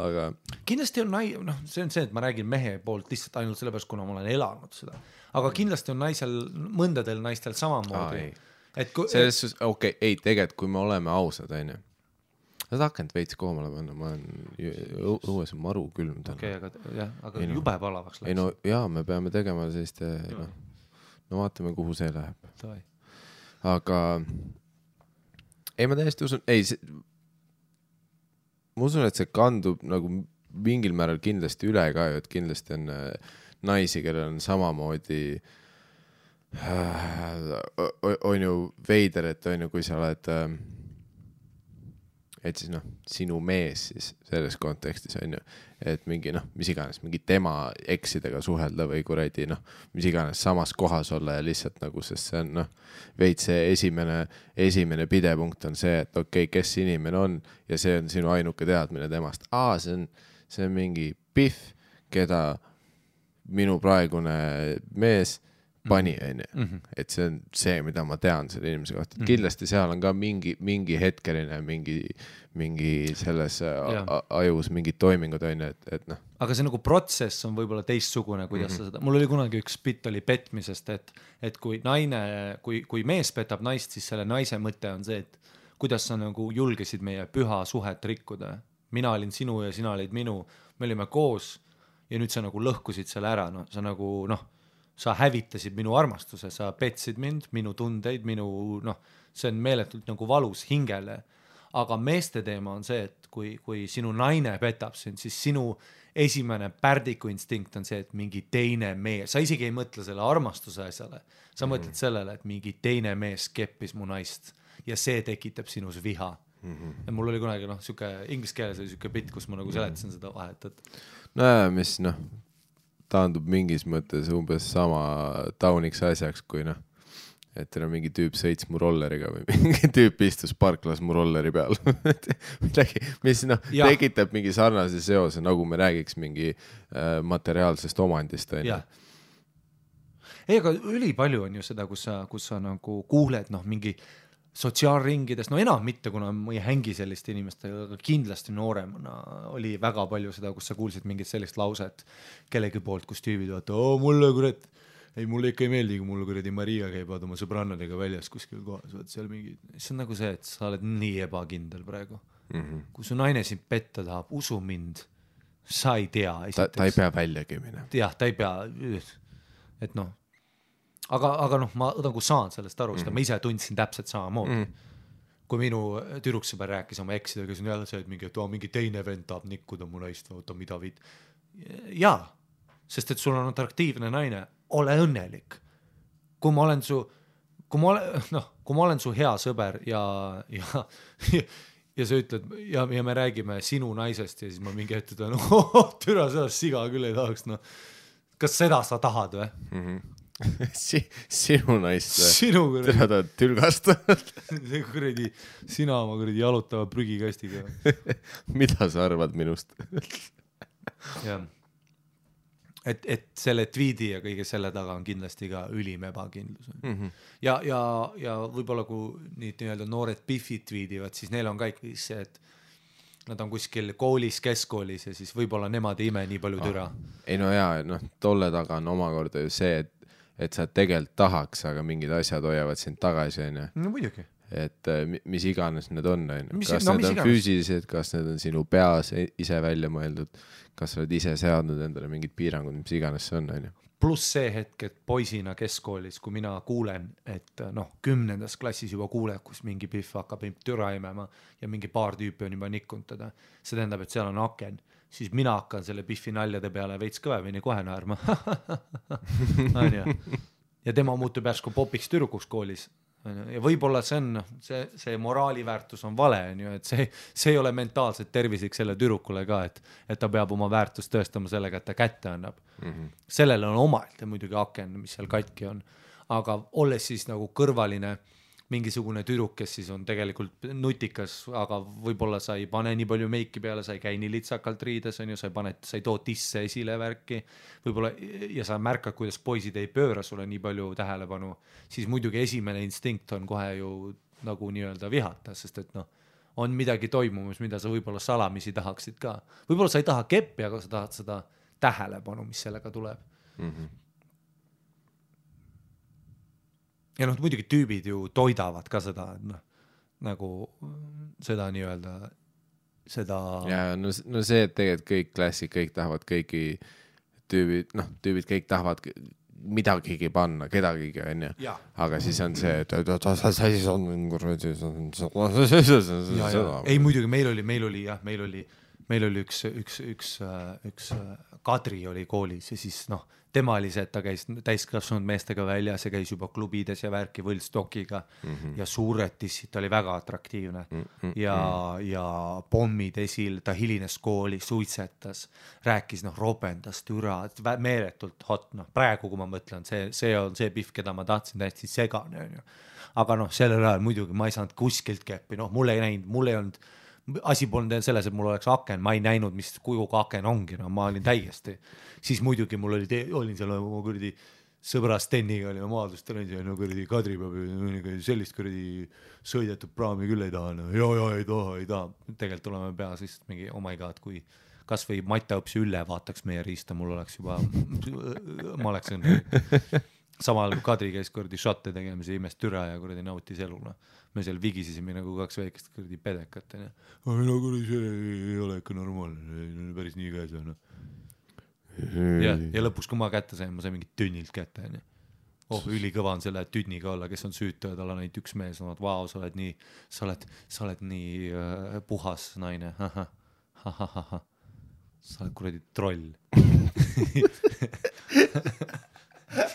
aga. kindlasti on nai-, noh, see on see, et ma räägin mehe poolt lihtsalt ainult sellepärast, kuna ma olen elanud seda, aga kindlasti on naisel, mõndadel naistel samamoodi. et kui. selles suhtes, okei okay,, ei, tegelikult kui me oleme ausad, onju sa tahad akent veits koomale panna, ma olen, õues on maru külm täna. okei okay,, aga jah, aga ei, no, jube palavaks läks. ei no jaa, me peame tegema sellist, noh, no vaatame, kuhu see läheb. aga ei, ma täiesti usun, ei, ma usun, et see kandub nagu mingil määral kindlasti üle ka ju, et kindlasti on äh, naisi, kellel on samamoodi äh, on ju veider, et on ju, kui sa oled äh, et siis noh, sinu mees siis selles kontekstis on ju, et mingi noh, mis iganes, mingi tema eksidega suhelda või kuradi noh, mis iganes samas kohas olla ja lihtsalt nagu, sest see on noh, veits see esimene, esimene pidepunkt on see, et okei okay,, kes see inimene on ja see on sinu ainuke teadmine temast, aa, see on, see on mingi Pihv, keda minu praegune mees pani, mhm. onju. Mhm. et see on see, mida ma tean selle inimese kohta, et mhm. kindlasti seal on ka mingi, mingi hetkeline mingi, mingi selles ajus mingid toimingud, onju, et, et noh. aga see nagu protsess on võib-olla teistsugune, kuidas mm -hmm. sa seda, mul oli kunagi üks bitt oli petmisest, et, et kui naine, kui, kui mees petab naist, siis selle naise mõte on see, et kuidas sa nagu julgesid meie püha suhet rikkuda. mina olin sinu ja sina olid minu, me olime koos ja nüüd sa nagu lõhkusid selle ära, noh, sa nagu noh sa hävitasid minu armastuse, sa petsid mind, minu tundeid, minu noh, see on meeletult nagu valus hingele. aga meeste teema on see, et kui, kui sinu naine petab sind, siis sinu esimene pärdiku instinkt on see, et mingi teine mees, sa isegi ei mõtle selle armastuse asjale, sa mm. mõtled sellele, et mingi teine mees keppis mu naist ja see tekitab sinus viha mm. -hmm. ja mul oli kunagi noh, sihuke inglise keeles oli sihuke bitt, kus ma nagu seletasin seda vahet, et. nojah, mis noh taandub mingis mõttes umbes sama tauniks asjaks, kui noh, et teil on mingi tüüp sõits mu rolleriga või mingi tüüp istus parklas mu rolleri peal. Midagi, mis noh, tekitab mingi sarnase seose, nagu me räägiks mingi äh, materiaalsest omandist, onju ei, aga ülipalju on ju seda, kus sa, kus sa nagu kuuled, noh, mingi sotsiaalringides, no enam mitte, kuna ma ei hängi selliste inimestega, aga kindlasti nooremana oli väga palju seda, kus sa kuulsid mingit sellist lauset kellegi poolt, kus tüübid vaata, oo mulle kurat, ei mulle ikka ei meeldi, kui mul kuradi Maria käivad oma sõbrannadega väljas kuskil kohas, vaat seal mingi, see on nagu see, et sa oled nii ebakindel praegu mm. -hmm. kui su naine sind petta tahab, usu mind, sa ei tea. ta, ta ei pea väljagi minema. jah, ta ei pea, et noh aga, aga noh, ma nagu saan sellest aru, mm -hmm. ma ise tundsin täpselt samamoodi mm. -hmm. kui minu tüdruksõber rääkis oma eksidega, siis on jälle see, et mingi, et mingi teine vend tahab nikkuda mu naist, oota mida viid. jaa, sest et sul on atraktiivne naine, ole õnnelik. kui ma olen su, kui ma olen, noh, kui ma olen su hea sõber ja, ja, ja sa ütled ja, ja me räägime sinu naisest ja siis ma mingi hetk ütlen, türa seda siga küll ei tahaks, noh. kas seda sa tahad või? si-, sinu naist või? sinu kuradi tere, tahad tülgastada? see kuradi, sina oma kuradi jalutava prügikastiga. mida sa arvad minust? jah. et, et selle tweet'i ja kõige selle taga on kindlasti ka ülim ebakindlus mm. -hmm. ja, ja, ja võib-olla kui nüüd nii-öelda noored Biffid tweetivad, siis neil on ka ikkagi see, et nad on kuskil koolis, keskkoolis ja siis võib-olla nemad ei ime nii palju türa. ei no jaa, noh, tolle taga on omakorda ju see, et, et sa tegelikult tahaks, aga mingid asjad hoiavad sind tagasi, onju. no muidugi. et mi- mis iganes need on, onju. Kas no need on iganes. füüsilised, kas need on sinu peas e- ise välja mõeldud, kas sa oled ise seadnud endale mingid piirangud, mis iganes see on, onju. pluss see hetk, et poisina keskkoolis, kui mina kuulen, et noh, kümnendas klassis juba kuuled, kus mingi Pihv hakkab türa imema ja mingi paar tüüpi on juba nikkunud teda, see tähendab, et seal on aken, siis mina hakkan selle Pihvi naljade peale veits kõvemini kohe naerma. onju, ja tema muutub järsku popiks tüdrukuks koolis onju, ja võib-olla see on see, see moraaliväärtus on vale onju, et see, see ei ole mentaalselt tervislik selle tüdrukule ka, et, et ta peab oma väärtust tõestama sellega, et ta kätte annab mm. -hmm. sellel on omaette muidugi aken, mis seal katki on, aga olles siis nagu kõrvaline mingisugune tüdruk, kes siis on tegelikult nutikas, aga võib-olla sa ei pane nii palju meiki peale, sa ei käi nii litsakalt riides onju, sa ei pane, sa ei too tisse esile värki, võib-olla ja sa märkad, kuidas poisid ei pööra sulle nii palju tähelepanu, siis muidugi esimene instinkt on kohe ju nagu nii-öelda vihata, sest et noh, on midagi toimumas, mida sa võib-olla salamisi tahaksid ka. võib-olla sa ei taha keppi, aga sa tahad seda tähelepanu, mis sellega tuleb Mm -hmm. Ja noh, muidugi tüübid ju toidavad ka seda, et noh, nagu seda nii-öelda, seda ja no, no see, et tegelikult kõik klassid, kõik tahavad kõiki tüübid, noh, tüübid kõik tahavad midagigi panna, kedagigi, onju. Aga siis on see, et ei muidugi meil oli, meil oli jah, meil oli, meil oli üks, üks, üks, üks äh, Kadri oli koolis ja siis noh, tema oli see, et ta käis täiskasvanud meestega väljas ja käis juba klubides ja värki võltstokiga mm -hmm. ja suured dissid, ta oli väga atraktiivne mm -hmm. ja, ja pommid esil, ta hilines kooli, suitsetas, rääkis noh, ropendas, türa, meeletult hot, noh praegu, kui ma mõtlen, see, see on see Pihv, keda ma tahtsin, täiesti segane onju. aga noh, sellel ajal muidugi ma ei saanud kuskilt keppi, noh, mul ei näinud, mul ei olnud asi polnud selles, et mul oleks aken, ma ei näinud, mis kujuga aken ongi, no ma olin täiesti, siis muidugi mul oli, olin seal oma kuradi sõbra Steniga olime maadlustel, no kuradi Kadri peab sellist kuradi sõidetud praami küll ei taha, no ja, ja ei taha, ei taha, tegelikult oleme peas lihtsalt mingi oh my god, kui kasvõi Mataõps Ülle vaataks meie riista, mul oleks juba, ma oleks õnnelik. samal ajal kui Kadri käis kuradi šotte tegemas ja imes türa ja kuradi nautis elu, noh. Me seal vigisesime nagu kaks väikest kuradi pedekat, onju. no kuradi see ei ole ikka normaalne, päris nii ei saa, noh. jah, ja lõpuks, kui ma kätte sain, ma sain mingit tünnilt kätte, onju. oh, ülikõva on selle tünniga olla, kes on süütu ja tal on ainult üks mees, no vau, sa oled nii, sa oled, sa oled nii äh, puhas naine, sa oled kuradi troll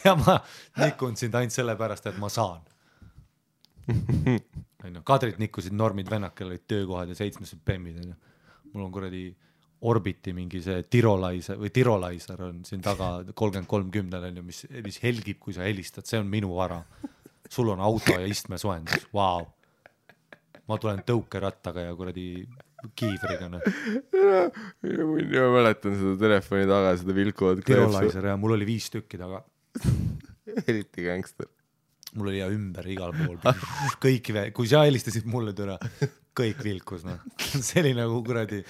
ja ma nikun sind ainult sellepärast, et ma saan. onju, Kadrit nikkusid normid vennad, kellel olid töökohad ja seitsmesed bemmid onju. mul on kuradi Orbiti mingi see Tirolaiser või Tirolaiser on siin taga kolmkümmend kolmkümnel onju, mis, mis helgib, kui sa helistad, see on minu vara. sul on auto ja istmesoojendus, vau. ma tulen tõukerattaga ja kuradi kiivriga noh. ma mäletan seda telefoni taga, seda vilkuvat Tirolaiser ja mul oli viis tükki taga eriti gängster. Mul oli ümber igal pool, kõik, kui sa helistasid mulle türa, kõik vilkus noh, see oli nagu kuradi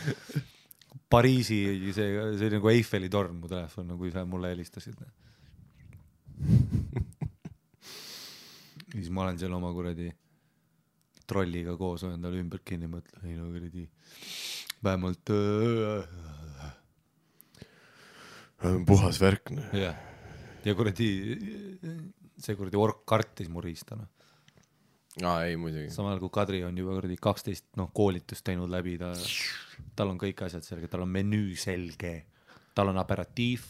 Pariisi see, see oli nagu Eiffeli torn mu telefon, no kui sa mulle helistasid no.. siis ma olen seal oma kuradi trolliga koos tal ümber kinni mõtlen, ei no kuradi vähemalt äh, puhas värk, noh. jah, ja kuradi see kuradi ork kartis mu riista noh. aa ei muidugi. samal ajal kui Kadri on juba kuradi kaksteist noh koolitust teinud läbi ta tal on kõik asjad selge tal on menüü selge tal on aperatiiv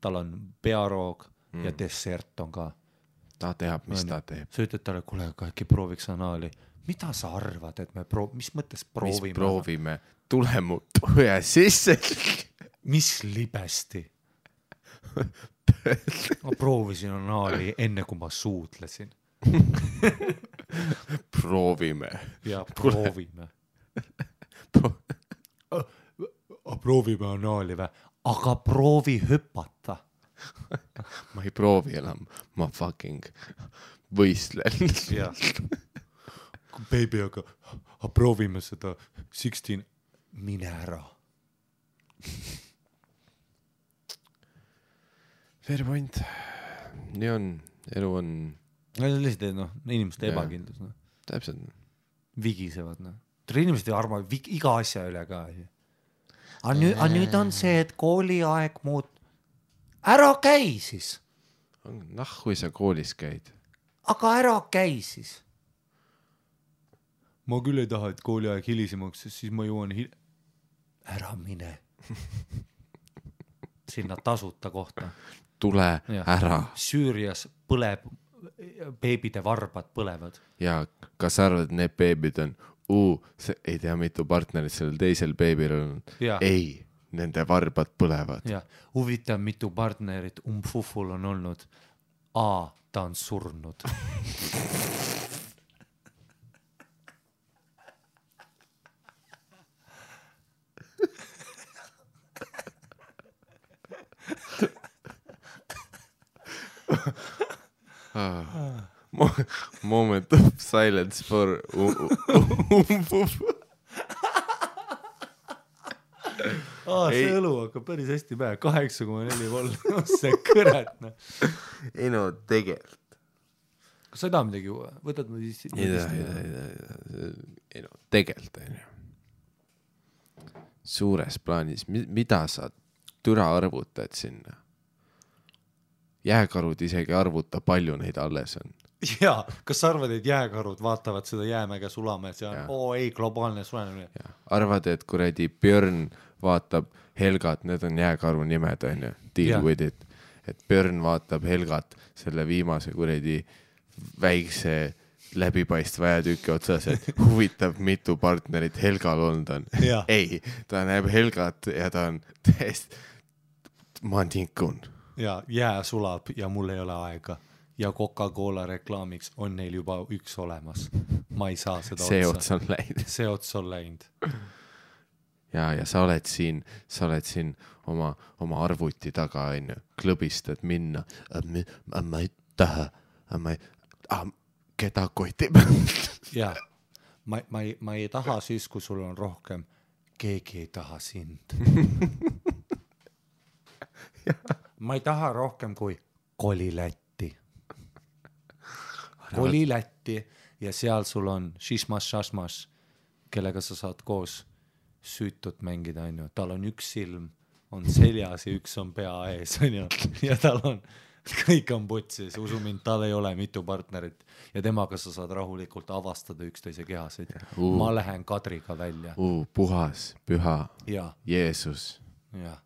tal on pearoog mm. ja dessert on ka ta teab, mis Onju. ta teeb. sa ütled talle kuule aga äkki prooviks anaali mida sa arvad et me proo- mis mõttes mis proovime proovime, tule mu tuja sisse. mis libesti ma proovisin anaali enne kui ma suudlesin. Proovime. ja proovime. Proovime anaali vä aga proovi hüpata. Ma ei proovi enam, ma fucking võistlen. jah baby aga, aga proovime seda sixteen mine ära Fair point. nii on, elu on no see on lihtsalt noh inimeste ebakindlus noh. Täpselt. vigisevad noh. Tule inimesed ei arva vig- iga asja üle ka aga nüüd aga nüüd on see et kooliaeg muut- ära käi siis. Nahhu sa koolis käid. aga ära käi siis. Ma küll ei taha et kooliaeg hilisemaks sest siis ma jõuan hil- ära mine. Sinna tasuta kohta tule Jah. ära. Süürias põleb beebide varbad põlevad. Ja kas sa arvad, et need beebid on, ei tea, mitu partnerit sellel teisel beebil on. Ei, nende varbad põlevad. ja huvitav mitu partnerit umbfuful on olnud. A ta on surnud Moment of silence for umfuf. Aa, see Ei. õlu hakkab päris hästi pähe kaheksa koma neli volli see kõret noh ei no tegelikult. kas sa ei taha midagi juua võtad ma siis ei tea, ei tea, ei tea, ei no tegelikult onju. suures plaanis, mida sa türa arvutad sinna? Jääkarud isegi arvuta, palju neid alles on. jaa kas sa arvad et jääkarud vaatavad seda jäämäge sulamas ja Jaa. oo ei globaalne soojenemine arvad, et kuradi Björn vaatab Helgat, need on jääkaru nimed onju, deal Jah. with it. et Björn vaatab Helgat selle viimase kuradi väikse läbipaistva jäätüki otsas, et huvitav, mitu partnerit Helgal olnud on ei, ta näeb Helgat ja ta on täiesti, ma nikun. Ja jää sulab ja mul ei ole aega. Ja Coca-Cola reklaamiks on neil juba üks olemas. Ma ei saa seda see otsa. ots on läinud. See ots on läinud. Ja, ja sa oled siin, sa oled siin oma, oma arvuti taga onju, klõbistad minna. ma ei taha, ma ei, keda kotib? ja ma, ma ei, ma ei taha siis, kui sul on rohkem, keegi ei taha sind. ma ei taha rohkem kui koli Lätti. koli Lätti ja seal sul on šismas-šasmas, kellega sa saad koos süütut mängida, onju, tal on üks silm on seljas ja üks on pea ees, onju, ja tal on, kõik on putsis, usu mind, tal ei ole mitu partnerit ja temaga sa saad rahulikult avastada üksteise kehasid. Uh. ma lähen Kadriga välja uh,. puhas, püha, Jeesus. ja.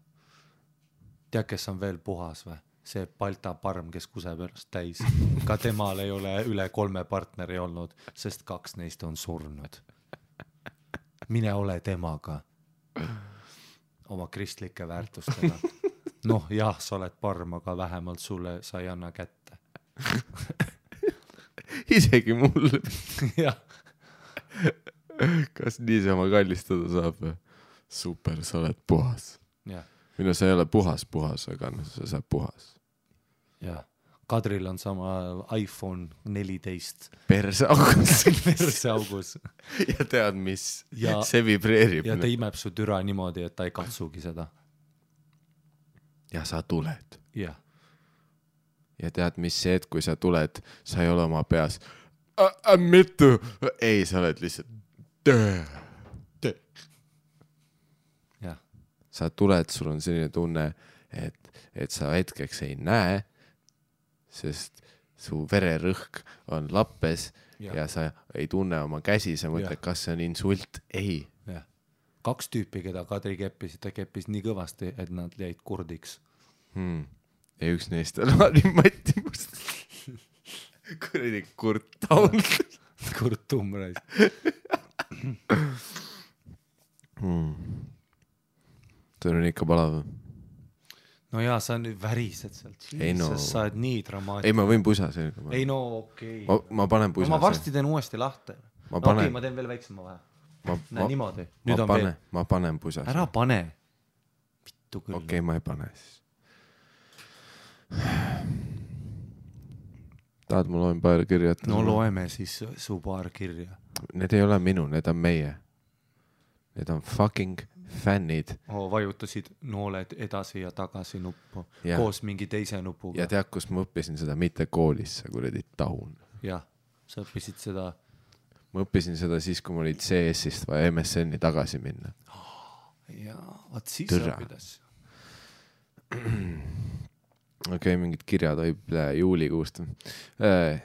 tead, kes on veel puhas või? see Balta parm, kes kuseb ennast täis, ka temal ei ole üle kolme partneri olnud, sest kaks neist on surnud. mine ole temaga oma kristlike väärtustega. noh, jah, sa oled parm, aga vähemalt sulle sa ei anna kätte. isegi mulle, jah, kas niisama kallistada saab või? super, sa oled puhas. jah, no sa ei ole puhas, puhas, aga noh, sa saad puhas. jah. Kadril on sama iPhone neliteist perseaugus perseaugus ja tead, mis Ja- see vibreerib ja ta imeb su türa niimoodi, et ta ei katsugi seda. ja sa tuled jah, ja tead, mis see hetk, kui sa tuled, sa ei ole oma peas. mitu, ei, sa oled lihtsalt. Sa tuled, sul on selline tunne, et, et sa hetkeks ei näe, sest su vererõhk on lappes Jah. ja sa ei tunne oma käsi, sa mõtled kas see on insult, ei. kaks tüüpi, keda Kadri keppis, ta keppis nii kõvasti, et nad jäid kurdiks. hmm.. ja üks neist on Harri Mati Must. kuradi Kurt Taun kurt tumm raisk. hmm.. See on ikka palav. no jaa, sa nüüd värised sealt. Ei no. sa oled nii ei, dramaatiline. ma võin pusa selga panna. ei no okei ma, okay.. ma panen no pusa ma varsti teen uuesti lahti. Ma no okei panen- okay,, ma teen veel väiksema vahe. ma, näe ma, niimoodi, ma nüüd on panen veel., ma panen pusa. ära pane. vittu küll okei okay,, ma ei pane siis. tahad, ma loen paar kirja ette? no loeme siis su paar kirja. Need ei ole minu, need on meie. Need on fucking fännid oh,. vajutasid nooled edasi ja tagasi nuppu ja. koos mingi teise nupuga ja. tead, kus ma õppisin seda, mitte koolis, sa kuradi taun. jah, sa õppisid seda. ma õppisin seda siis, kui mul oli CS-ist vaja MSN-i tagasi minna. ja vot siis õpid asju. okei okay,, mingid kirjad võib-olla juulikuust äh,.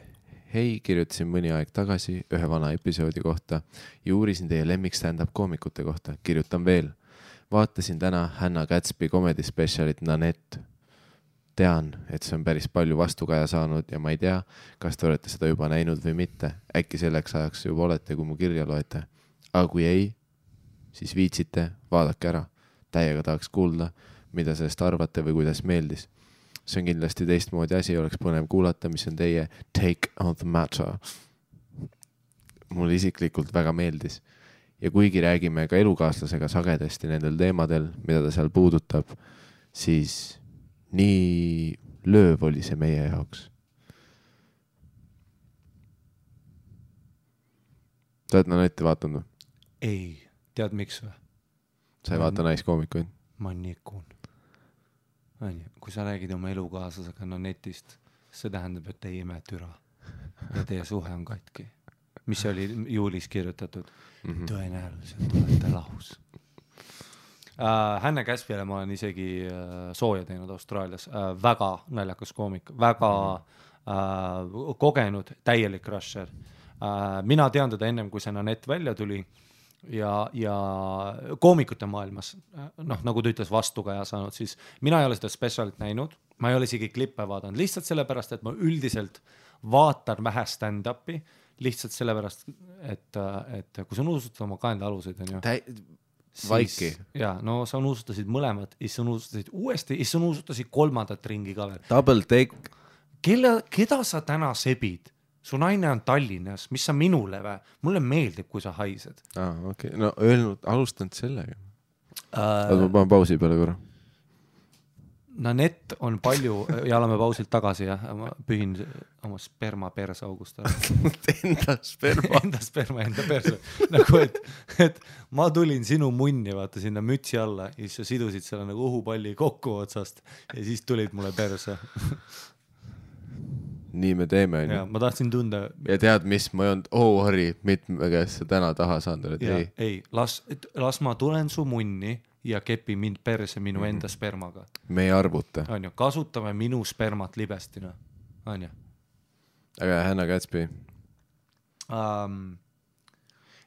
hei, kirjutasin mõni aeg tagasi ühe vana episoodi kohta ja uurisin teie lemmik stand-up koomikute kohta, kirjutan veel. vaatasin täna Hanna Gatsby comedy spetsialit Nanette. tean, et see on päris palju vastukaja saanud ja ma ei tea, kas te olete seda juba näinud või mitte. äkki selleks ajaks juba olete, kui mu kirja loete. aga kui ei, siis viitsite, vaadake ära. täiega tahaks kuulda, mida sellest arvate või kuidas meeldis see on kindlasti teistmoodi asi, oleks põnev kuulata, mis on teie take on the matter. mulle isiklikult väga meeldis ja kuigi räägime ka elukaaslasega sagedasti nendel teemadel, mida ta seal puudutab, siis nii lööv oli see meie jaoks. sa oled Nanetti vaadanud või? ei, tead miks või? sa ei vaata naiskoomikuid? ma nikun. onju, kui sa räägid oma elukaaslasega no netist, see tähendab, et te ei ime türa ja teie suhe on katki. mis oli juulis kirjutatud mm, -hmm. tõenäoliselt olete lahus uh,. Hänne Käspile ma olen isegi uh, sooja teinud Austraalias uh,, väga naljakas koomik, väga uh, kogenud, täielik rusher uh,. mina tean teda ennem, kui see Nanett välja tuli ja, ja koomikute maailmas, noh, nagu ta ütles, vastukaja saanud, siis mina ei ole seda spetsialit näinud, ma ei ole isegi klippe vaadanud, lihtsalt sellepärast, et ma üldiselt vaatan vähe stand-up'i, lihtsalt sellepärast, et, et kui sa unustad oma kaenlaaluseid, onju. Vaiki.. ja no sa unustasid mõlemad ja siis sa unustasid uuesti ja siis sa unustasid kolmandat ringi ka veel. Double take. kelle, keda sa täna sebid? Su naine on Tallinnas, mis sa minule vä? mulle meeldib, kui sa haised aa, okei, no öelnud, alustanud sellega. uh, oota, ma panen pausi peale korra. Nanett on palju ja oleme pausilt tagasi jah, ma pühin oma sperma persaugust ära. Enda sperma. enda sperma enda perse, nagu et, et ma tulin sinu munni, vaata sinna mütsi alla ja siis sa sidusid selle nagu õhupalli kokku otsast ja siis tulid mulle perse. nii me teeme, onju. ma tahtsin tunda, ja tead, mis, ma ei olnud, oo Harri, mitme käest sa täna taha saanud oled, ei, ei. las, las ma tulen su munni ja kepi mind perse minu enda spermaga, me ei arvuta. onju, kasutame minu spermat libestina, onju aga Hanna Gatsby, um,.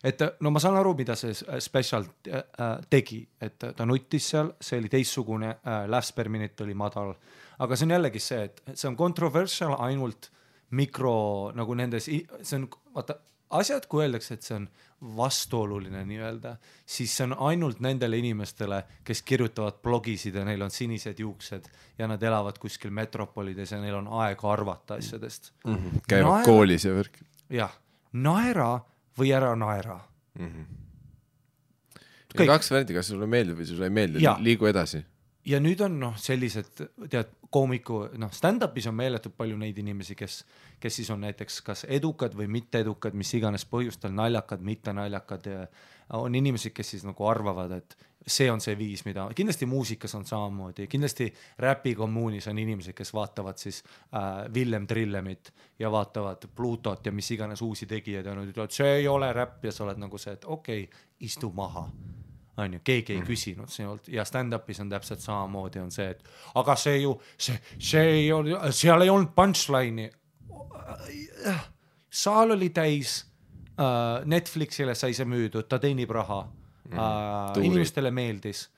et no ma saan aru, mida see spetsial äh, äh, tegi, et ta nuttis seal, see oli teistsugune äh,, laughs per minute oli madal, aga see on jällegi see, et see on controversial ainult mikro nagu nendes, see on vaata asjad, kui öeldakse, et see on vastuoluline nii-öelda, siis see on ainult nendele inimestele, kes kirjutavad blogisid ja neil on sinised juuksed ja nad elavad kuskil metropolides ja neil on aega arvata asjadest mm. -hmm. käivad Naer- koolis ja värk. jah, naera või ära naera. Kõik. kaks varianti, kas sulle meeldib või sulle ei meeldi liigu edasi. Ja nüüd on noh, sellised tead, koomiku noh, stand-up'is on meeletult palju neid inimesi, kes, kes siis on näiteks kas edukad või mitteedukad, mis iganes põhjustel, naljakad, mitte naljakad ja on inimesed, kes siis nagu arvavad, et see on see viis, mida kindlasti muusikas on samamoodi, kindlasti räpi kommuunis on inimesed, kes vaatavad siis äh, Villem Trillemit ja vaatavad Pluutot ja mis iganes uusi tegijaid ja nad ütlevad, see ei ole räpp. Ja sa oled nagu see, et okei okay,, istu maha on ju, keegi ei küsinud sinult ja stand-up'is on täpselt samamoodi on see, et aga see ju, see, see ei olnud, seal ei olnud punchline'i. saal oli täis uh,, Netflixile sai see müüdud, ta teenib raha uh, inimestele meeldis.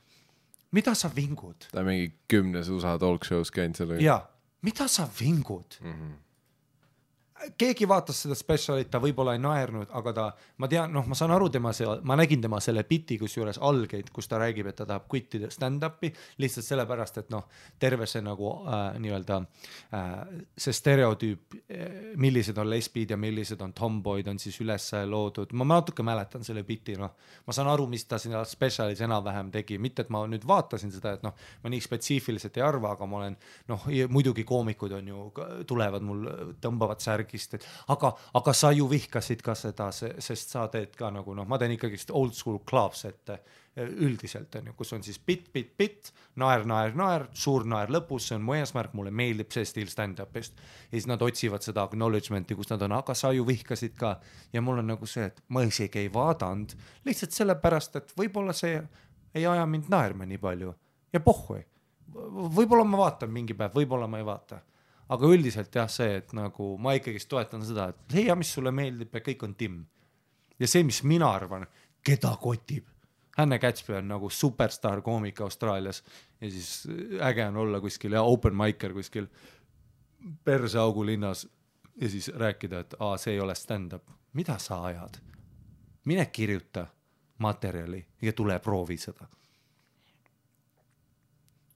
mida sa vingud? ta mingi kümnes USA talk show's käinud sellega. ja, mida sa vingud mm? -hmm. Keegi vaatas seda spetsialit, ta võib-olla ei naernud, aga ta, ma tean, noh, ma saan aru tema seal, ma nägin tema selle biti kusjuures algeid, kus ta räägib, et ta tahab quittida stand-up'i lihtsalt sellepärast, et noh, terve see nagu äh, nii-öelda äh, see stereotüüp, millised on lesbid ja millised on tomboid on siis üles loodud, ma natuke mäletan selle biti, noh, ma saan aru, mis ta siinä spetsialis enam-vähem tegi, mitte et ma nüüd vaatasin seda, et noh, ma nii spetsiifiliselt ei arva, aga ma olen noh, muidugi koomikud on ju, tulevad mul, tõmbavad särgist, et aga, aga sa ju vihkasid ka seda, sest sa teed ka nagu noh, ma teen ikkagist old school clubs ette üldiselt on ju, kus on siis bitt, bitt, bitt, naer, naer, naer, suur naer lõpus, see on mu eesmärk, mulle meeldib see stiil stand-up'ist. ja siis nad otsivad seda acknowledgement'i, kus nad on, aga sa ju vihkasid ka ja mul on nagu see, et ma isegi ei vaadanud lihtsalt sellepärast, et võib-olla see ei aja mind naerma nii palju ja pohhui. võib-olla ma vaatan mingi päev, võib-olla ma ei vaata aga üldiselt jah, see, et nagu ma ikkagist toetan seda, et leia, mis sulle meeldib ja kõik on timm. ja see, mis mina arvan, keda kotib. Hänne Kätspi on nagu superstaar koomik Austraalias ja siis äge on olla kuskil ja open micer kuskil perseaugu linnas ja siis rääkida, et aa, see ei ole stand-up. mida sa ajad? mine kirjuta materjali ja tule proovi seda.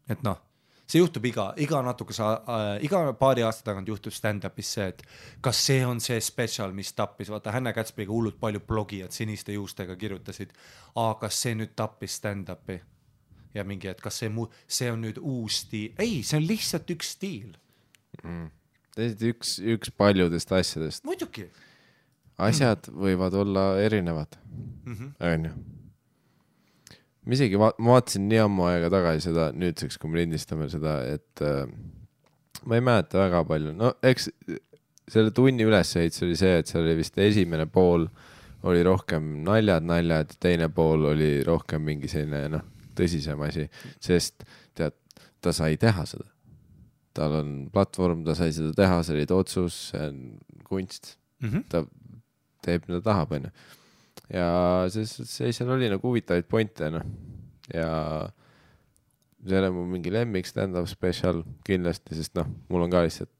et noh see juhtub iga, iga natukese äh,, iga paari aasta tagant juhtub stand-up'is see, et kas see on see spetsial, mis tappis, vaata Hänne Kätspiga hullult palju blogijad siniste juustega kirjutasid, kas see nüüd tappis stand-up'i? Ja mingi, et kas see mu-, see on nüüd uus stiil, ei, see on lihtsalt üks stiil, täiesti üks, üks paljudest asjadest. muidugi. asjad võivad olla erinevad, onju. Ma isegi va-, ma vaatasin nii ammu aega tagasi seda, nüüdseks, kui me lindistame seda, et äh, ma ei mäleta väga palju, no eks selle tunni ülesehitus oli see, et seal oli vist esimene pool oli rohkem naljad, naljad, teine pool oli rohkem mingi selline noh, tõsisem asi, sest tead, ta sai teha seda. tal on platvorm, ta sai seda teha, see oli ta otsus, see on kunst, ta teeb, mida tahab, onju. Ja selles suhtes ei, seal oli nagu huvitavaid pointe, noh. ja see on mu mingi lemmik stand-up spetsial kindlasti, sest noh, mul on ka lihtsalt,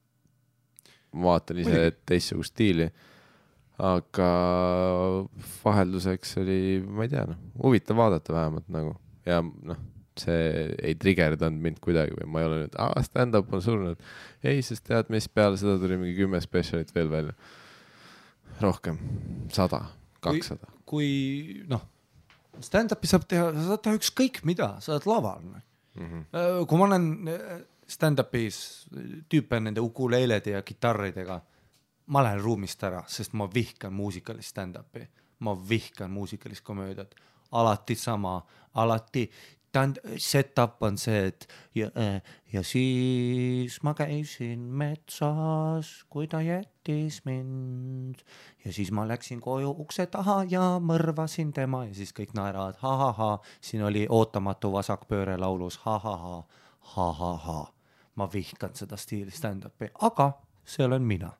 ma vaatan ise teistsugust stiili. aga vahelduseks oli, ma ei tea, noh, huvitav vaadata vähemalt nagu ja noh, see ei trigerdanud mind kuidagi või ma ei ole nüüd, aa, stand-up on surnud. ei, sest tead mis, peale seda tuli mingi kümme spetsialit veel välja. rohkem, sada, kakssada. kui noh, stand-up'i saab teha, sa saad teha ükskõik mida, sa oled laval mm. -hmm. kui ma olen äh, stand-up'is tüüpe nende ukuleelede ja kitarridega, ma lähen ruumist ära, sest ma vihkan muusikalist stand-up'i, ma vihkan muusikalist komöödiat, alati sama, alati tähend-, set-up on see, et ja, ja siis ma käisin metsas, kui ta jättis mind ja siis ma läksin koju ukse taha ja mõrvasin tema ja siis kõik naeravad ha-ha-ha, siin oli ootamatu vasakpööre laulus ha-ha-ha, ha-ha-ha. ma vihkan seda stiili stand-up'i, aga see olen mina.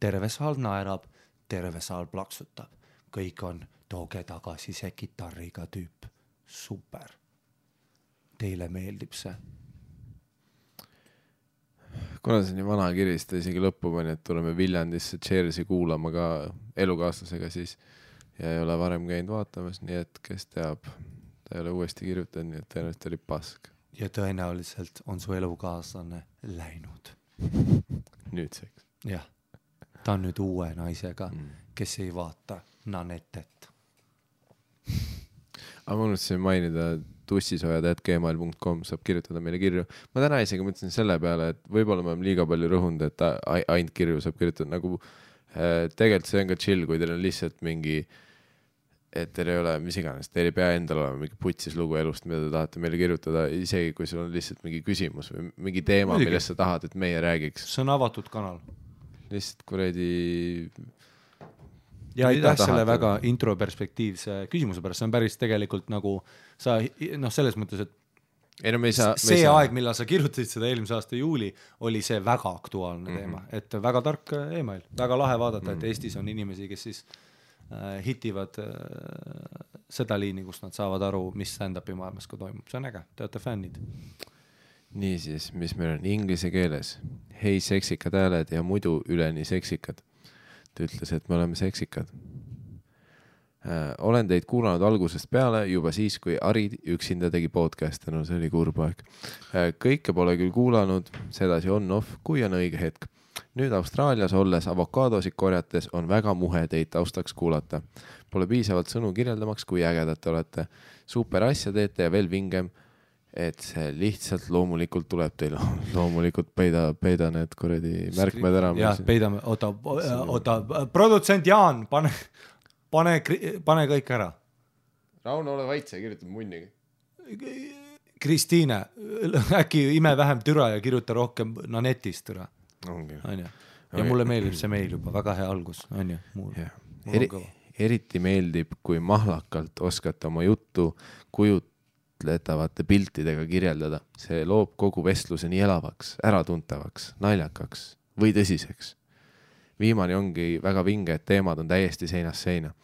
terve saal naerab, terve saal plaksutab, kõik on, tooge tagasi see kitarriga tüüp, super. Teile meeldib see? kuna see on nii vana kiri, siis ta isegi lõppu pani, et tuleme Viljandisse Cheers'i kuulama ka elukaaslasega siis ja ei ole varem käinud vaatamas, nii et kes teab, ta ei ole uuesti kirjutanud, nii et tõenäoliselt oli pask ja tõenäoliselt on su elukaaslane läinud. nüüdseks jah, ta on nüüd uue naisega, mm.. kes ei vaata Nanetet. aga ma unustasin mainida, tussisoojad.gmail.com saab kirjutada meile kirju. ma täna isegi mõtlesin selle peale, et võib-olla me oleme liiga palju rõhunud, et ainult kirju saab kirjutada, nagu äh, tegelikult see on ka chill, kui teil on lihtsalt mingi et teil ei ole mis iganes, teil ei pea endal olema mingi putsis lugu elust, mida te tahate meile kirjutada, isegi kui sul on lihtsalt mingi küsimus või mingi teema, millest sa tahad, et meie räägiks. see on avatud kanal. lihtsalt kuradi, ja aitäh selle väga introperspektiivse küsimuse pärast, see on päris tegelikult nagu sa noh, selles mõttes, et ei no me ei saa, see saa aeg, millal sa kirjutasid seda eelmise aasta juuli, oli see väga aktuaalne mm -hmm. teema, et väga tark äh, email, väga lahe vaadata mm, -hmm. et Eestis on inimesi, kes siis äh, hitivad äh, seda liini, kus nad saavad aru, mis stand-up'i maailmas ka toimub, see on äge, te olete fännid. niisiis, mis meil on inglise keeles, hei seksikad hääled ja muidu üleni seksikad. Ta ütles, et me oleme seksikad äh,. olen teid kuulanud algusest peale juba siis, kui Ari üksinda tegi podcast'e, no see oli kurb aeg äh,. kõike pole küll kuulanud, sedasi on-off, kui on õige hetk. nüüd Austraalias olles avokaadosid korjates on väga muhe teid taustaks kuulata. Pole piisavalt sõnu kirjeldamaks, kui ägedad te olete. super asja teete ja veel vingem et see lihtsalt loomulikult tuleb teil, loomulikult peida, peida need kuradi märkmed ära. jah, peidame, oota, oota, produtsent Jaan, pane, pane, pane kõik ära. Rauno, ole vait, sa kirjutad munnigi. Kristiine, äkki ime vähem türa ja kirjuta rohkem Nanetist türa, ongi. onju. ja mulle meeldib see meil juba, väga hea algus, onju. Eri, eriti meeldib, kui mahlakalt oskate oma juttu kujutletavate piltidega kirjeldada. see loob kogu vestluse nii elavaks, äratuntavaks, naljakaks või tõsiseks. viimane ongi väga vinge, et teemad on täiesti seinast seina.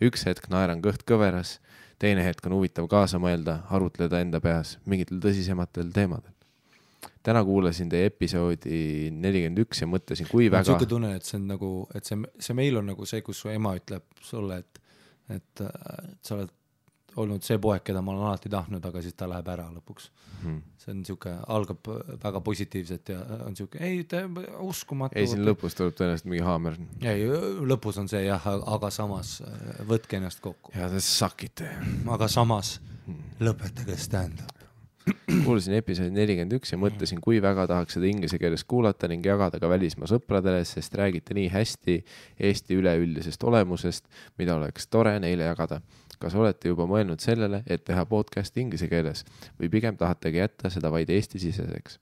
üks hetk naeran kõht kõveras, teine hetk on huvitav kaasa mõelda, arutleda enda peas mingitel tõsisematel teemadel. täna kuulasin teie episoodi nelikümmend üks ja mõtlesin, kui väga siuke tunne, et see on nagu, et see, see meil on nagu see, kus su ema ütleb sulle, et, et äh, sa oled olnud see poeg, keda ma olen alati tahtnud, aga siis ta läheb ära lõpuks Hmm. see on siuke, algab väga positiivselt ja on siuke, ei, uskumatu. ei, siin lõpus tuleb tõenäoliselt mingi haamer. ei, lõpus on see jah, aga samas äh, võtke ennast kokku, ja te sakite. aga samas lõpetage stand-up. kuulasin episoodi nelikümmend üks ja mõtlesin, kui väga tahaks seda inglise keeles kuulata ning jagada ka välismaa sõpradele, sest räägite nii hästi Eesti üleüldisest olemusest, mida oleks tore neile jagada. Kas olete juba mõelnud sellele, et teha podcast'i inglise keeles või pigem tahategi jätta seda vaid Eesti-siseseks?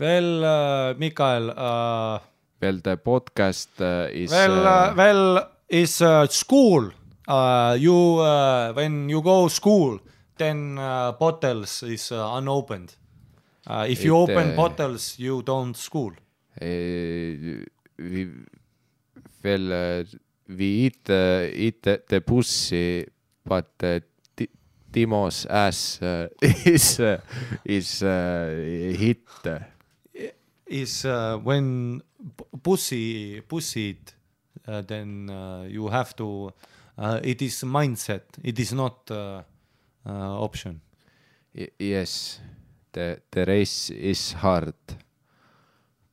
veel äh,, Mikael äh,, Well the podcast uh, is Well, uh, well, is uh, school. Uh, you uh, when you go school, then uh, bottles is uh, unopened. Uh, if you It, open uh, bottles, you don't school. Eh, vi, veel eh, we eat, uh, eat the, the pussy but uh, Ti- Timo's ass uh, is uh, is uh, hit Is uh, when pussy pussy, uh, then uh, you have to. Uh, it is mindset. It is not uh, uh, option. Y- yes the the race is hard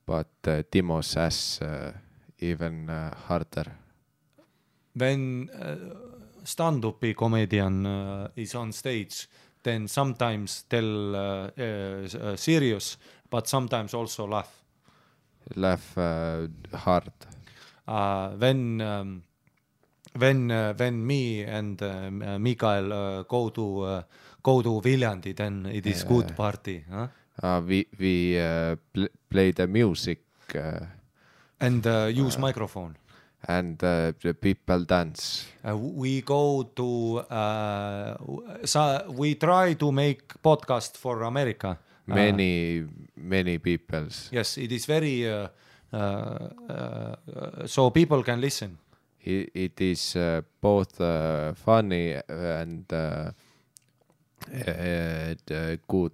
but uh, Timo's ass uh, even uh, harder when uh, stand-up comedian uh, is on stage, then sometimes tell uh, uh, serious, but sometimes also laugh. laugh uh, hard Uh, when um, when uh, when me and uh, Mikael uh, go to uh, go to Viljandi, then it is good party, huh? uh, we we uh, pl- play the music uh, and uh, use microphone. And uh, the people dance Uh, we go to uh, so we try to make podcast for America. Uh, many many peoples Yes, it is very uh, uh, so people can listen. it, it is both funny and and, good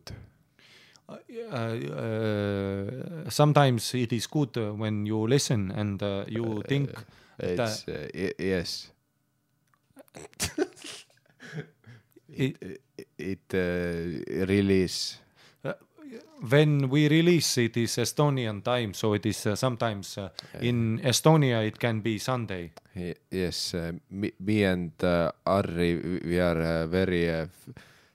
sometimes it is good uh, when you listen and uh, you think it's uh, yes it, it, it uh, release when we release it is Estonian time, so it is uh, sometimes uh, in Estonia it can be Sunday. Yes uh, me, me and uh, Harry we are uh, very uh,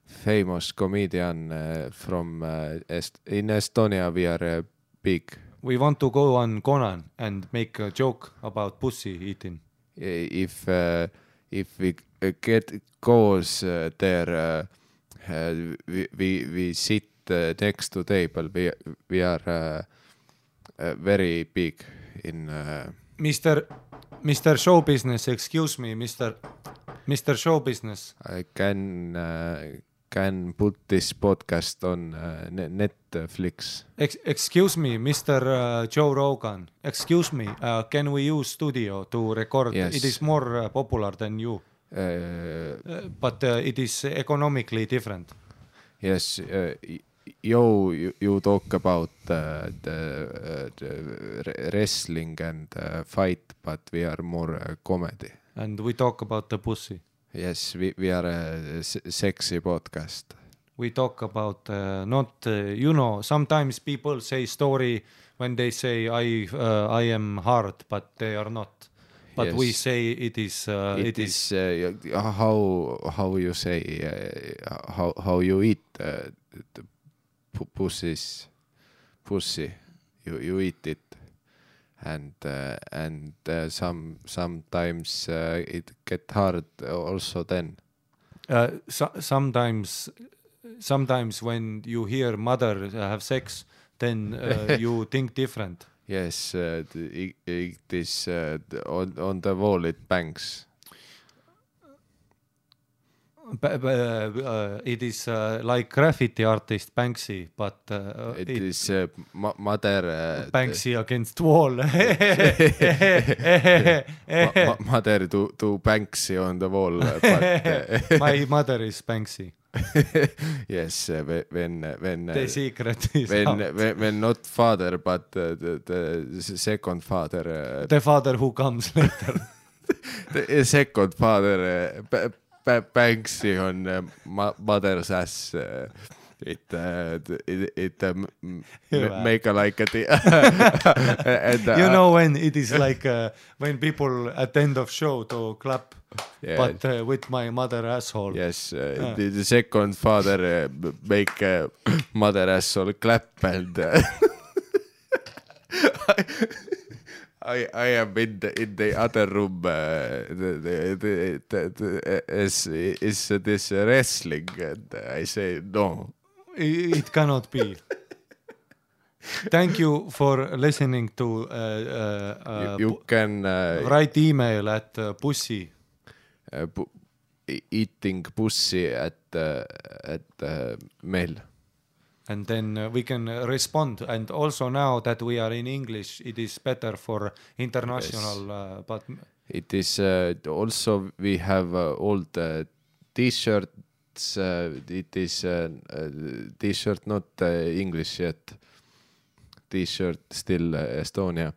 famous comedian uh, from uh, Est- in Estonia we are uh, big We want to go on Conan and make a joke about pussy eating. if if we get goes there we, we we sit next to table we we are very big in Mr. Mr. Show Business, excuse me, Mr. Mr. Show Business. I can uh, can put this podcast on uh, ne- Netflix. Ex- excuse me, Mr uh, Joe Rogan. Excuse me, uh, can we use studio to record? Yes. It is more uh, popular than you, Uh, but uh, it is economically different. yes, uh, yo, you, you talk about uh, the, uh, the re- wrestling and uh, fight, but we are more uh, comedy. And we talk about the pussy. Yes, we, we are a sexy podcast. We talk about uh, not, uh, you know, sometimes people say story when they say I, uh, I am hard, but they are not. But we Yes. say it is, uh, it is uh, how how you say uh, how how you eat uh, the pu- pussies pussy you you eat it and uh, and uh, some sometimes uh, it get hard also then. Uh, so, sometimes sometimes when you hear mother have sex then uh, you think different. Yes uh, it, it is uh, on on the wall it bangs uh, it is uh, like graffiti artist Banksy but uh, it it, is uh, ma- mother uh, Banksy against wall. Ma- ma- mother to to Banksy on the wall but uh, my mother is Banksy. Yes, whe- when when the secret is when, out. when when not father but uh, the, the second father uh, the father who comes later. The second father uh, Banksy on uh, ma- mother's ass uh, it uh, it, it uh, m- m- Hyvä. make a like a t- and, uh, you know when it is like uh, when people at the end of show to clap yeah, but uh, with my mother asshole Yes, uh, Ah. the, the second father uh, make uh, mother asshole clap and uh, I I am in the in the other room. Uh, the, the, the, the, is is this wrestling? And I say no. It cannot be thank you for listening to uh, uh, uh, you, you can uh, write email at uh, pussy uh, pu- eating pussy at uh, at uh, mail. And then uh, we can uh, respond and also now that we are in english it is better for international Yes. uh, but It is uh, also we have uh, all the t-shirts. Uh, it is uh, uh, t-shirt not uh, English yet. T-shirt still uh, Estonia,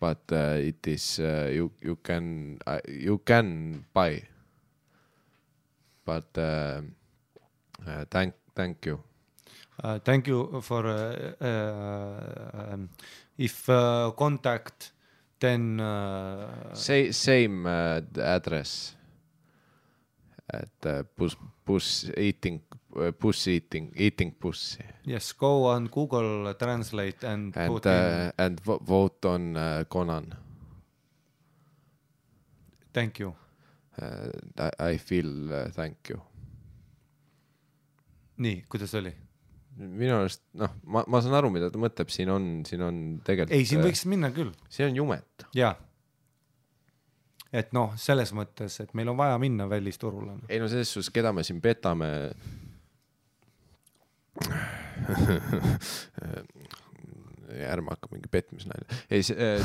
but uh, it is uh, you you can uh, you can buy. But uh, uh, thank thank you. Uh, thank you for uh, uh, um, if uh, contact then uh, Say same uh, address at bus bus eating bus eating eating pussy yes go on google translate and, and and vo- vote on Conan. thank you I, I feel thank you. nii kuidas oli minu arust noh, ma, ma saan aru, mida ta mõtleb, siin on, siin on tegelikult. ei siin võiks minna küll siin on jumet. jaa et noh selles mõttes et meil on vaja minna välisturule noh. ei no selles suhtes, keda me siin petame. ärme hakka mingi petmisnalja. ei, see äh.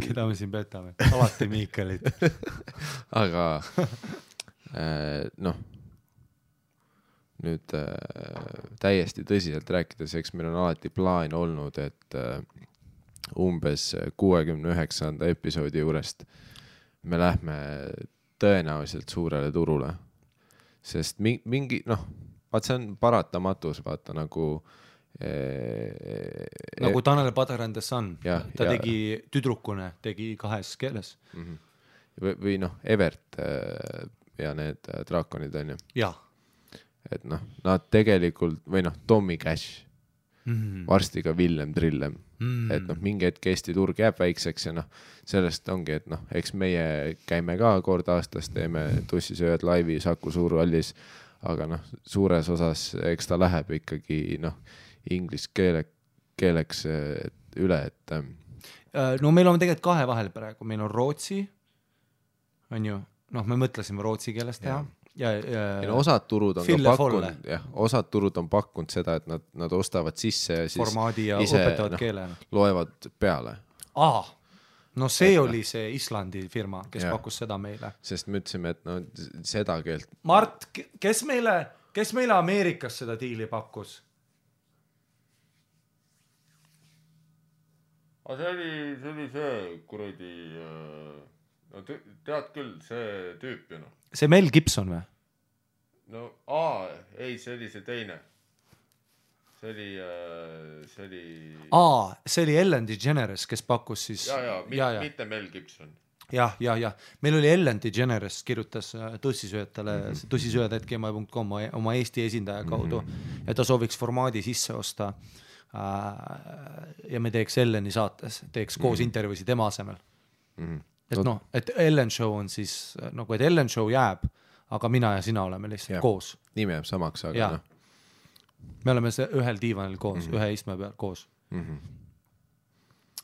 keda me siin petame alati Miikalit aga äh, noh, nüüd äh, täiesti tõsiselt rääkides, eks meil on alati plaan olnud, et äh, umbes kuuekümne üheksanda episoodi juurest me lähme tõenäoliselt suurele turule. sest mi-, mingi noh, vaat see on paratamatus, vaata nagu äh, nagu Tanel Padar and the Sun Jah, ta ja- tegi tüdrukune tegi kahes keeles Mhm. või, või noh, Evert äh, ja need äh, draakonid on ju, jaa et noh, nad tegelikult või noh, Tommy Cash, mm. varsti ka Villem Trillem Mm. et noh, mingi hetk Eesti turg jääb väikseks ja noh, sellest ongi, et noh, eks meie käime ka kord aastas, teeme tussisööjad laivi Saku Suurhallis, aga noh, suures osas eks ta läheb ikkagi noh, inglise keele, keeleks üle, et ähm, Äh, no meil on tegelikult kahe vahel praegu, meil on Rootsi, on ju, noh, me mõtlesime rootsi keeles teha ja, ja ei no osad turud on ka pakkunud, jah, osad turud on pakkunud seda, et nad, nad ostavad sisse ja siis formaadi ja ise, õpetavad noh, keele. loevad peale. aa, no see oli see Islandi firma, kes Jah. pakkus seda meile. sest me ütlesime, et no seda keelt, Mart, kes meile, kes meile Ameerikas seda diili pakkus? aga see oli, see oli see kuradi, no tead küll, see tüüp ju noh. see Mel Gibson või? no aa, ei, see oli see teine. see oli, see oli, aa, see oli Ellen DeGeneres, kes pakkus siis. ja, ja, ja, ja, mitte Mel Gibson. jah, ja, ja meil oli Ellen DeGeneres kirjutas äh, tussisööjatele mm -hmm. tussisööjad.gmail.com oma Eesti esindaja kaudu mm, -hmm. et ta sooviks formaadi sisse osta äh,. ja me teeks Elleni saates, teeks koos mm -hmm. intervjuusid tema asemel. Mhm. Et noh, et Ellen Show on siis äh, nagu, et Ellen Show jääb, aga mina ja sina oleme lihtsalt ja. koos. nimi jääb samaks, aga noh me oleme ühel diivanil koos mm, -hmm. ühe istme peal koos mm -hmm.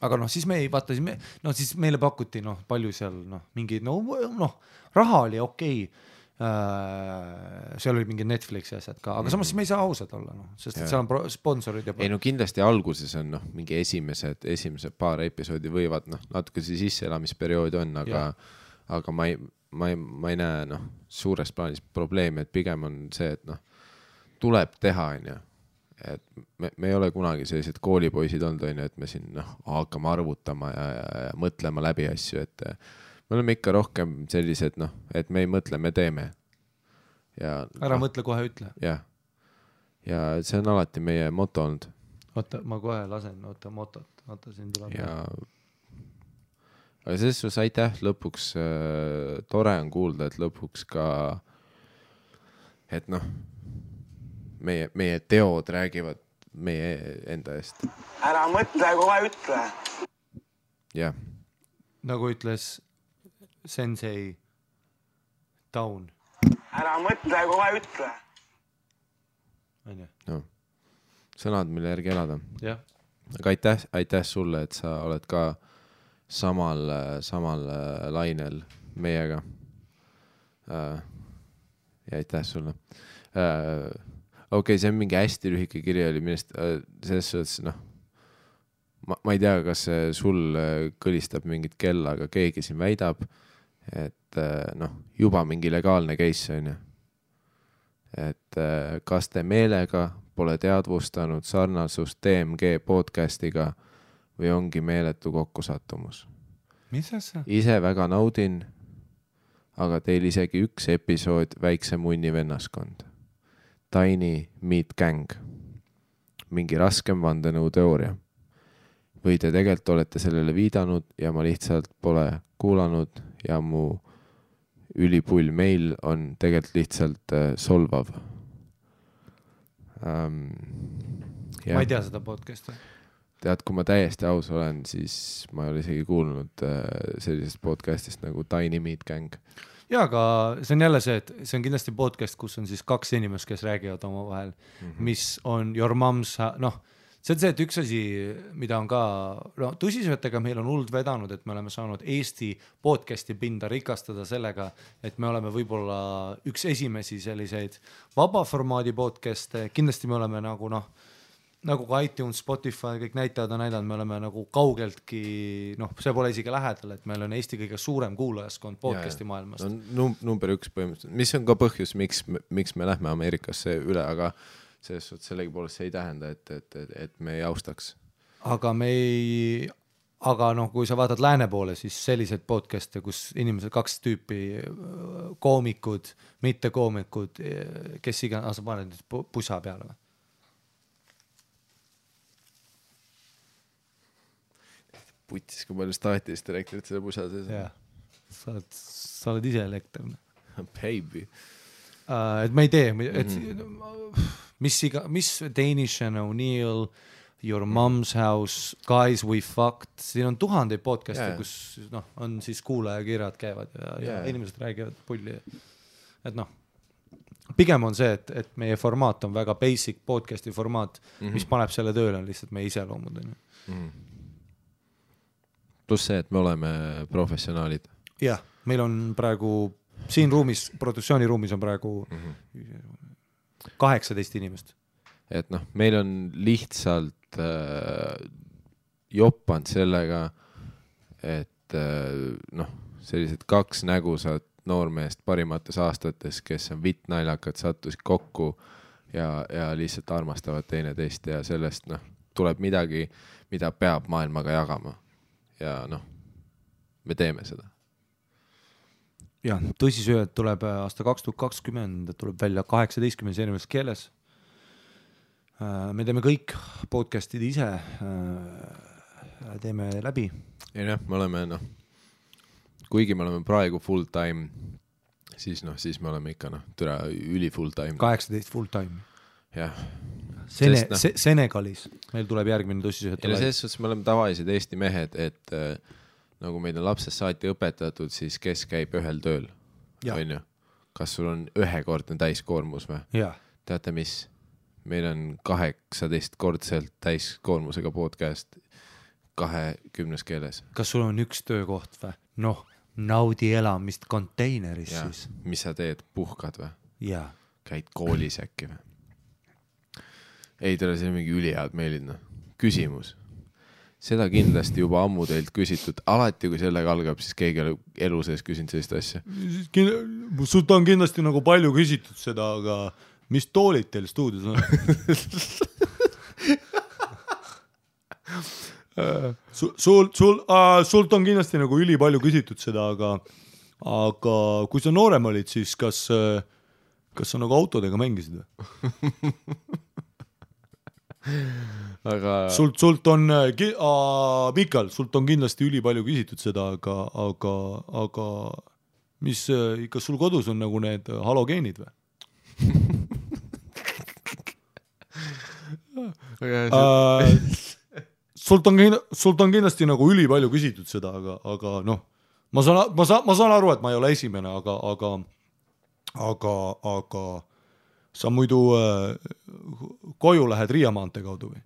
aga noh, siis me ei vaata, siis me noh, siis meile pakuti noh, palju seal noh, mingi no noh, raha oli okei okay.. Seal oli mingi Netflixi asjad ka, aga samas me ei saa ausad olla noh, sest et seal on sponsorid ja ei no kindlasti alguses on noh, mingi esimesed, esimesed paar episoodi võivad noh, natuke see sisseelamisperiood on, aga aga ma ei, ma ei, ma ei näe noh, suures plaanis probleemi, et pigem on see, et noh, tuleb teha, onju. et me, me ei ole kunagi sellised koolipoisid olnud, onju, et me siin noh, hakkame arvutama ja, ja, ja mõtlema läbi asju, et me oleme ikka rohkem sellised noh, et me ei mõtle, me teeme. ja ära noh, mõtle, kohe ütle. jah, ja see on alati meie moto olnud oota, ma kohe lasen, oota motot, oota siin tuleb. ja aga selles suhtes aitäh, lõpuks äh, tore on kuulda, et lõpuks ka, et noh, meie, meie teod räägivad meie enda eest, ära mõtle, kohe ütle. jah, nagu ütles sensei Down, ära mõtle, kohe ütle. onju, noh, sõnad, mille järgi elada. jah. aga aitäh, aitäh sulle, et sa oled ka samal, samal äh, lainel meiega. ja aitäh sulle. okei okay,, see on mingi hästi lühike kiri oli, millest äh, selles suhtes noh, ma, ma ei tea, kas see sul äh, kõlistab mingit kella, aga keegi siin väidab, et äh, noh, juba mingi legaalne case on ju. et äh, kas te meelega pole teadvustanud sarnasust DMG podcast'iga või ongi meeletu kokkusattumus? mis asja? ise väga naudin, aga teil isegi üks episood Väikse munni vennaskond. Tiny Meat Gang. mingi raskem vandenõuteooria. või te tegelikult olete sellele viidanud ja ma lihtsalt pole kuulanud ja mu ülipull meil on tegelikult lihtsalt äh, solvav ähm,. ma ei tea seda podcast'i. tead, kui ma täiesti aus olen, siis ma ei ole isegi kuulnud äh, sellisest podcast'ist nagu Tiny Meat Gang. ja aga see on jälle see, et see on kindlasti podcast, kus on siis kaks inimest, kes räägivad omavahel mm, -hmm. mis on your mom's, noh, see on see, et üks asi, mida on ka, no tõsisõttega meil on hullult vedanud, et me oleme saanud Eesti podcast'i pinda rikastada sellega, et me oleme võib-olla üks esimesi selliseid vaba formaadi podcast'e, kindlasti me oleme nagu noh nagu ka iTunes, Spotify, kõik näitajad on näidanud, me oleme nagu kaugeltki noh, see pole isegi lähedal, et meil on Eesti kõige suurem kuulajaskond podcast'i maailmas. No num-, number üks põhimõtteliselt, mis on ka põhjus, miks, miks me lähme Ameerikasse üle, aga selles suhtes sellegipoolest see ei tähenda, et, et, et, et me ei austaks. aga me ei, aga noh, kui sa vaatad lääne poole, siis selliseid podcast'e, kus inimesed, kaks tüüpi, koomikud, mittekoomikud, kes iganes, sa paned nüüd pu- pusa peale või? putis, kui palju staatilist elektrit selle pusa sees jah, sa oled, sa oled ise elekter. on. Baby. Et me ei tee, et mis iga, mis Danish and O'Neill, Your mom's house, Guys we fucked, siin on tuhandeid podcast'e yeah., kus noh, on siis kuulajakirjad käivad ja yeah., ja inimesed räägivad pulli. et noh, pigem on see, et, et meie formaat on väga basic podcast'i formaat mm, -hmm. mis paneb selle tööle, on lihtsalt meie iseloomud onju. pluss see, et me oleme professionaalid. jah, meil on praegu siin ruumis, produktsiooniruumis on praegu Mhm. kaheksateist inimest. et noh, meil on lihtsalt äh, joppanud sellega, et äh, noh, sellised kaks nägusat noormeest parimates aastates, kes on vittnaljakad, sattusid kokku ja, ja lihtsalt armastavad teineteist ja sellest noh, tuleb midagi, mida peab maailmaga jagama. ja noh, me teeme seda. jah, tõsisööjad tuleb äh, aasta kaks tuhat kakskümmend, tuleb välja kaheksateistkümnes erinevas keeles. me teeme kõik podcast'id ise, teeme läbi. ei noh, me oleme noh, kuigi me oleme praegu full time, siis noh, siis me oleme ikka noh, türa üli full time, kaheksateist full time. jah. Sene- Se-, Senegalis, meil tuleb järgmine tõsisööjate ja no selles suhtes me oleme tavalised Eesti mehed, et äh, nagu meid on lapsest saati õpetatud, siis kes käib ühel tööl, onju. kas sul on ühekordne täiskoormus või? teate mis? meil on kaheksateistkordselt täiskoormusega podcast kahekümnes keeles kas sul on üks töökoht või? noh, naudi elamist konteineris ja siis. mis sa teed, puhkad või? käid koolis äkki või? ei, see on mingi ülihead meilid, noh. küsimus. Seda kindlasti juba ammu teilt küsitud, alati kui sellega algab, siis keegi ei ole elu sees küsinud sellist asja. sult on kindlasti nagu palju küsitud seda, aga mis toolid teil stuudios on? sul, sul, sul, sult on kindlasti nagu ülipalju küsitud seda, aga, aga kui sa noorem olid, siis kas, kas sa nagu autodega mängisid või? aga sult, sult on, Mikal, sult on kindlasti ülipalju küsitud seda, aga, aga, aga mis, kas sul kodus on nagu need halogeenid või? Äh, sult on, sult on kindlasti nagu ülipalju küsitud seda, aga, aga noh, ma saan, ma saan, ma saan aru, et ma ei ole esimene, aga, aga, aga, aga sa muidu äh, koju lähed Riia maantee kaudu või?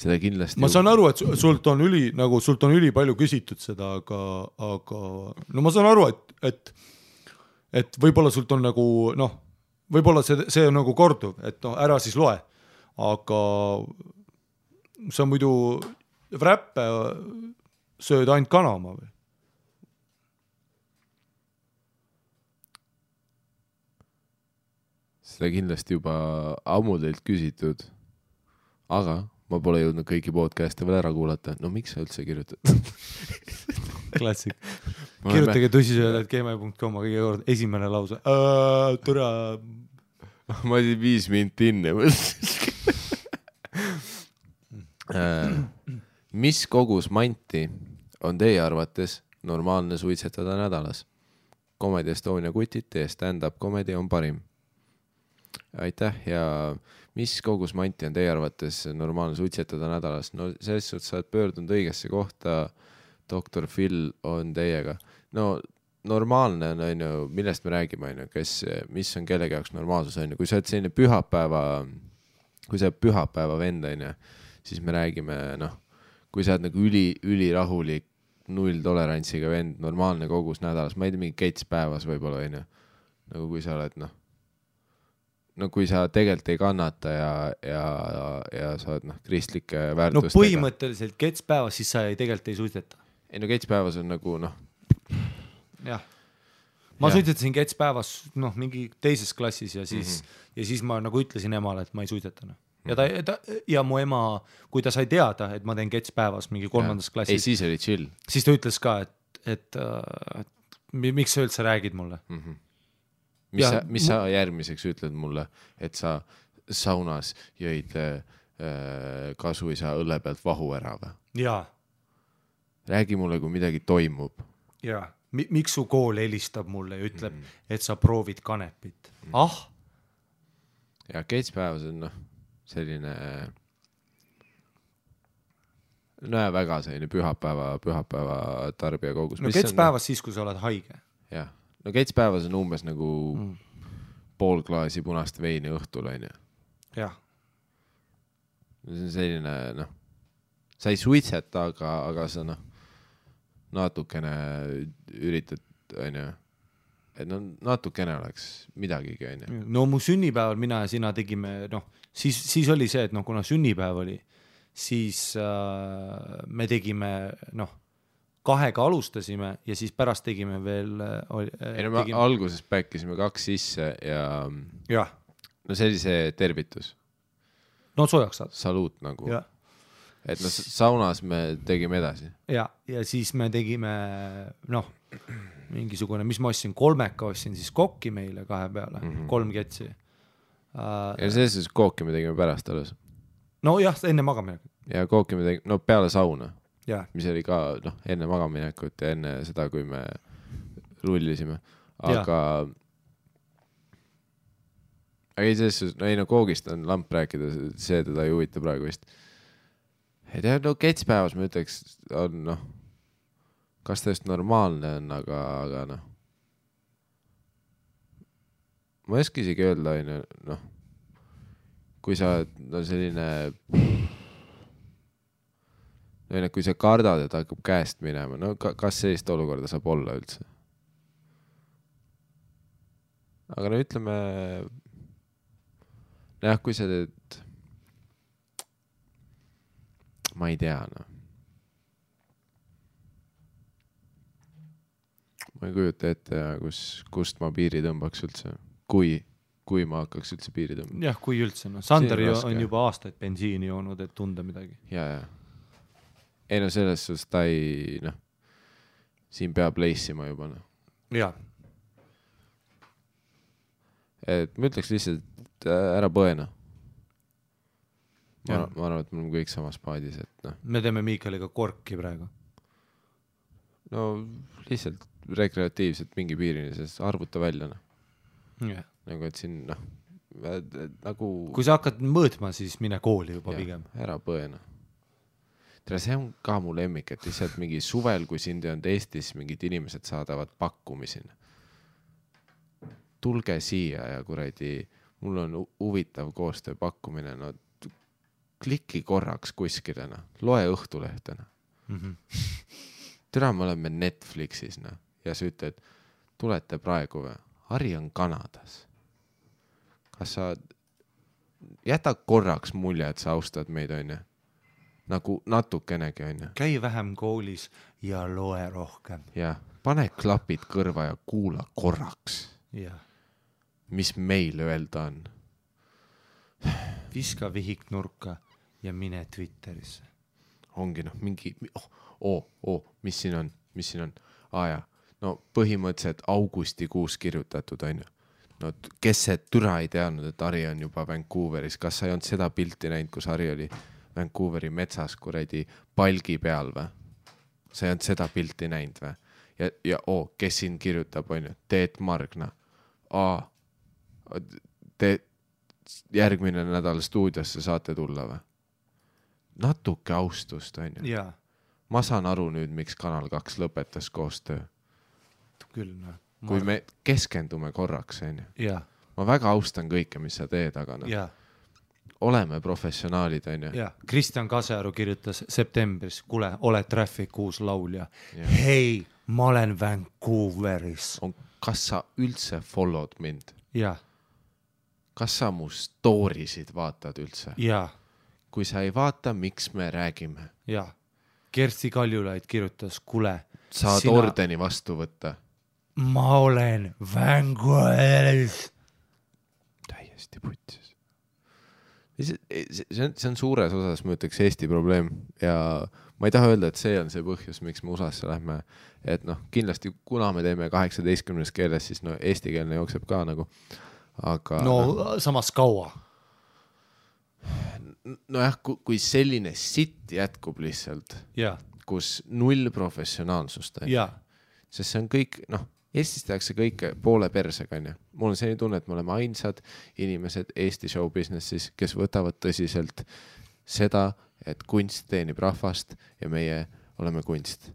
seda kindlasti ma saan aru, et su- sult on üli nagu sult on ülipalju küsitud seda, aga, aga no ma saan aru, et, et, et võib-olla sult on nagu noh, võib-olla see, see on nagu korduv, et noh, ära siis loe, aga sa muidu räppe sööd ainult kana oma või? Seda kindlasti juba ammu teilt küsitud. aga ma pole jõudnud kõiki podcast'e veel ära kuulata. no miks sa üldse kirjutad? klassik. kirjutage tõsisööjad.gmail.com, aga iga kord esimene lause. tere, ma olin viis minti enne Äh, mis kogus manti on teie arvates normaalne suitsetada nädalas? Comedy Estonia kutid, teie stand-up comedy on parim. Aitäh ja mis kogus manti on teie arvates normaalne suitsetada nädalas? no selles suhtes sa oled pöördunud õigesse kohta. doktor Phil on teiega. no normaalne on, on ju, millest me räägime, on ju, kes, mis on kellegi jaoks normaalsus, on ju, kui sa oled selline pühapäeva, kui sa oled pühapäeva vend, on ju, siis me räägime, noh, kui sa oled nagu üli, ülirahulik, nulltolerantsiga vend, normaalne kogus nädalas, ma ei tea, mingi kets päevas võib-olla, on ju. nagu kui sa oled, noh, no kui sa tegelikult ei kannata ja, ja, ja, ja sa oled, noh, kristlike no väärtustega. põhimõtteliselt kets päevas, siis sa ei, tegelikult ei suitseta. ei no kets päevas on nagu noh, jah. ma Jah. suitsetasin kets päevas, noh, mingi teises klassis ja siis mm, -hmm. ja siis ma nagu ütlesin emale, et ma ei suitseta, noh. ja ta, ta ja mu ema, kui ta sai teada, et ma teen kets päevas mingi kolmandas ei klassis, siis oli chill siis ta ütles ka, et, et, äh, et mi- miks sa üldse räägid mulle. mm. Mis Ja sa, mis sa järgmiseks ütled mulle, et sa saunas jõid äh, kasuisa õlle pealt vahu ära või? jaa, räägi mulle, kui midagi toimub. jaa. miks su kool helistab mulle ja ütleb mm, et sa proovid kanepit mm? ah, ja ketspäevas on noh, selline no ja väga selline pühapäeva, pühapäeva tarbijakogus. no kets päevas siis, kui sa oled haige. jah, no ketspäevas on umbes nagu mm. pool klaasi punast veini õhtul onju. jah, see on selline noh, sa ei suitseta, aga, aga sa noh, natukene üritad, onju, et no natukene oleks midagigi, onju. no mu sünnipäeval mina ja sina tegime, noh, siis, siis oli see, et noh, kuna sünnipäev oli, siis äh, me tegime, noh, kahega alustasime ja siis pärast tegime veel äh,. ei no me tegime... alguses backisime kaks sisse ja jah, no see oli see tervitus, no soojaks saada. saluut nagu, et noh, saunas me tegime edasi. ja, ja siis me tegime, noh, mingisugune, mis ma ostsin, kolmeka ostsin siis kokki meile kahe peale mm, -hmm. kolm ketsi uh,. ja selles suhtes kooki me tegime pärast alles nojah, enne magaminekut, ja kooki me tegime, no peale sauna, mis oli ka noh, enne magamaminekut ja enne seda, kui me rullisime, aga. aga ei, selles suhtes, no ei no koogist on lamp rääkida, see teda ei huvita praegu vist. ei tea, no ketspäevas ma ütleks, on noh, kas ta just normaalne on, aga, aga noh. ma ei oska isegi öelda, onju, noh, kui sa oled no selline või noh, kui sa kardad, et hakkab käest minema, no ka, kas sellist olukorda saab olla üldse? aga no ütleme, nojah, kui sa teed, ma ei tea, noh. ma ei kujuta ette, kus, kust ma piiri tõmbaks üldse, kui, kui ma hakkaks üldse piiri tõmbama. jah, kui üldse, noh, Sander on juba aastaid bensiini joonud, et tunda midagi. ja, ja. Ei no selles suhtes ta ei, noh, siin peab leissima juba, noh. jaa, et ma ütleks lihtsalt äh, ära põe noh. ma ma arvan, et me oleme kõik samas paadis, et noh, me teeme Miikaliga korki praegu. no lihtsalt rekreatiivselt mingi piirini, sest arvuta välja noh, jah, nagu et siin noh, nagu kui sa hakkad mõõtma, siis mine kooli juba jah, pigem. ära põe noh. tere, see on ka mu lemmik, et lihtsalt mingi suvel, kui sind ei olnud Eestis, mingid inimesed saadavad pakkumisi. tulge siia ja kuradi, mul on hu- huvitav koostööpakkumine, no kliki korraks kuskile noh, loe Õhtulehte noh. Mhm. täna me oleme Netflixis noh ja sa ütled, tulete praegu või? Harri on Kanadas. kas sa, jäta korraks mulje, et sa austad meid, onju. Nagu natukenegi, onju. käi vähem koolis ja loe rohkem. jah, pane klapid kõrva ja kuula korraks, jah, mis meil öelda on. viska vihik nurka ja mine Twitterisse. ongi noh, mingi oh,, oo, oo, mis siin on, mis siin on, aa jaa, no põhimõtteliselt augustikuus kirjutatud onju. no kes see türa ei teadnud, et Harri on juba Vancouveris, kas sa ei olnud seda pilti näinud, kus Harri oli Vancouveri metsas kuradi palgi peal või? sa ei olnud seda pilti näinud või? ja, ja oo, kes siin kirjutab onju, Teet Margna, aa, te järgmine nädal stuudiosse saate tulla või? natuke austust onju. ma saan aru nüüd, miks Kanal kaks lõpetas koostöö, küll noh. kui me keskendume korraks onju. ma väga austan kõike, mis sa teed, aga noh, oleme professionaalid onju. jaa. Kristjan Kasearu kirjutas septembris, kuule, oled Traffic uus laulja. Jah. hei, ma olen Vancouveris. kas sa üldse follow'd mind, jaa, kas sa mu story sid vaatad üldse? jaa, kui sa ei vaata, miks me räägime? jaa. Kersti Kaljulaid kirjutas, kuule, saad Sina... ordeni vastu võtta. ma olen Vancouveris. täiesti putsis. See see on, see on suures osas, ma ütleks, Eesti probleem. Ja ma ei taha öelda, et see on see põhjus, miks me USA-sse lähme. et noh, kindlasti kuna me teeme kaheksateistkümnes keeles, siis no eestikeelne jookseb ka nagu, aga no samas kaua. nojah, kui selline sitt jätkub lihtsalt, jaa, kus null professionaalsust sest see on kõik, noh, Eestis tehakse kõike poole persega, onju. mul on selline tunne, et me oleme ainsad inimesed Eesti show business'is, kes võtavad tõsiselt seda, et kunst teenib rahvast ja meie oleme kunst.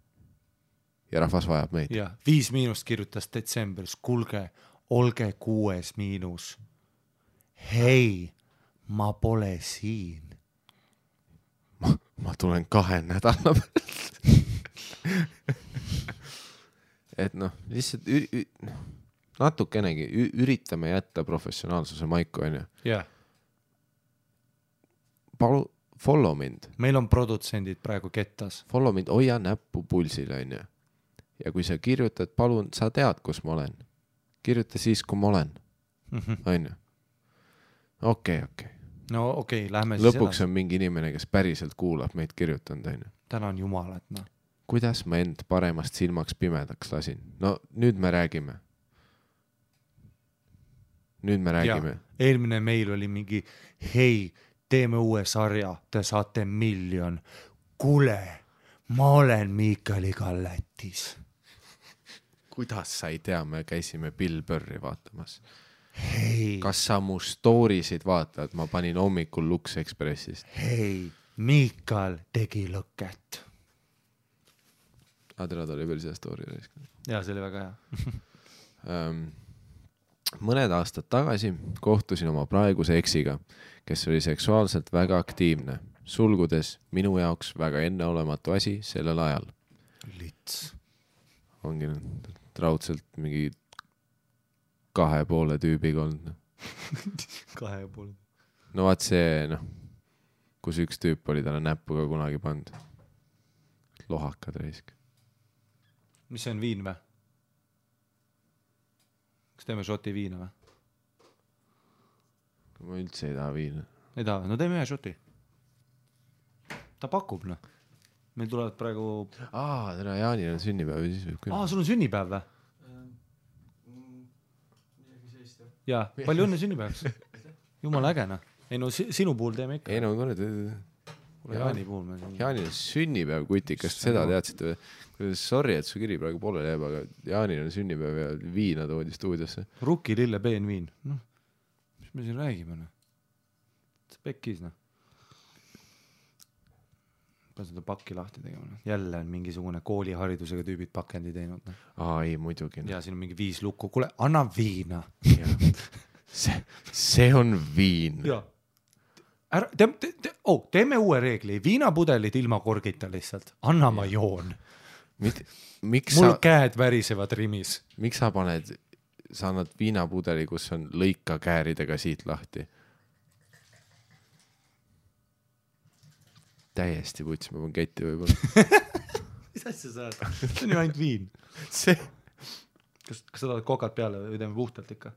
ja rahvas vajab meid. jaa. Viis Miinust kirjutas detsembris, kuulge, olge kuues miinus. hei, ma pole siin. ma tulen kahe nädala pärast. et noh, lihtsalt üri- natukenegi üritame jätta professionaalsuse maiku, onju. jah, palu, follow mind, meil on produtsendid praegu kettas. follow mind, hoia näppu pulsil, onju. ja kui sa kirjutad, palun, sa tead, kus ma olen. kirjuta siis, kui ma olen, onju. okei, okei. no okei okay,, lähme siis lõpuks on mingi inimene, kes päriselt kuulab meid kirjutanud, onju. tänan Jumalat, noh. Kuidas ma end paremast silmaks pimedaks lasin? no nüüd me räägime. nüüd me räägime. eelmine meil oli mingi, hei, teeme uue sarja, te saate miljon. kuule, ma olen Miikaliga Lätis. kuidas sa ei tea, me käisime Bill Burri vaatamas. hei, kas sa mu story sid vaatad, ma panin hommikul Lux Expressist. hei, Miikal tegi lõket. aa, tere, ta oli päris hea story raisk ja see oli väga hea. ähm,. mõned aastad tagasi kohtusin oma praeguse eksiga, kes oli seksuaalselt väga aktiivne, sulgudes minu jaoks väga enneolematu asi sellel ajal. lits. ongi raudselt mingi kahe poole tüübiga olnud. kahe ja pool. no vaat see noh, kus üks tüüp oli talle näppu ka kunagi pannud. lohakad raisk. Mis see on, viin või? kas teeme šoti viina või? ma üldse ei taha viina. ei taha, no teeme ühe šoti. ta pakub, noh. meil tulevad praegu, aa, tere, Jaanil on sünnipäev ja siis võib küll aa, sul on sünnipäev või? jaa, palju õnne sünnipäevaks. jumala äge noh. ei no si- sinu puhul teeme ikka. ei no kuule Jaani puhul me. Jaanil on sünnipäev, kuti, kas te seda teadsite või? Sorry, et su kiri praegu pooleli jääb, aga Jaanil on sünnipäev ja viina toodi stuudiosse. Rukki lille peenviin, noh. mis me siin räägime noh. pekkis noh. pean seda pakki lahti tegema noh. jälle on mingisugune kooliharidusega tüübid pakendi teinud noh. aa, ei muidugi. ja siin on mingi viis lukku, kuule anna viina. see, see on viin. jaa. ära, te, te, te, oh, teeme uue reegli, viinapudelid ilma korgita lihtsalt, anna ma joon. miks mul sa, käed värisevad rimis. miks sa paned, sa annad viinapudeli, kus on lõika kääridega siit lahti? täiesti vuts, ma panen ketti võib-olla. mis asja sa ajad? see on ju ainult viin. see, kas, kas sa tahad kokad peale või teeme puhtalt ikka?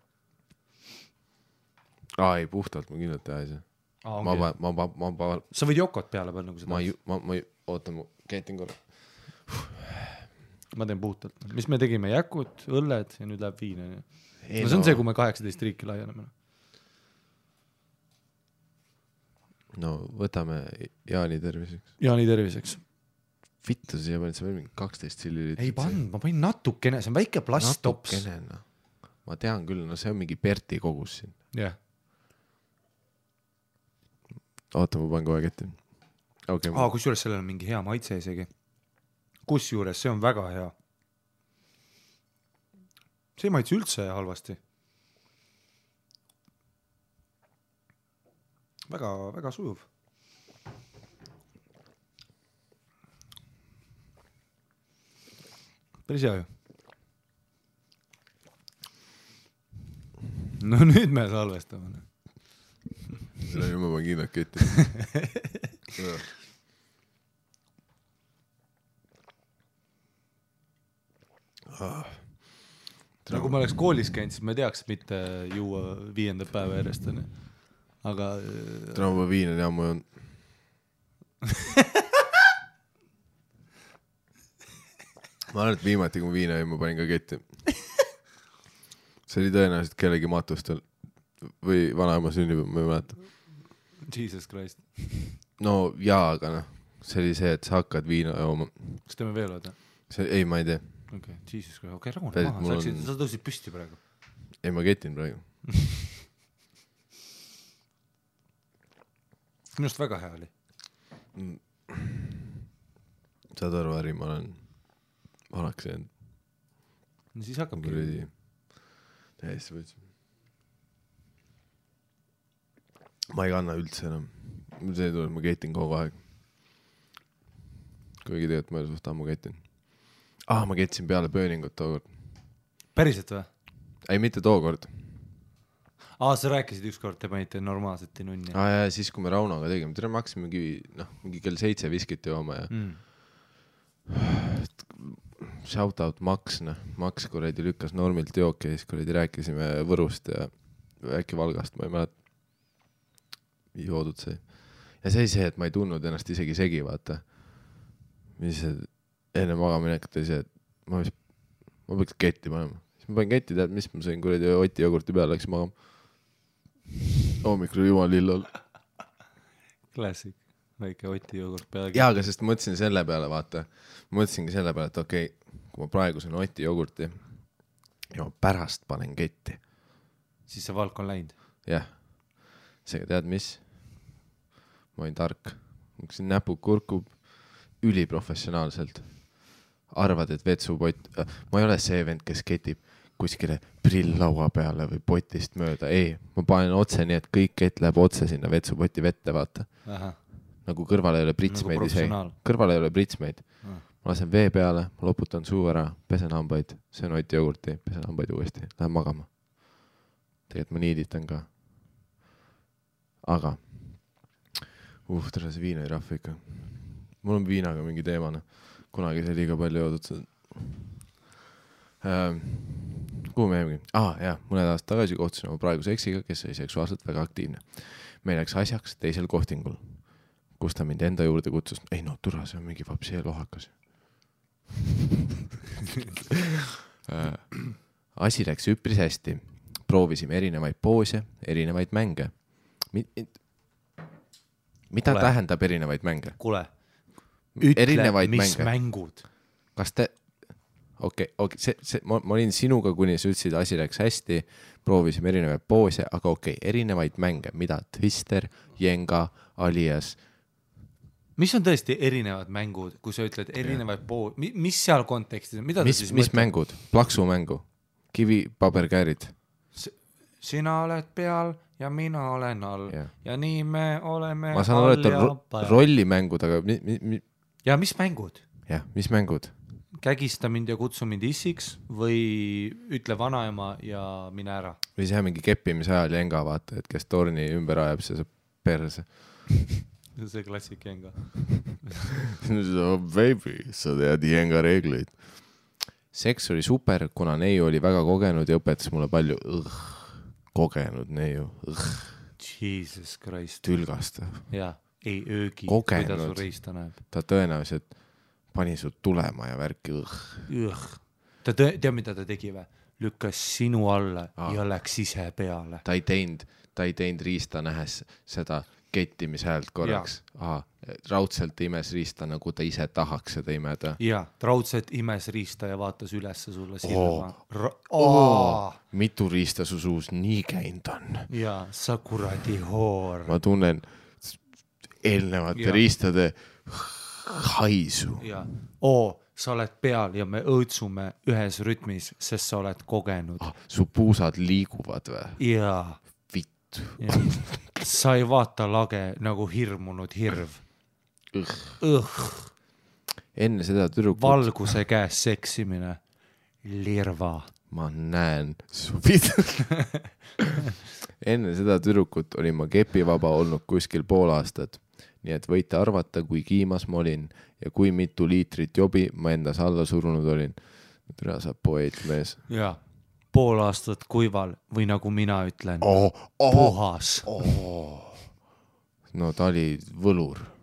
aa ei puhtalt ma kindlalt teha ei saa. Ma Okay. panen, ma, ma, ma, ma, sa võid jokot peale panna, kui sa ma tahad. ma, ma ei, oota, ma keetin korra. ma teen puhtalt. mis me tegime, jäkud, õlled ja nüüd läheb viin onju. No see on no- see, kui me kaheksateist riiki laieneme. no võtame Jaani terviseks. Jaani terviseks. vittu, siia panid sa veel mingi kaksteist tsilliliitrit. ei pannud, ma panin natukene, see on väike plasttops. natukene noh. ma tean küll, no see on mingi Berti kogus siin. jah, oota, ma panen kohe ketti. okei aa, kusjuures sellel on mingi hea maitse isegi. kusjuures see on väga hea. see ei maitse üldse halvasti. väga, väga sujuv. päris hea ju. no nüüd me salvestame. Ma nüüd ma panen kindlalt ketti. nagu ma oleks koolis käinud, siis ma teaks mitte juua viiendat päeva järjest onju. aga äh, täna ma viin on ammu joonud. ma arvan, et viimati, kui ma viina jõin, ma panin ka ketti. see oli tõenäoliselt kellegi matustel või vanaema sünnipäev, ma ei mäleta. Jesus Christ, no jaa, aga noh, see oli see, et sa hakkad viina jooma. kas teeme veel või? see, ei, ma ei tea. okei okay., Jesus Christ, okei okay,, rahune maha, sa läksid on- sa tõusid püsti praegu. ei, ma ketin praegu. minu arust väga hea oli. saad aru, Harri, ma olen vanaks jäänud. no siis hakkabki. täiesti võtsin. Ma ei kanna üldse enam. see tuleb, ma ketin kogu aeg. kuigi tegelikult ma suht ammu ketin. aa, ma ketsin peale pööningut tookord. päriselt või? ei, mitte tookord. aa, sa rääkisid ükskord, te panite normaalselt nunni aa jaa, siis kui me Raunoga tegime, tere, me hakkasime mingi noh, mingi kell seitse viskit jooma ja mm. shout out Max, noh, Max kuradi lükkas normilt jooki ja siis kuradi rääkisime Võrust ja äkki Valgast, ma ei mäleta. Joodud sai. ja see oli see, et ma ei tundnud ennast isegi segi, vaata. mis enne magamaminekut oli see, et ma vist, ma peaks ketti panema. siis ma panin ketti, tead, mis ma sõin kuradi Oti jogurti peale, läksin magama. hommikul oli jumal lill all. Classic, väike Oti jogurt peale. jaa, aga sest mõtlesin selle peale, vaata. mõtlesingi selle peale, et okei okay,, kui ma praegu söön Oti jogurti ja ma pärast panen ketti, siis see valk on läinud. jah. seega tead mis? Ma olin tark, hakkasin näpud kurku üliprofessionaalselt. arvad, et vetsupott, ma ei ole see vend, kes ketib kuskile prilllaua peale või potist mööda, ei, ma panen otse nii, et kõik kett läheb otse sinna vetsupoti vette, vaata. nagu kõrval ei ole pritsmeid Nagu isegi kõrval ei ole pritsmeid Ah. ma lasen vee peale, ma loputan suu ära, pesen hambaid, söön Oti jogurti, pesen hambaid uuesti, lähen magama. tegelikult ma niiditan ka. aga, uh, tere, see viina ei rahva ikka. mul on viinaga mingi teema, noh. kunagi sai liiga palju joodud ähm,. kuhu me jäimegi ah,? jaa, mõned aastad tagasi kohtusin oma praeguse eksiga, kes oli seksuaalselt väga aktiivne. meil läks asjaks teisel kohtingul, kus ta mind enda juurde kutsus. ei no türa, see on mingi vapsee lohakas. Äh, asi läks üpris hästi, proovisime erinevaid poose, erinevaid mänge. Mida Kuule. tähendab erinevaid mänge? kuule, ütle, mis mänge. mängud. kas te, okei okay,, okei okay,, see, see, ma, ma olin sinuga, kuni sa ütlesid, asi läks hästi, proovisime erinevaid poose, aga okei okay,, erinevaid mänge, mida Twister, Jenga, Alias, mis on tõesti erinevad mängud, kui sa ütled erinevaid pool, mis seal kontekstis on, mida mis mis mõtleb? mängud, plaksumängu, kivi, paber, käärid, sina oled peal ja mina olen all Jah. ja nii me oleme ma saan aru, et on ja ro rollimängud, aga mi, mi, mi, ja mis mängud? jah, mis mängud? kägista mind ja kutsu mind issiks või ütle vanaema ja mine ära. või see mingi keppimise ajal Jenga, vaata, et kes torni ümber ajab, see saab perse. see klassik Jenga. oh baby, sa tead Jenga reegleid. seks oli super, kuna neiu oli väga kogenud ja õpetas mulle palju kogenud neiu, Jesus Christ. tülgastav. jaa, ei öögi, Kogenud. kuidas su riista näeb. ta tõenäoliselt pani su tulema ja värki ta tõ-, tead, mida ta tegi või? lükkas sinu alla Aa. ja läks ise peale. ta ei teinud, ta ei teinud riista nähes seda kettimise häält korraks. Raudselt imes riista, nagu ta ise tahaks seda imeda. jaa, raudselt imes riista ja vaatas ülesse sulle silma. Oh. mitu riista su suus nii käinud on? jaa, sa kuradi hoor. ma tunnen eelnevate Jah. riistade haisu. jaa, oo, sa oled peal ja me õõtsume ühes rütmis, sest sa oled kogenud. ah,. su puusad liiguvad või? jaa, vittu. sa ei vaata lage nagu hirmunud hirv. Enne seda tüdrukut valguse käes seksimine, lirva. ma näen su pidu. enne seda tüdrukut olin ma kepivaba olnud kuskil pool aastat. nii et võite arvata, kui kiimas ma olin ja kui mitu liitrit jobi ma endas alla surunud olin. tere, sa poeet mees jaa, pool aastat kuival või nagu mina ütlen, oh,. Oh, puhas. no ta oli võlur.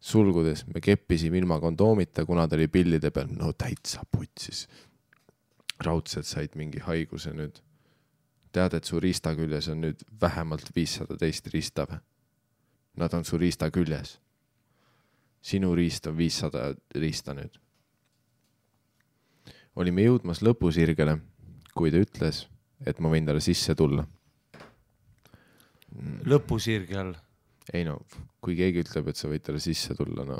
Sulgudes me keppisime ilma kondoomita, kuna ta oli pillide peal, no täitsa putsis. raudselt said mingi haiguse nüüd. tead, et su riista küljes on nüüd vähemalt viissada teist riista või? Nad on su riista küljes. sinu riist on viissada riista nüüd. olime jõudmas lõpusirgele, kui ta ütles, et ma võin talle sisse tulla. lõpusirgel, ei no, kui keegi ütleb, et sa võid talle sisse tulla, no.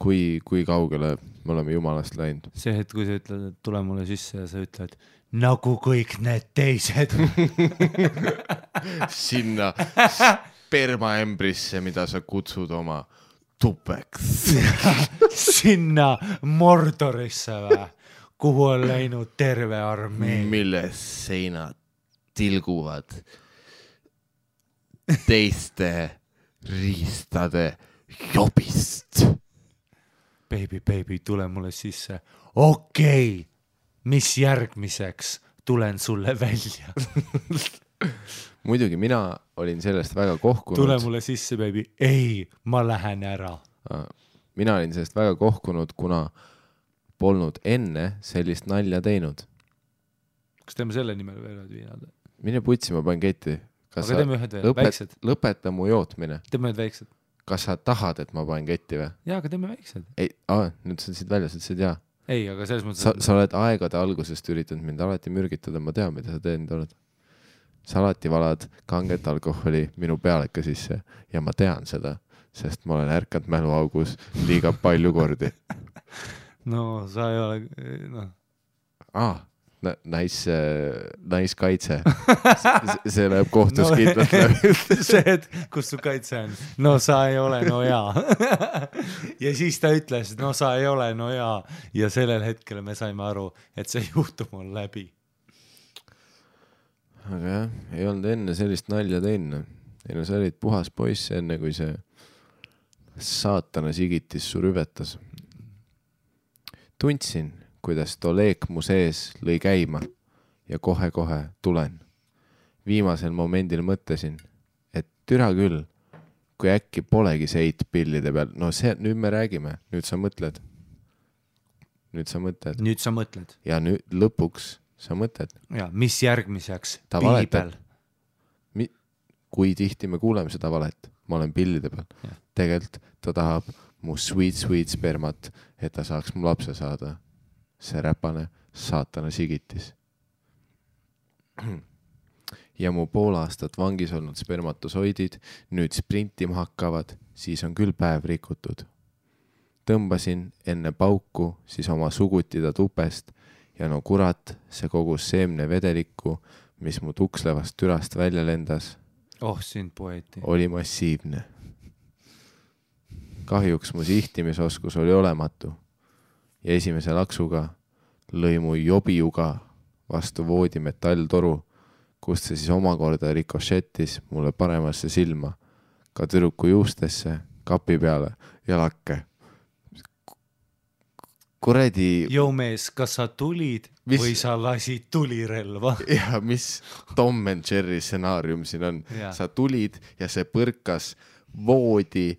kui, kui kaugele me oleme jumalast läinud? see hetk, kui sa ütled, et tule mulle sisse ja sa ütled nagu kõik need teised. sinna spermaembrisse, mida sa kutsud oma tupeks. sinna Mordorisse või, kuhu on läinud terve armee. milles seinad tilguvad teiste riistade jobist. Baby, baby, tule mulle sisse. okei okay., mis järgmiseks, tulen sulle välja. muidugi mina olin sellest väga tule kohkunud, mulle sisse, baby. ei, ma lähen ära. mina olin sellest väga kohkunud, kuna polnud enne sellist nalja teinud. kas teeme selle nimel veel ühed viinad? Mine putsi, ma panen ketti. aga teeme ühed veel, väiksed, lõpeta mu jootmine. teeme ühed väiksed. kas sa tahad, et ma panen ketti või? jaa, aga teeme väiksed. ei, nüüd sa ütlesid välja, sa ütlesid jaa. ei, aga selles mõttes sa, sa oled aegade algusest üritanud mind alati mürgitada, ma tean, mida sa teinud oled. sa alati valad kanget alkoholi minu pealeka sisse ja ma tean seda, sest ma olen ärkanud mäluaugus liiga palju kordi no sa ei ole, noh, ah,. Nice, nice kaitse. see läheb kohtus no, kindlalt läbi. see, et kus su kaitse on, no sa ei ole no jaa. ja siis ta ütles, no sa ei ole no jaa ja sellel hetkel me saime aru, et see juhtum on läbi. aga jah, ei olnud enne sellist nalja teinud. ei no sa olid puhas poiss enne, kui see saatana sigitis su rüvetas. tundsin, kuidas too leek mu sees lõi käima ja kohe-kohe tulen. viimasel momendil mõtlesin, et türa küll, kui äkki polegi seit pillide peal, no see, nüüd me räägime, nüüd sa mõtled. nüüd sa mõtled nüüd sa mõtled ja nüüd lõpuks sa mõtled, ja mis järgmiseks? Ta valetab. Kui tihti me kuuleme seda valet, ma olen pillide peal tegelikult ta tahab mu sweet, sweet spermat, et ta saaks mu lapse saada. See räpane saatana sigitis. ja mu pool aastat vangis olnud spermatosoidid nüüd sprintima hakkavad, siis on küll päev rikutud. tõmbasin enne pauku siis oma sugutida tupest ja no kurat, see kogus seemnevedelikku, mis mu tukslevast türast välja lendas, oh sind poeeti. oli massiivne. kahjuks mu sihtimisoskus oli olematu ja esimese laksuga lõi mu jobiuga vastu voodi metalltoru, kust see siis omakorda rikošettis mulle paremasse silma, ka tüdruku juustesse, kapi peale ja lakke. kuradi joo mees, kas sa tulid Mis- või sa lasid tulirelva? ja mis Tom and Jerry stsenaarium siin on sa tulid ja see põrkas voodi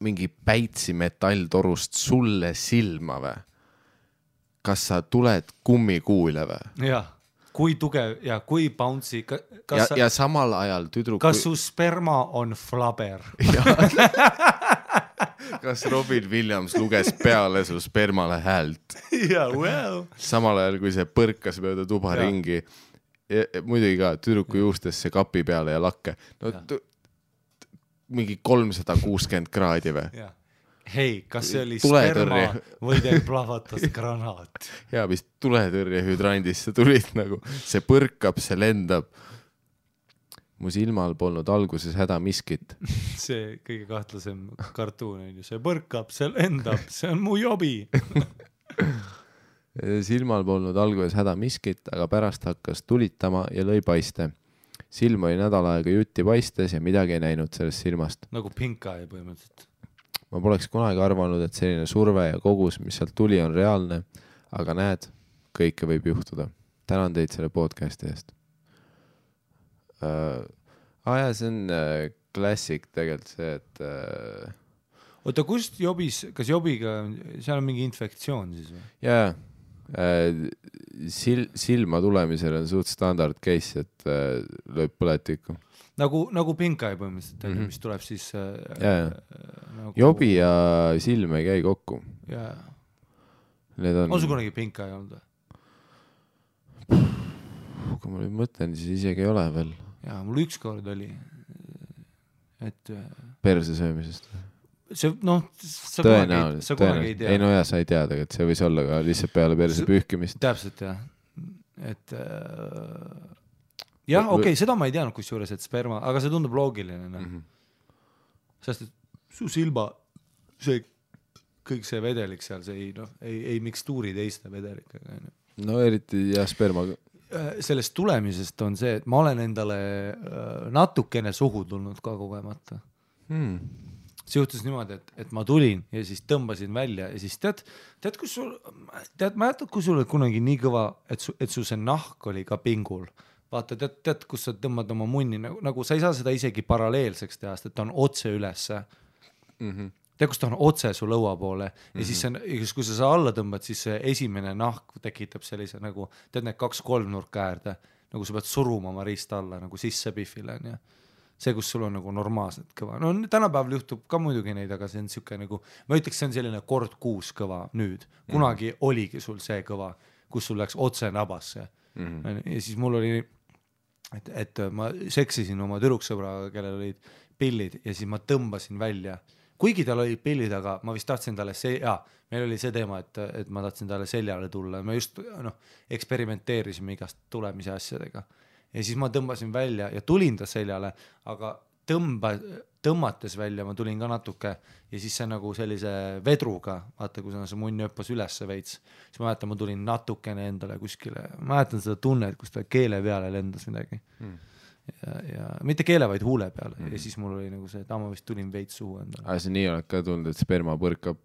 mingi päitsi metalltorust sulle silma või? kas sa tuled kummikuule või? jah, kui tugev ja kui bouncy, ja sa, ja samal ajal tüdruk, kas su sperma on flaber? kas Robin Williams luges peale su spermale häält, jaa, well. samal ajal kui see põrkas mööda tuba Jaa. ringi. muidugi ka tüdruku juustesse kapi peale ja lakke, no mingi kolmsada kuuskümmend kraadi või? hei, kas see oli Tuletõrje. sperma või teil plahvatas granaat? ja vist tuletõrjehüdrandist sa tulid nagu, see põrkab, see lendab. mu silmal polnud alguses häda miskit, see kõige kahtlasem kartuun on ju, see põrkab, see lendab, see on mu jobi. silmal polnud alguses häda miskit, aga pärast hakkas tulitama ja lõi paiste. Silm oli nädal aega jutti paistes ja midagi ei näinud sellest silmast. nagu pink eye põhimõtteliselt. ma poleks kunagi arvanud, et selline surve ja kogus, mis sealt tuli, on reaalne, aga näed, kõike võib juhtuda. tänan teid selle podcast'i eest uh,. aa jaa, see on uh, klassik tegelikult see, et uh, oota, kust jobis, kas jobiga, seal on mingi infektsioon siis või? jaa uh,, sil-, silma tulemisel on suht standard case, et uh, lööb põletikku. nagu, nagu pink eye põhimõtteliselt ju, Mhm. mis tuleb siis äh, jaa. nagu... jobi ja silm ei käi kokku. jaa, Need on on sul, kunagi pink eye olnud või? kui ma nüüd mõtlen, siis isegi ei ole veel jaa, mul ükskord oli, et äh, perse söömisest. See noh, sa kunagi, sa kunagi ei tea ei. no jaa, sa ei tea tegelikult, see võis olla ka lihtsalt peale perse pühkimist. täpselt jah, et äh, jah, okei okay,, seda ma ei teadnud kusjuures, et sperma, aga see tundub loogiline noh, Mhm. sest et su silma, see kõik see vedelik seal, see ei noh, ei, ei mikstuuri teiste vedelikega onju. no eriti jah, spermaga. sellest tulemisest on see, et ma olen endale äh, natukene suhu tulnud ka kogemata Hmm. See juhtus niimoodi, et, et ma tulin ja siis tõmbasin välja ja siis tead, tead, kus sul, tead, mäletad, kui sul oli kunagi nii kõva, et su, et su see nahk oli ka pingul. vaata, tead, tead, kus sa tõmbad oma munni nagu, nagu sa ei saa seda isegi paralleelseks teha, sest et ta on otse ülesse Mm -hmm. tead, kus ta on otse su lõua poole ja mm -hmm. siis see on, kui sa seda alla tõmbad, siis see esimene nahk tekitab sellise nagu, tead need kaks kolmnurka äärde, nagu sa pead suruma oma riista alla nagu sisse pihvile onju. see, kus sul on nagu normaalselt kõva, no tänapäeval juhtub ka muidugi neid, aga see on siuke nagu, ma ütleks, see on selline kord kuus kõva nüüd, kunagi mm -hmm. oligi sul see kõva, kus sul läks otse nabasse mm. -hmm. ja siis mul oli et, et ma seksisin oma tüdruksõbraga, kellel olid pillid ja siis ma tõmbasin välja, kuigi tal olid pillid, aga ma vist tahtsin talle see, jaa, meil oli see teema, et, et ma tahtsin talle seljale tulla, me just noh, eksperimenteerisime igast tulemise asjadega. Ja siis ma tõmbasin välja ja tulin ta seljale, aga tõmba, tõmmates välja ma tulin ka natuke ja siis see nagu sellise vedruga, vaata, kui see munn hüppas ülesse veits, siis ma mäletan, ma tulin natukene endale kuskile, ma mäletan seda tunnet, kus ta keele peale lendas midagi mm.. ja, ja mitte keele, vaid huule peale mm. ja siis mul oli nagu see, et aa, ma vist tulin veits suhu endale. aga sa nii oled ka tulnud, et sperma põrkab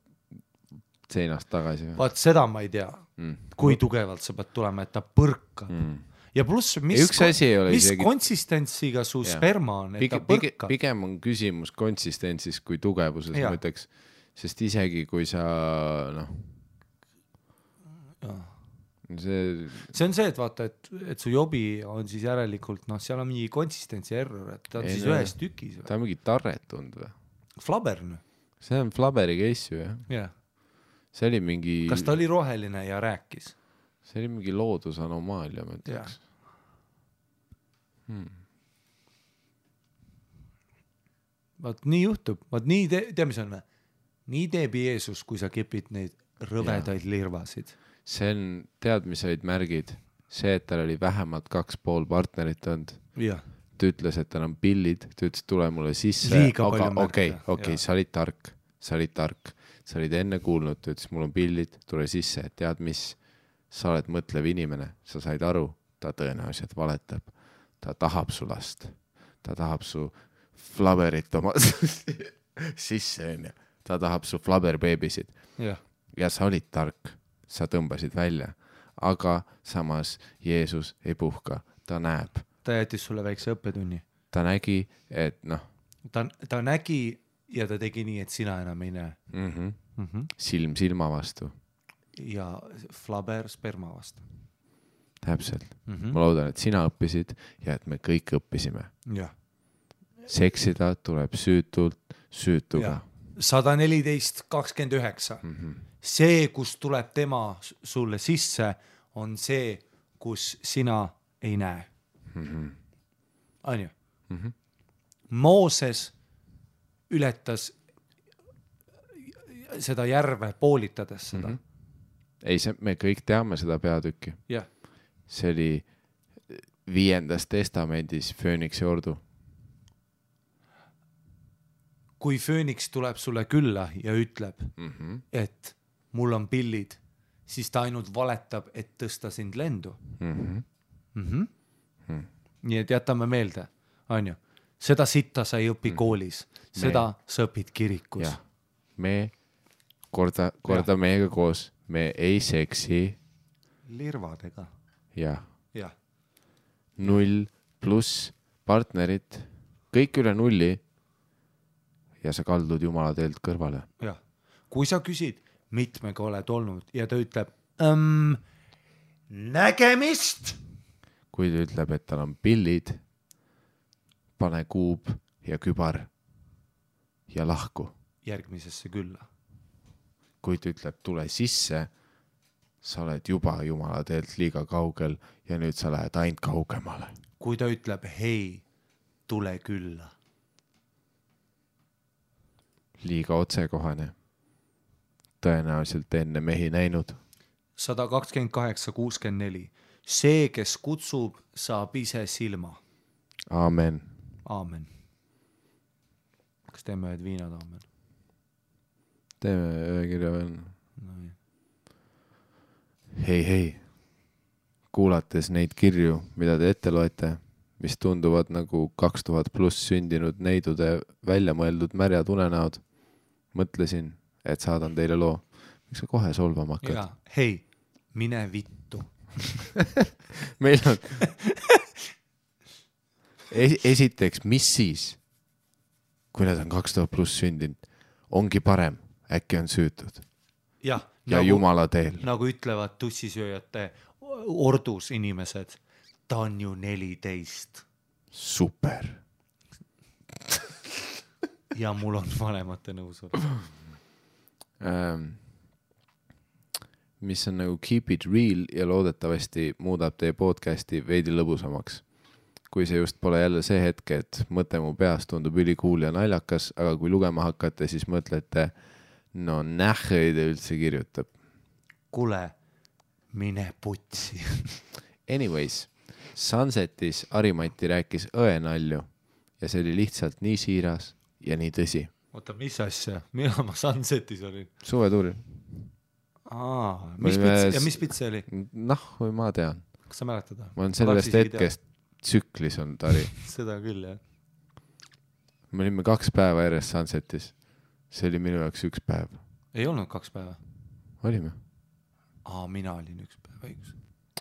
seinast tagasi vaat seda ma ei tea Mm. kui tugevalt sa pead tulema, et ta põrkab mm.. Ja pluss, mis, mis isegi- konsistentsiga su Jah. sperma on, et pigem ta, põrkab. pigem on küsimus konsistentsis kui tugevuses, ma ütleks, sest isegi kui sa noh, see, see on see, et vaata, et, et su jobi on siis järelikult noh, seal on mingi konsistentsi error, et ta on Ei, siis no- ühes tükis või? ta on mingi tarretunud või? Flaber noh, see on Flaberi case ju jah, jah. see oli mingi, kas ta oli roheline ja rääkis? see oli mingi loodusanomaalia, ma ütleks., hmm.. vot nii juhtub, vot nii te-, tead, mis on või? nii teeb Jeesus, kui sa kipid neid rõvedaid lirvasid. see on, tead, mis olid märgid? see, et tal oli vähemalt kaks pool partnerit olnud ta ütles, et tal on pillid, ta ütles, tule mulle sisse, aga okei, okei, sa olid tark, sa olid tark, sa olid enne kuulnud, ta ütles, mul on pillid, tule sisse, tead mis, sa oled mõtlev inimene, sa said aru, ta tõenäoliselt valetab, ta tahab su last, ta tahab su flaberit oma sisse onju, ta tahab su flaberbeebisid jah, ja sa olid tark, sa tõmbasid välja, aga samas Jeesus ei puhka, ta näeb, ta jättis sulle väikse õppetunni. ta nägi, et noh. Ta, ta nägi ja ta tegi nii, et sina enam ei näe. Mm, -hmm. mm. -hmm. silm silma vastu, ja Flaber sperma vastu täpselt mm. mm. -hmm. ma loodan, et sina õppisid ja et me kõik õppisime. seksida tuleb süütult süütuga sada neliteist, kakskümmend üheksa. Mhm. see, kust tuleb tema sulle sisse, on see, kus sina ei näe. onju. Mooses ületas seda järve poolitades seda mm. -hmm. ei, see, me kõik teame seda peatükki, jah, see oli viiendas testamendis Fööniksi ordu. kui fööniks tuleb sulle külla ja ütleb Mm -hmm. et mul on pillid, siis ta ainult valetab, et tõsta sind lendu Mm -hmm. mm. -hmm. Mm. nii et jätame meelde, onju, seda sitta sa ei õpi koolis, seda sa õpid kirikus me korda, korda meiega koos, me ei seksi lirvadega, ja jah, null pluss partnerit, kõik üle nulli. ja sa kaldud jumala teelt kõrvale. jah. kui sa küsid, mitmega oled olnud ja ta ütleb ähm, nägemist, kui ta ütleb, et tal on pillid, pane kuub ja kübar ja lahku. järgmisesse külla, kui ta ütleb, tule sisse, sa oled juba jumala teelt liiga kaugel ja nüüd sa lähed ainult kaugemale. kui ta ütleb hei, tule külla, liiga otsekohane. tõenäoliselt enne mehi näinud. sada kakskümmend kaheksa, kuuskümmend neli, see, kes kutsub, saab ise silma, aamen. aamen. kas teeme ühed viinad, aamen? teeme ühe kirja veel. hei, hei, kuulates neid kirju, mida te ette loete, mis tunduvad nagu kaks tuhat pluss sündinud neidude välja mõeldud märjad unenäod, mõtlesin, et saadan teile loo. miks sa kohe solvama hakkad? hei, mine vittu. meil on es esiteks, mis siis, kui nad on kaks tuhat pluss sündinud, ongi parem, äkki on süütud jah, ja nagu... jumala teel. nagu ütlevad tussisööjate ordus inimesed, ta on ju neliteist super. ja mul on vanemate nõusolek. ähm,. mis on nagu keep it real ja loodetavasti muudab teie podcast'i veidi lõbusamaks. kui see just pole jälle see hetk, et mõte mu peas tundub ülikool ja naljakas, aga kui lugema hakkate, siis mõtlete, no nähhi ta üldse kirjutab. kuule, mine putsi. Anyways, Sunsetis Harimati rääkis õenalju ja see oli lihtsalt nii siiras ja nii tõsi. oota, mis asja, millal ma Sunsetis olin? suvetuuril, aa, mis pits ja mis pits see oli, noh, või ma tean, kas sa mäletad? ma olen sellest hetkest tsüklis olnud Hari. seda küll jah. me olime kaks päeva järjest Sunsetis. See oli minu jaoks üks päev. ei olnud kaks päeva? olime? aa, mina olin üks päev, õigus.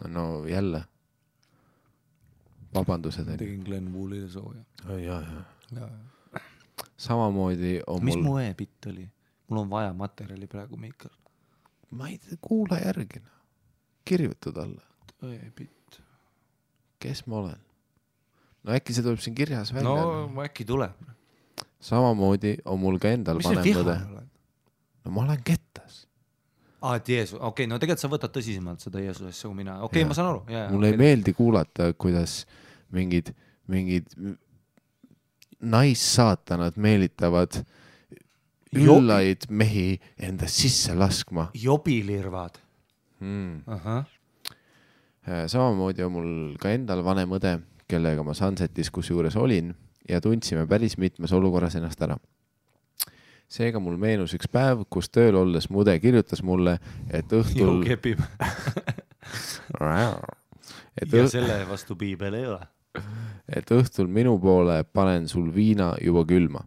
no jälle. vabandused tegin Glen Woolile sooja. ja, ja. samamoodi on mis mul mu e-bitt oli? mul on vaja materjali praegu, Mihkel. ma ei tea, kuula järgi noh. kirjuta talle, e-bitt. kes ma olen. no äkki see tuleb siin kirjas välja no no.. äkki tuleb. Samamoodi on mul ka endal mis vanem õde no ma olen kettas. aa, et Jeesus, okei okay,, no tegelikult sa võtad tõsisemalt seda Jeesuse asja kui mina, okei okay,, ma saan aru, mulle ei meeldi kuulata, kuidas mingid, mingid naissaatanad meelitavad üllaid mehi enda sisse laskma jobilirvad. mm.. ahah, samamoodi on mul ka endal vanem õde, kellega ma Sunsetis kusjuures olin ja tundsime päris mitmes olukorras ennast ära. seega mul meenus üks päev, kus tööl olles mu õde kirjutas mulle, et õhtul, kepib et, ja õ- selle vastu piibel ei ole. et õhtul minu poole panen sul viina juba külma.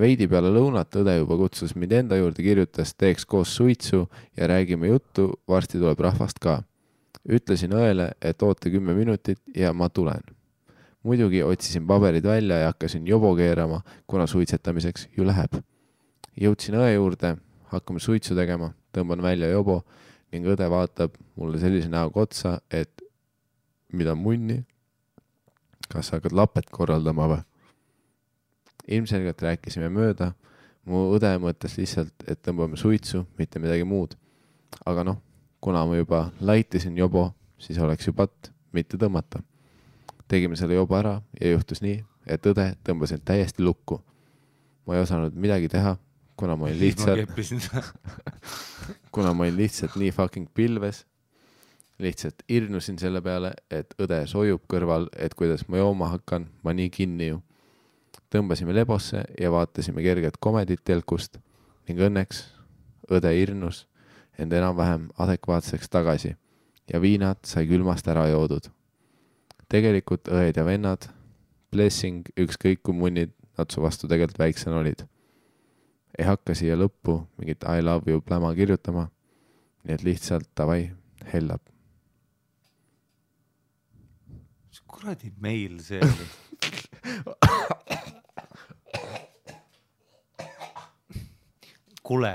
veidi peale lõunat õde juba kutsus mind enda juurde, kirjutas, teeks koos suitsu ja räägime juttu, varsti tuleb rahvast ka. ütlesin õele, et oota kümme minutit ja ma tulen. Muidugi otsisin paberid välja ja hakkasin jobo keerama, kuna suitsetamiseks ju läheb. jõudsin õe juurde, hakkame suitsu tegema, tõmban välja jobo ning õde vaatab mulle sellise näoga otsa, et mida munni kas sa hakkad lapet korraldama või? ilmselgelt rääkisime mööda, mu õde mõtles lihtsalt, et tõmbame suitsu, mitte midagi muud. aga noh, kuna ma juba laitisin jobo, siis oleks ju patt mitte tõmmata. Tegime selle jobo ära ja juhtus nii, et õde tõmbas end täiesti lukku. ma ei osanud midagi teha, kuna ma olin lihtsalt, kuna ma olin lihtsalt nii fucking pilves, lihtsalt irnusin selle peale, et õde sojub kõrval, et kuidas ma jooma hakkan, ma nii kinni ju. tõmbasime lebosse ja vaatasime kerget komedit telkust ning õnneks õde irnus end enam-vähem adekvaatseks tagasi ja viinad sai külmast ära joodud. Tegelikult õed ja vennad, blessing, ükskõik kui munnid nad su vastu tegelikult väiksena olid ei hakka siia lõppu mingit I love you pläma kirjutama. nii et lihtsalt davai, hellab. mis kuradi meil see oli? kuule,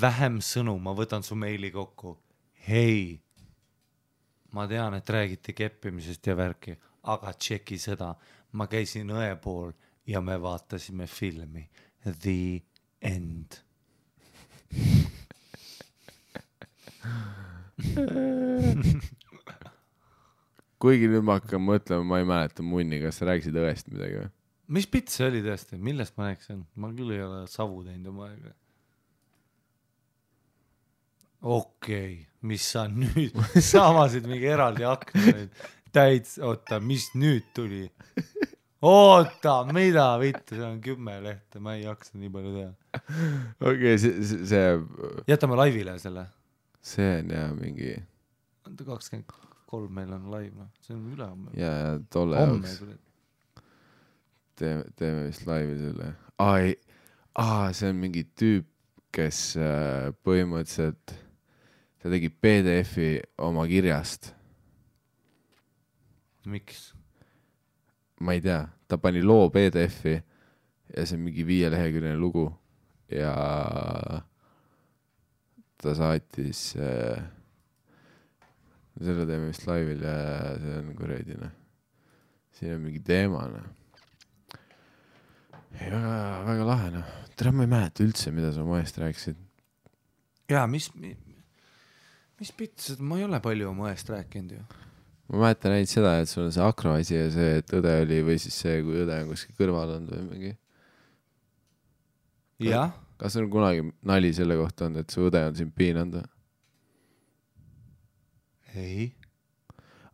vähem sõnu, ma võtan su meili kokku. hei, ma tean, et räägite keppimisest ja värki, aga tšeki seda, ma käisin õe pool ja me vaatasime filmi The End. kuigi nüüd ma hakkan mõtlema, ma ei mäleta munni, kas sa rääkisid õest midagi või? mis pitt see oli tõesti, millest ma rääkisin, ma küll ei ole savu teinud oma aega. Okei okay,, mis sa nüüd, sa avasid mingi eraldi akna nüüd, täitsa, oota, mis nüüd tuli? oota, mida vittu, see on kümme lehte, ma ei jaksa nii palju teha. okei, see, see, see, jätame laivile selle. see on jah mingi kakskümmend kolm meil on laiv, noh, see on ülehomme. ja, ja tolle jaoks. teeme, teeme vist laivi selle. aa ei, aa see on mingi tüüp, kes äh, põhimõtteliselt, ta tegi PDF-i oma kirjast, miks? ma ei tea, ta pani loo PDF-i ja see on mingi viieleheküljeline lugu ja ta saatis äh,, selle teeme vist laivil ja see on kuradi noh, siin on mingi teema noh. ei väga, väga lahe noh, tere, ma ei mäleta üldse, mida sa moest rääkisid. jaa, mis, mis pits, ma ei ole palju oma õest rääkinud ju. ma mäletan ainult seda, et sul on see akro asi ja see, et õde oli või siis see, kui õde on kuskil kõrval olnud või mingi. jah, kas sul on kunagi nali selle kohta olnud, et su õde on sind piinanud või? ei.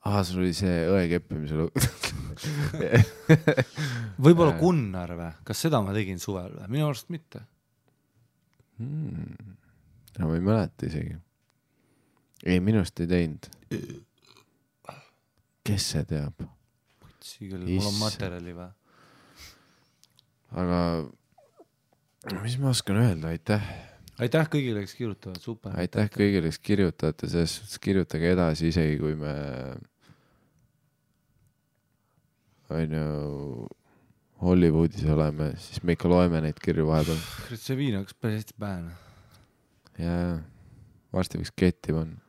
aa, sul oli see õe keppimise lugu. võib-olla. Gunnar või, kas seda ma tegin suvel või? minu arust mitte. Hmm. no ma ei mäleta isegi. ei, minu arust ei teinud. kes see teab? küll, mul on materjali või? aga mis ma oskan öelda, aitäh, aitäh kõigile, kes kirjutavad, super. aitäh kõigile, kes kirjutate, selles suhtes kirjutage edasi, isegi kui me onju Hollywoodis oleme, siis me ikka loeme neid kirju vahepeal kurat, see viin hakkas päris hästi pähe. ja varsti võiks ketti panna.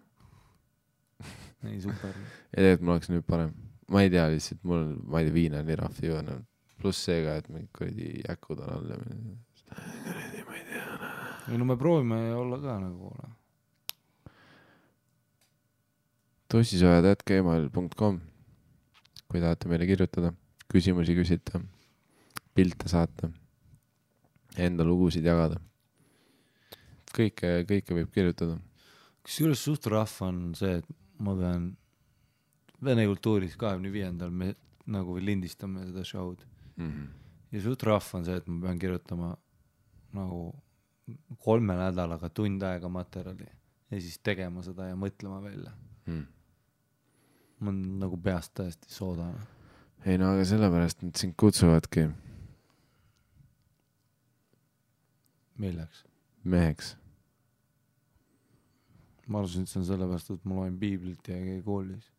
ei, super. ja tegelikult mul oleks nüüd parem, ma ei tea lihtsalt mul on, ma ei tea, viina nii rahv ei jõua, pluss see ka, et mingid kuradi jäkud on all ja kuradi, ma ei tea. ei no me proovime olla ka nagu. tossisojad.gmail.com kui tahate meile kirjutada, küsimusi küsida, pilte saata, enda lugusid jagada. kõike, kõike võib kirjutada. kusjuures suht rahv on see, et ma pean vene kultuuris kahekümne viiendal me nagu lindistame seda show'd Mm -hmm. ja suht rahv on see, et ma pean kirjutama nagu kolme nädalaga tund aega materjali ja siis tegema seda ja mõtlema välja. Mm. ma olen nagu peast täiesti soodane. ei no aga sellepärast nad sind kutsuvadki milleks? meheks. Ma arvasin, et see on sellepärast, et ma loen piiblit ja ei käi koolis.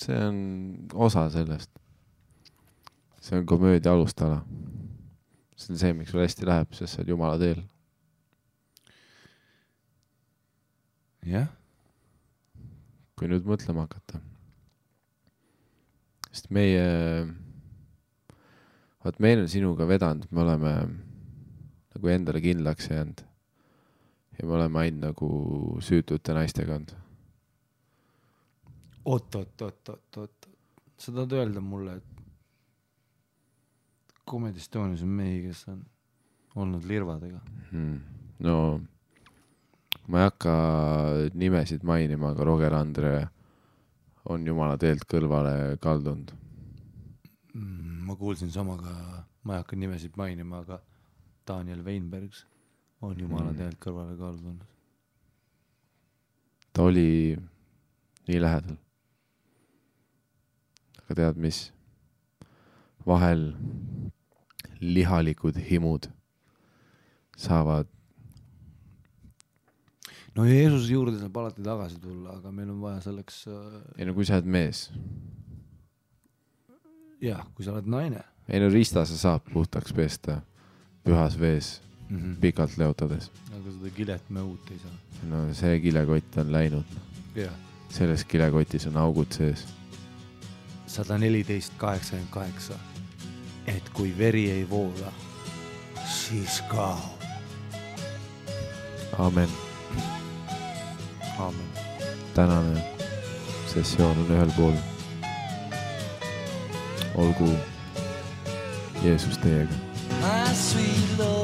see on osa sellest. see on komöödia alustala. see on see, miks sul hästi läheb, sest sa oled jumala teel. jah, kui nüüd mõtlema hakata. sest meie, vaat meil on sinuga vedanud, me oleme nagu endale kindlaks jäänud. Ja me oleme ainult nagu süütute naistega olnud. oot, oot, oot, oot, oot, sa tahad öelda mulle, et Comedy Estonias on mehi, kes on olnud lirvadega? Hmm. no ma ei hakka nimesid mainima, aga Roger Andre on jumala teelt kõrvale kaldunud. Mm, ma kuulsin sama ka, ma ei hakka nimesid mainima, aga Daniel Weinbergs on jumala Mm. teelt kõrvale kaldunud. ta oli nii lähedal. aga tead mis? vahel lihalikud himud saavad, no Jeesuse juurde saab alati tagasi tulla, aga meil on vaja selleks äh,, ei no kui sa oled mees, jah, kui sa oled naine ei no riista sa saad puhtaks pesta pühas vees mm, -hmm. pikalt leotades. aga seda kilet me uut ei saa. no see kilekott on läinud, jah, selles kilekotis on augud sees. sada neliteist, kaheksakümmend kaheksa. et kui veri ei voola, siis kaob. amen, aamen. tänane sessioon on ühel pool. olgu Jeesus teiega. my sweet Lord,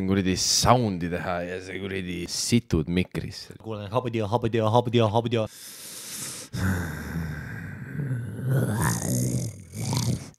ma üritan kuradi sound'i teha ja see kuradi situd mikrisse. kuulen habudia, habudia, habudia, habudia.